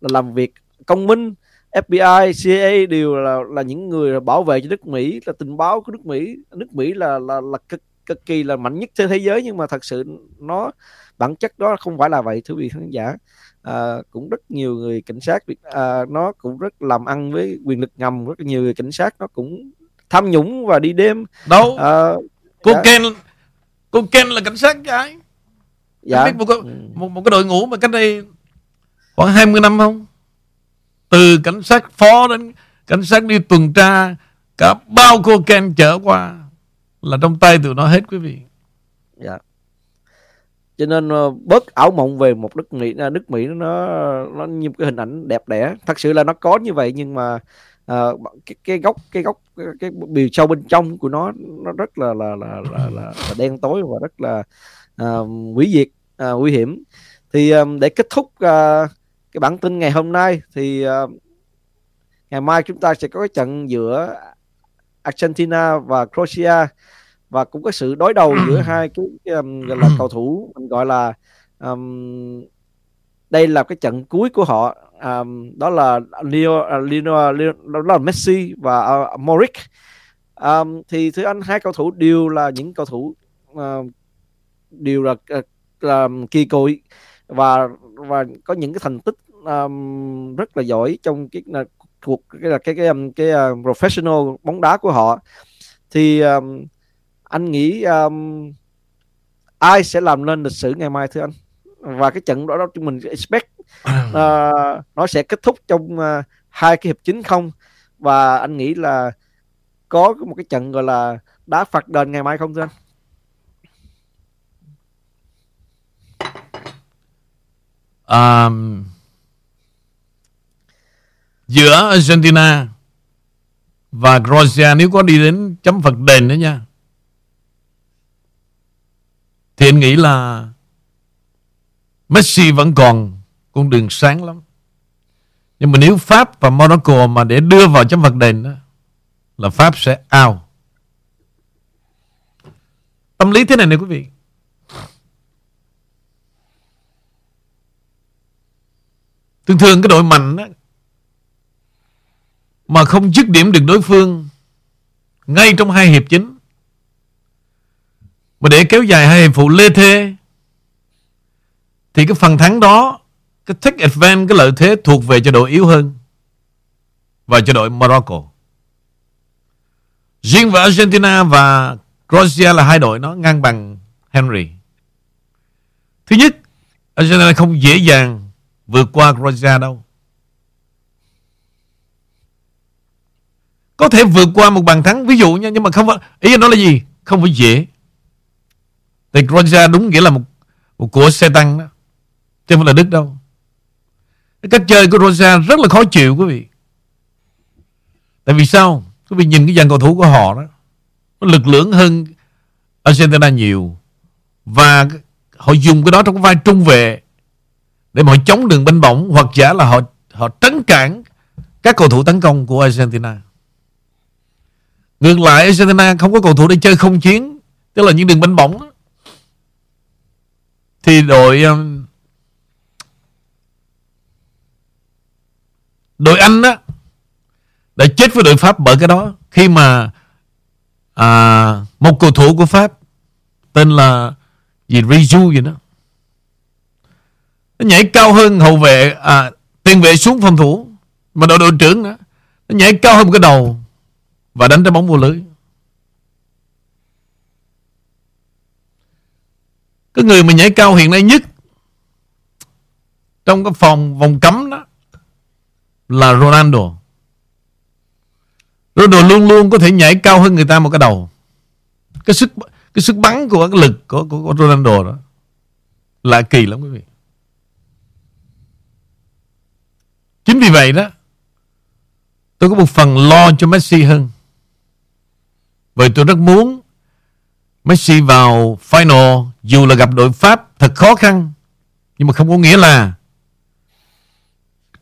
là làm việc công minh FBI, CIA đều là là những người bảo vệ cho nước Mỹ là tình báo của nước Mỹ nước Mỹ là là là cực cực kỳ là mạnh nhất trên thế giới nhưng mà thật sự nó bản chất đó không phải là vậy thưa vị khán giả à, cũng rất nhiều người cảnh sát à, nó cũng rất làm ăn với quyền lực ngầm rất nhiều người cảnh sát nó cũng tham nhũng và đi đêm đâu à, cô dạ. Ken cô Ken là cảnh sát cái dạ. biết một, ừ. một, một cái đội ngũ mà cách đây khoảng 20 năm không từ cảnh sát phó đến cảnh sát đi tuần tra cả bao cô Ken chở qua là trong tay tụi nó hết quý vị. Dạ. Cho nên ờ, bớt ảo mộng về một nước Mỹ à, nước Mỹ nó nó như cái hình ảnh đẹp đẽ. Thật sự là nó có như vậy nhưng mà uh, cái cái góc cái góc cái, cái bìu sâu bên trong của nó nó rất là là là là, là, là đen tối và rất là uh, hủy diệt uh, nguy hiểm. Thì um, để kết thúc uh, cái bản tin ngày hôm nay thì uh, ngày mai chúng ta sẽ có cái trận giữa Argentina và Croatia và cũng có sự đối đầu giữa hai cái, cái um, gọi là cầu thủ mình gọi là um, đây là cái trận cuối của họ um, đó là Leo, uh, Leo, Leo đó là Messi và uh, Modric. Um, thì thưa anh hai cầu thủ đều là những cầu thủ uh, đều là, uh, là kỳ cựu và và có những cái thành tích um, rất là giỏi trong cái cuộc cái cái cái cái, cái, cái uh, professional bóng đá của họ. Thì um, anh nghĩ um, ai sẽ làm nên lịch sử ngày mai thưa anh? Và cái trận đó đó chúng mình expect uh, nó sẽ kết thúc trong uh, hai cái hiệp chính không? Và anh nghĩ là có một cái trận gọi là đá phạt đền ngày mai không thưa anh? Um, giữa Argentina và Croatia nếu có đi đến chấm phật đền nữa nha thì anh nghĩ là Messi vẫn còn con đường sáng lắm. Nhưng mà nếu Pháp và Monaco mà để đưa vào chấm phật đền đó là Pháp sẽ out. Tâm lý thế này nè quý vị. Thường thường cái đội mạnh đó, mà không dứt điểm được đối phương ngay trong hai hiệp chính. Mà để kéo dài hai hiệp phụ lê thê, Thì cái phần thắng đó, Cái take advantage, Cái lợi thế thuộc về cho đội yếu hơn Và cho đội Morocco. Riêng với Argentina và Croatia là hai đội nó ngang bằng Henry. Thứ nhất, Argentina không dễ dàng vượt qua Croatia đâu. Có thể vượt qua một bàn thắng Ví dụ nha Nhưng mà không phải Ý nói là gì? Không phải dễ. Thì Croatia đúng nghĩa là một, một của xe tăng đó Chứ không phải là Đức đâu. Cái cách chơi của Croatia rất là khó chịu quý vị. Tại vì sao? Quý vị nhìn cái dàn cầu thủ của họ đó Nó lực lượng hơn Argentina nhiều. Và họ dùng cái đó trong cái vai trung vệ Để mà họ chống đường bên bóng Hoặc giả là họ họ trấn cản Các cầu thủ tấn công của Argentina. Ngược lại Argentina không có cầu thủ để chơi không chiến Tức là những đường bánh bóng Thì đội um, Đội Anh á Đã chết với đội Pháp bởi cái đó. Khi mà à, Một cầu thủ của Pháp Tên là gì Rizu gì đó Nó nhảy cao hơn hậu vệ à, Tiền vệ xuống phòng thủ Mà đội đội trưởng nữa Nó nhảy cao hơn cái đầu và đánh trái bóng vô lưới. Cái người mà nhảy cao hiện nay nhất trong cái phòng vòng cấm đó là Ronaldo. Ronaldo luôn luôn có thể nhảy cao hơn người ta một cái đầu. Cái sức cái sức bắn của cái lực của, của, của Ronaldo đó là kỳ lắm quý vị. Chính vì vậy đó tôi có một phần lo cho Messi hơn. Vậy tôi rất muốn Messi vào final dù là gặp đội Pháp thật khó khăn nhưng mà không có nghĩa là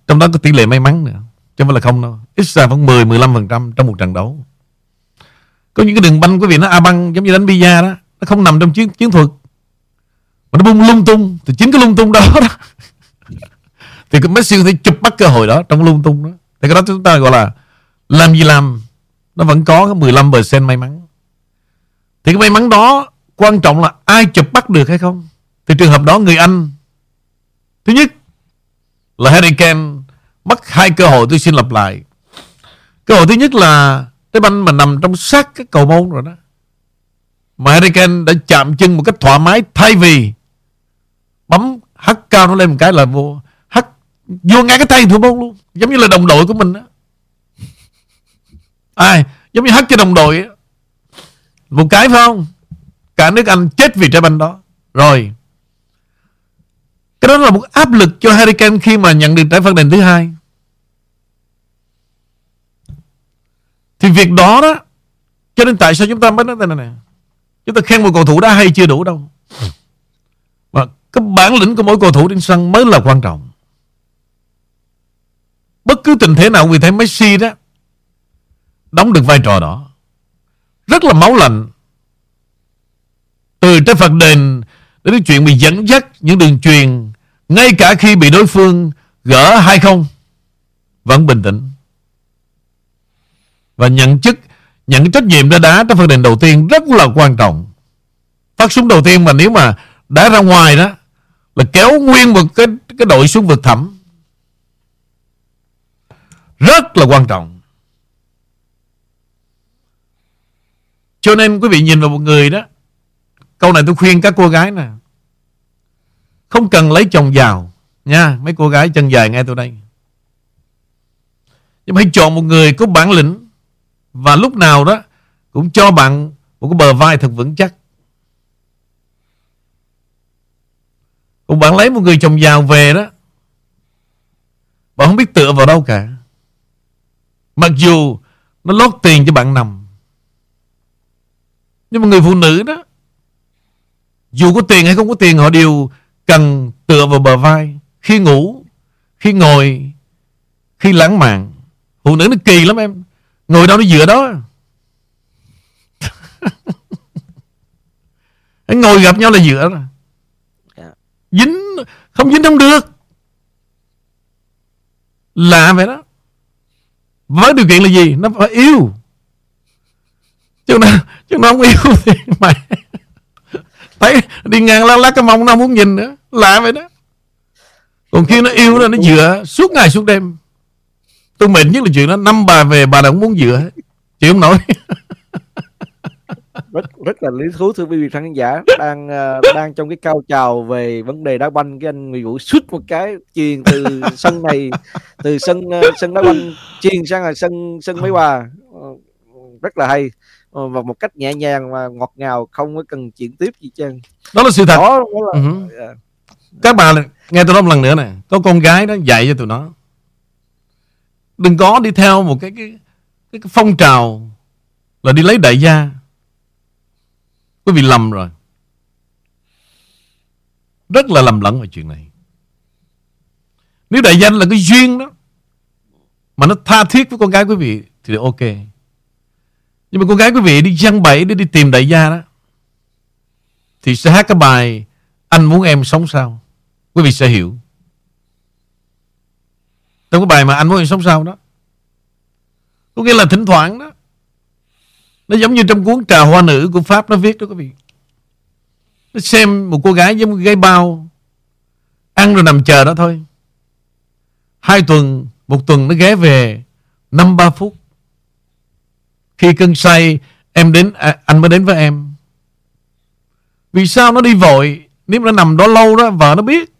trong đó có tỷ lệ may mắn nữa chứ không phải là không đâu. Ít ra vẫn 10-15% trong một trận đấu. Có những cái đường banh quý vị nó a băng giống như đánh bia đó nó không nằm trong chiến chiến thuật. Mà nó bung lung tung thì chính cái lung tung đó, đó. Thì cái Messi có thể chụp bắt cơ hội đó trong lung tung đó. Thì cái đó chúng ta gọi là làm gì làm? Nó vẫn có cái 15% may mắn. Thì cái may mắn đó, quan trọng là ai chụp bắt được hay không. Thì trường hợp đó, người Anh thứ nhất là Harry Kane mất hai cơ hội, tôi xin lặp lại. Cơ hội thứ nhất là cái banh mà nằm trong sát cái cầu môn rồi đó. Mà Harry Kane đã chạm chân một cách thoải mái thay vì bấm hất cao nó lên một cái là vô hất vô ngay cái tay thủ môn luôn giống như là đồng đội của mình đó Ai? Giống như hát cho đồng đội. Một cái, phải không? Cả nước Anh chết vì trái banh đó. Rồi. Cái đó là một áp lực cho Harry Kane Khi mà nhận được trái phân đền thứ hai. Thì việc đó đó, Cho nên tại sao chúng ta mới nói này nè? Chúng ta khen một cầu thủ đã hay chưa đủ đâu. Mà cái bản lĩnh của mỗi cầu thủ trên sân mới là quan trọng. Bất cứ tình thế nào, Vì thấy Messi đó đóng được vai trò đó. Rất là máu lạnh. Từ trái Phật đền đến cái chuyện bị dẫn dắt những đường truyền, ngay cả khi bị đối phương gỡ hay không, vẫn bình tĩnh và nhận chức, nhận trách nhiệm ra đá trong Phật đền đầu tiên rất là quan trọng. Phát súng đầu tiên mà nếu mà đá ra ngoài đó, là kéo nguyên một cái cái đội xuống vực thẳm rất là quan trọng Cho nên quý vị nhìn vào một người đó, Câu này tôi khuyên các cô gái nè, Không cần lấy chồng giàu Nha, Mấy cô gái chân dài nghe tôi đây. Nhưng mà hãy chọn một người có bản lĩnh Và lúc nào đó Cũng cho bạn một cái bờ vai thật vững chắc. Còn bạn lấy một người chồng giàu về đó, Bạn không biết tựa vào đâu cả. Mặc dù Nó lót tiền cho bạn nằm nhưng mà người phụ nữ đó Dù có tiền hay không có tiền Họ đều cần tựa vào bờ vai. Khi ngủ Khi ngồi Khi lãng mạn. Phụ nữ nó kỳ lắm em. Ngồi đâu nó dựa đó. Ngồi gặp nhau là dựa rồi dạ. Dính Không dính không được. Lạ vậy đó. Với điều kiện là gì? Nó phải yêu chứ nó chứ nó không yêu thì mày thấy đi ngang lát lát cái mông nó muốn nhìn nữa. Lạ vậy đó. Còn khi nó yêu nó nó dựa suốt ngày suốt đêm. Tôi mệt nhất là chuyện đó năm bà về bà nào cũng muốn dựa. Chịu không nổi. Rất rất là lý thú thưa quý vị khán giả. Đang uh, đang trong cái cao trào về vấn đề đá banh. Cái anh người vũ xuất một cái truyền từ sân này từ sân uh, sân đá banh truyền sang là sân sân mấy hòa. Uh, rất là hay và một cách nhẹ nhàng và ngọt ngào không có cần chuyển tiếp gì trơn. Đó là sự thật. Đó, đó là, uh-huh. yeah. các bà nghe tôi nói một lần nữa này có con gái đó dạy cho tụi nó. Đừng có đi theo một cái cái cái, cái phong trào là đi lấy đại gia. Quý vị lầm rồi. Rất là lầm lẫn về chuyện này. Nếu đại danh là cái duyên đó mà nó tha thiết với con gái quý vị thì ok nhưng mà con gái quý vị đi giăng bẫy để đi tìm đại gia đó thì sẽ hát cái bài anh muốn em sống sao quý vị sẽ hiểu trong cái bài mà anh muốn em sống sao đó có nghĩa là thỉnh thoảng đó nó giống như trong cuốn Trà Hoa Nữ của Pháp nó viết đó quý vị. Nó xem một cô gái giống một gái bao. Ăn rồi nằm chờ đó thôi. Hai tuần, một tuần nó ghé về năm ba phút. Khi cơn say, em đến à, anh mới đến với em. Vì sao nó đi vội? Nếu nó nằm đó lâu đó, vợ nó biết.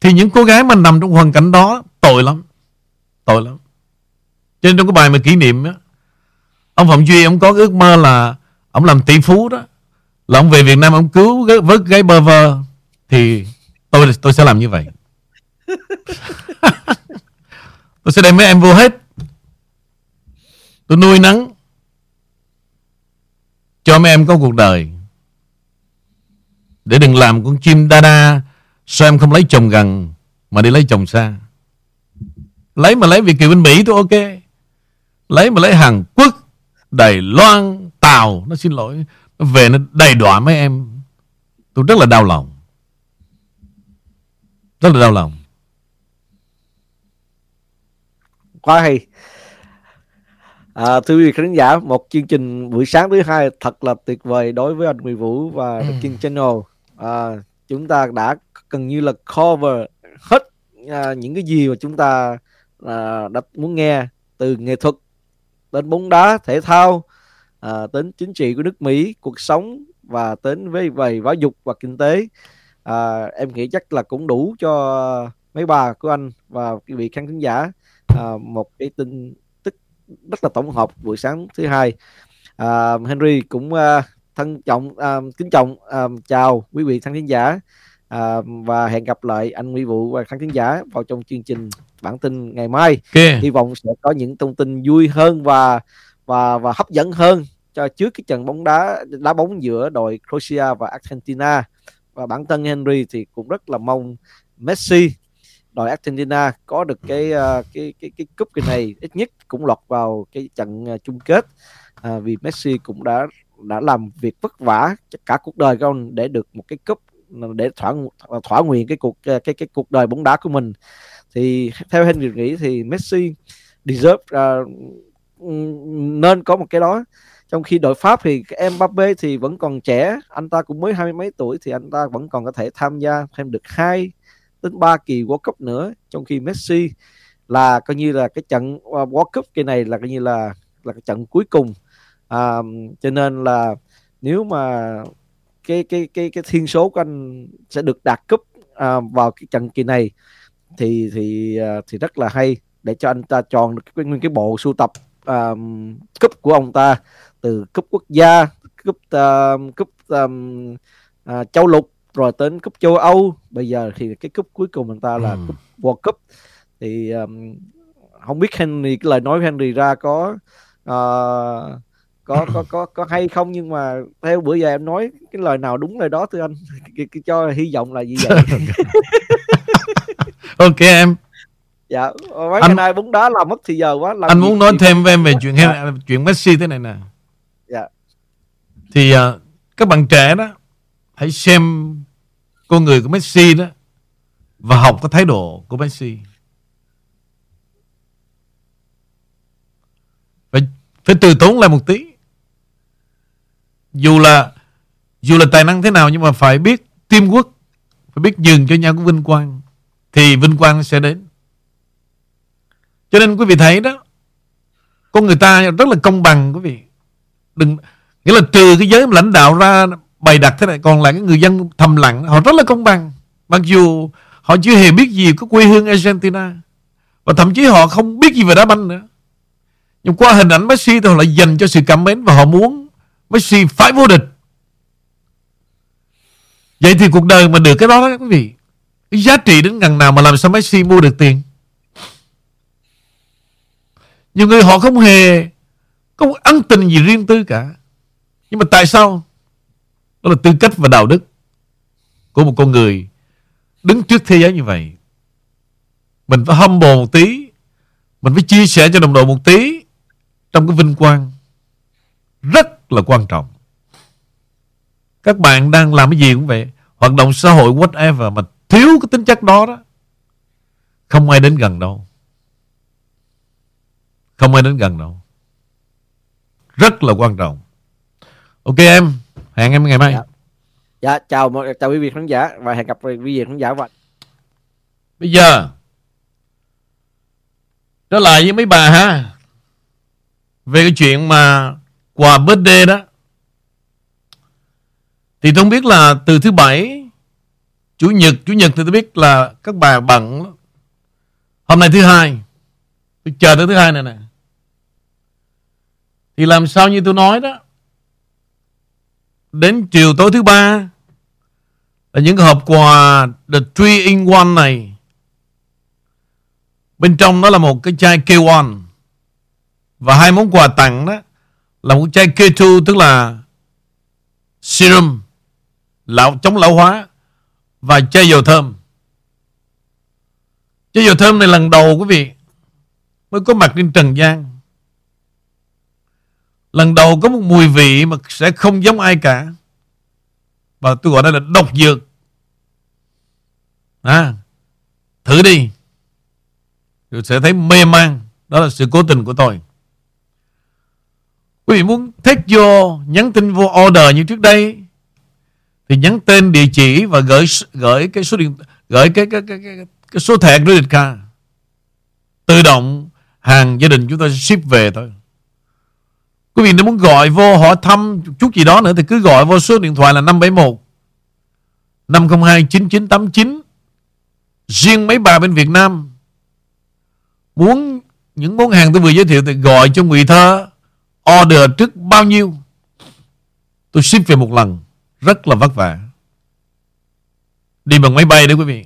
Thì những cô gái mà nằm trong hoàn cảnh đó tội lắm. Tội lắm. Cho nên trong cái bài mà kỷ niệm á Ông Phạm Duy ông có ước mơ là Ông làm tỷ phú đó Là ông về Việt Nam ông cứu với gái bơ vơ Thì tôi tôi sẽ làm như vậy Tôi sẽ đem mấy em vô hết Tôi nuôi nắng. Cho mấy em có cuộc đời. Để đừng làm con chim đa đa, Sao em không lấy chồng gần Mà đi lấy chồng xa? Lấy mà lấy Việt Kiều bên Mỹ tôi ok. Lấy mà lấy Hàn Quốc, Đài Loan, Tàu, nó xin lỗi. Nó về nó đầy đọa mấy em. Tôi rất là đau lòng. Rất là đau lòng. Quá hay à, thưa quý vị khán giả một chương trình buổi sáng thứ hai thật là tuyệt vời đối với anh Nguyễn Vũ và ừ. King Channel. À, chúng ta đã gần như là cover hết à, những cái gì mà chúng ta à, đã muốn nghe từ nghệ thuật đến bóng đá thể thao à, đến chính trị của nước Mỹ cuộc sống và đến với về giáo dục và kinh tế. À, em nghĩ chắc là cũng đủ cho mấy bà của anh và quý vị khán thính giả. À, một cái tin rất là tổng hợp buổi sáng thứ hai. À, Henry cũng à, thân trọng à, kính trọng à, chào quý vị khán thính giả. À, và hẹn gặp lại anh Mỹ Vũ và khán thính giả vào trong chương trình bản tin ngày mai. Okay. hy vọng sẽ có những thông tin vui hơn và và và hấp dẫn hơn cho trước cái trận bóng đá đá bóng giữa đội Croatia và Argentina. Và bản thân Henry thì cũng rất là mong Messi đội Argentina có được cái uh, cái cái cái cúp cái này ít nhất cũng lọt vào cái trận uh, chung kết. À, vì Messi cũng đã đã làm việc vất vả cả cuộc đời của ông để được một cái cúp để thỏa thỏa nguyện cái cuộc cái cái cuộc đời bóng đá của mình. Thì theo Henry nghĩ thì Messi deserve uh, nên có một cái đó. Trong khi đội Pháp thì Mbappe thì vẫn còn trẻ anh ta cũng mới hai mươi mấy tuổi thì anh ta vẫn còn có thể tham gia thêm được hai đến ba kỳ World Cup nữa trong khi Messi là coi như là cái trận à, World Cup kỳ này là coi như là là cái trận cuối cùng. À, cho nên là nếu mà cái cái cái cái thiên số của anh sẽ được đạt cúp à, vào cái trận kỳ này thì thì à, thì rất là hay để cho anh ta tròn được cái nguyên cái bộ sưu tập um, cúp của ông ta từ cúp quốc gia cúp uh, cúp um, uh, châu lục rồi đến cúp châu Âu. Bây giờ thì cái cúp cuối cùng người ta là ừ. cúp World Cup. Thì um, không biết Henry cái lời nói của Henry ra có uh, có có có có hay không? Nhưng mà theo bữa giờ em nói cái lời nào đúng lời đó thưa anh? Cho hy vọng là gì vậy. Ok em. Dạ mấy anh, ngày nay bóng đá làm mất thì giờ quá làm anh muốn nói thêm với em về chuyện dạ. chuyện Messi thế này nè. Dạ. Thì uh, các bạn trẻ đó hãy xem con người của Messi đó và học cái thái độ của Messi. Phải phải từ tốn lại một tí. Dù là dù là tài năng thế nào nhưng mà phải biết tiêm quốc phải biết nhường cho nhau cái vinh quang thì vinh quang sẽ đến. Cho nên quý vị thấy đó, con người ta rất là công bằng quý vị. Đừng, nghĩa là trừ cái giới lãnh đạo ra bày đặt thế này, còn lại cái người dân thầm lặng, họ rất là công bằng. Mặc dù họ chưa hề biết gì có quê hương Argentina, và thậm chí họ không biết gì về đá banh nữa. Nhưng qua hình ảnh Messi thì họ lại dành cho sự cảm mến và họ muốn Messi phải vô địch. Vậy thì cuộc đời mà được cái đó đó, quý vị, cái giá trị đến ngần nào mà làm sao Messi mua được tiền? Nhiều người họ không hề có ân tình gì riêng tư cả. Nhưng mà tại sao đó là tư cách và đạo đức Của một con người Đứng trước thế giới như vậy. Mình phải humble một tí, Mình phải chia sẻ cho đồng đội một tí Trong cái vinh quang Rất là quan trọng. Các bạn đang làm cái gì cũng vậy, Hoạt động xã hội, whatever, Mà thiếu cái tính chất đó đó, Không ai đến gần đâu. Không ai đến gần đâu. Rất là quan trọng. Ok em Hẹn em ngày mai. Dạ, dạ chào chào quý vị khán giả Và hẹn gặp quý vị khán giả và Bây giờ Trở lại với mấy bà ha Về cái chuyện mà Quà birthday đó. Thì tôi không biết là từ thứ bảy Chủ nhật Chủ nhật thì tôi biết là Các bà bận Hôm nay thứ hai Tôi chờ tới thứ hai này nè. Thì làm sao như tôi nói đó Đến chiều tối thứ ba Là những hộp quà The Three in One này. Bên trong đó là một cái chai K1 Và hai món quà tặng đó Là một chai K2 Tức là Serum lão, Chống lão hóa Và chai dầu thơm. Chai dầu thơm này lần đầu quý vị Mới có mặt trên trần gian. Lần đầu có một mùi vị mà sẽ không giống ai cả. Và tôi gọi đây là độc dược. À, thử đi. Tôi sẽ thấy mê man. Đó là sự cố tình của tôi. Quý vị muốn thích vô, nhắn tin vô order như trước đây thì nhắn tên địa chỉ và gửi gửi cái số điện gửi cái cái cái cái, cái số thẻ credit card. Tự động hàng gia đình chúng ta ship về thôi. Quý vị nếu muốn gọi vô hỏi thăm chút gì đó nữa thì cứ gọi vô số điện thoại là 571 502 9989. Riêng mấy bà bên Việt Nam muốn những món hàng tôi vừa giới thiệu thì gọi cho Ngụy Thơ, order trước bao nhiêu. Tôi ship về một lần, rất là vất vả. Đi bằng máy bay đấy quý vị.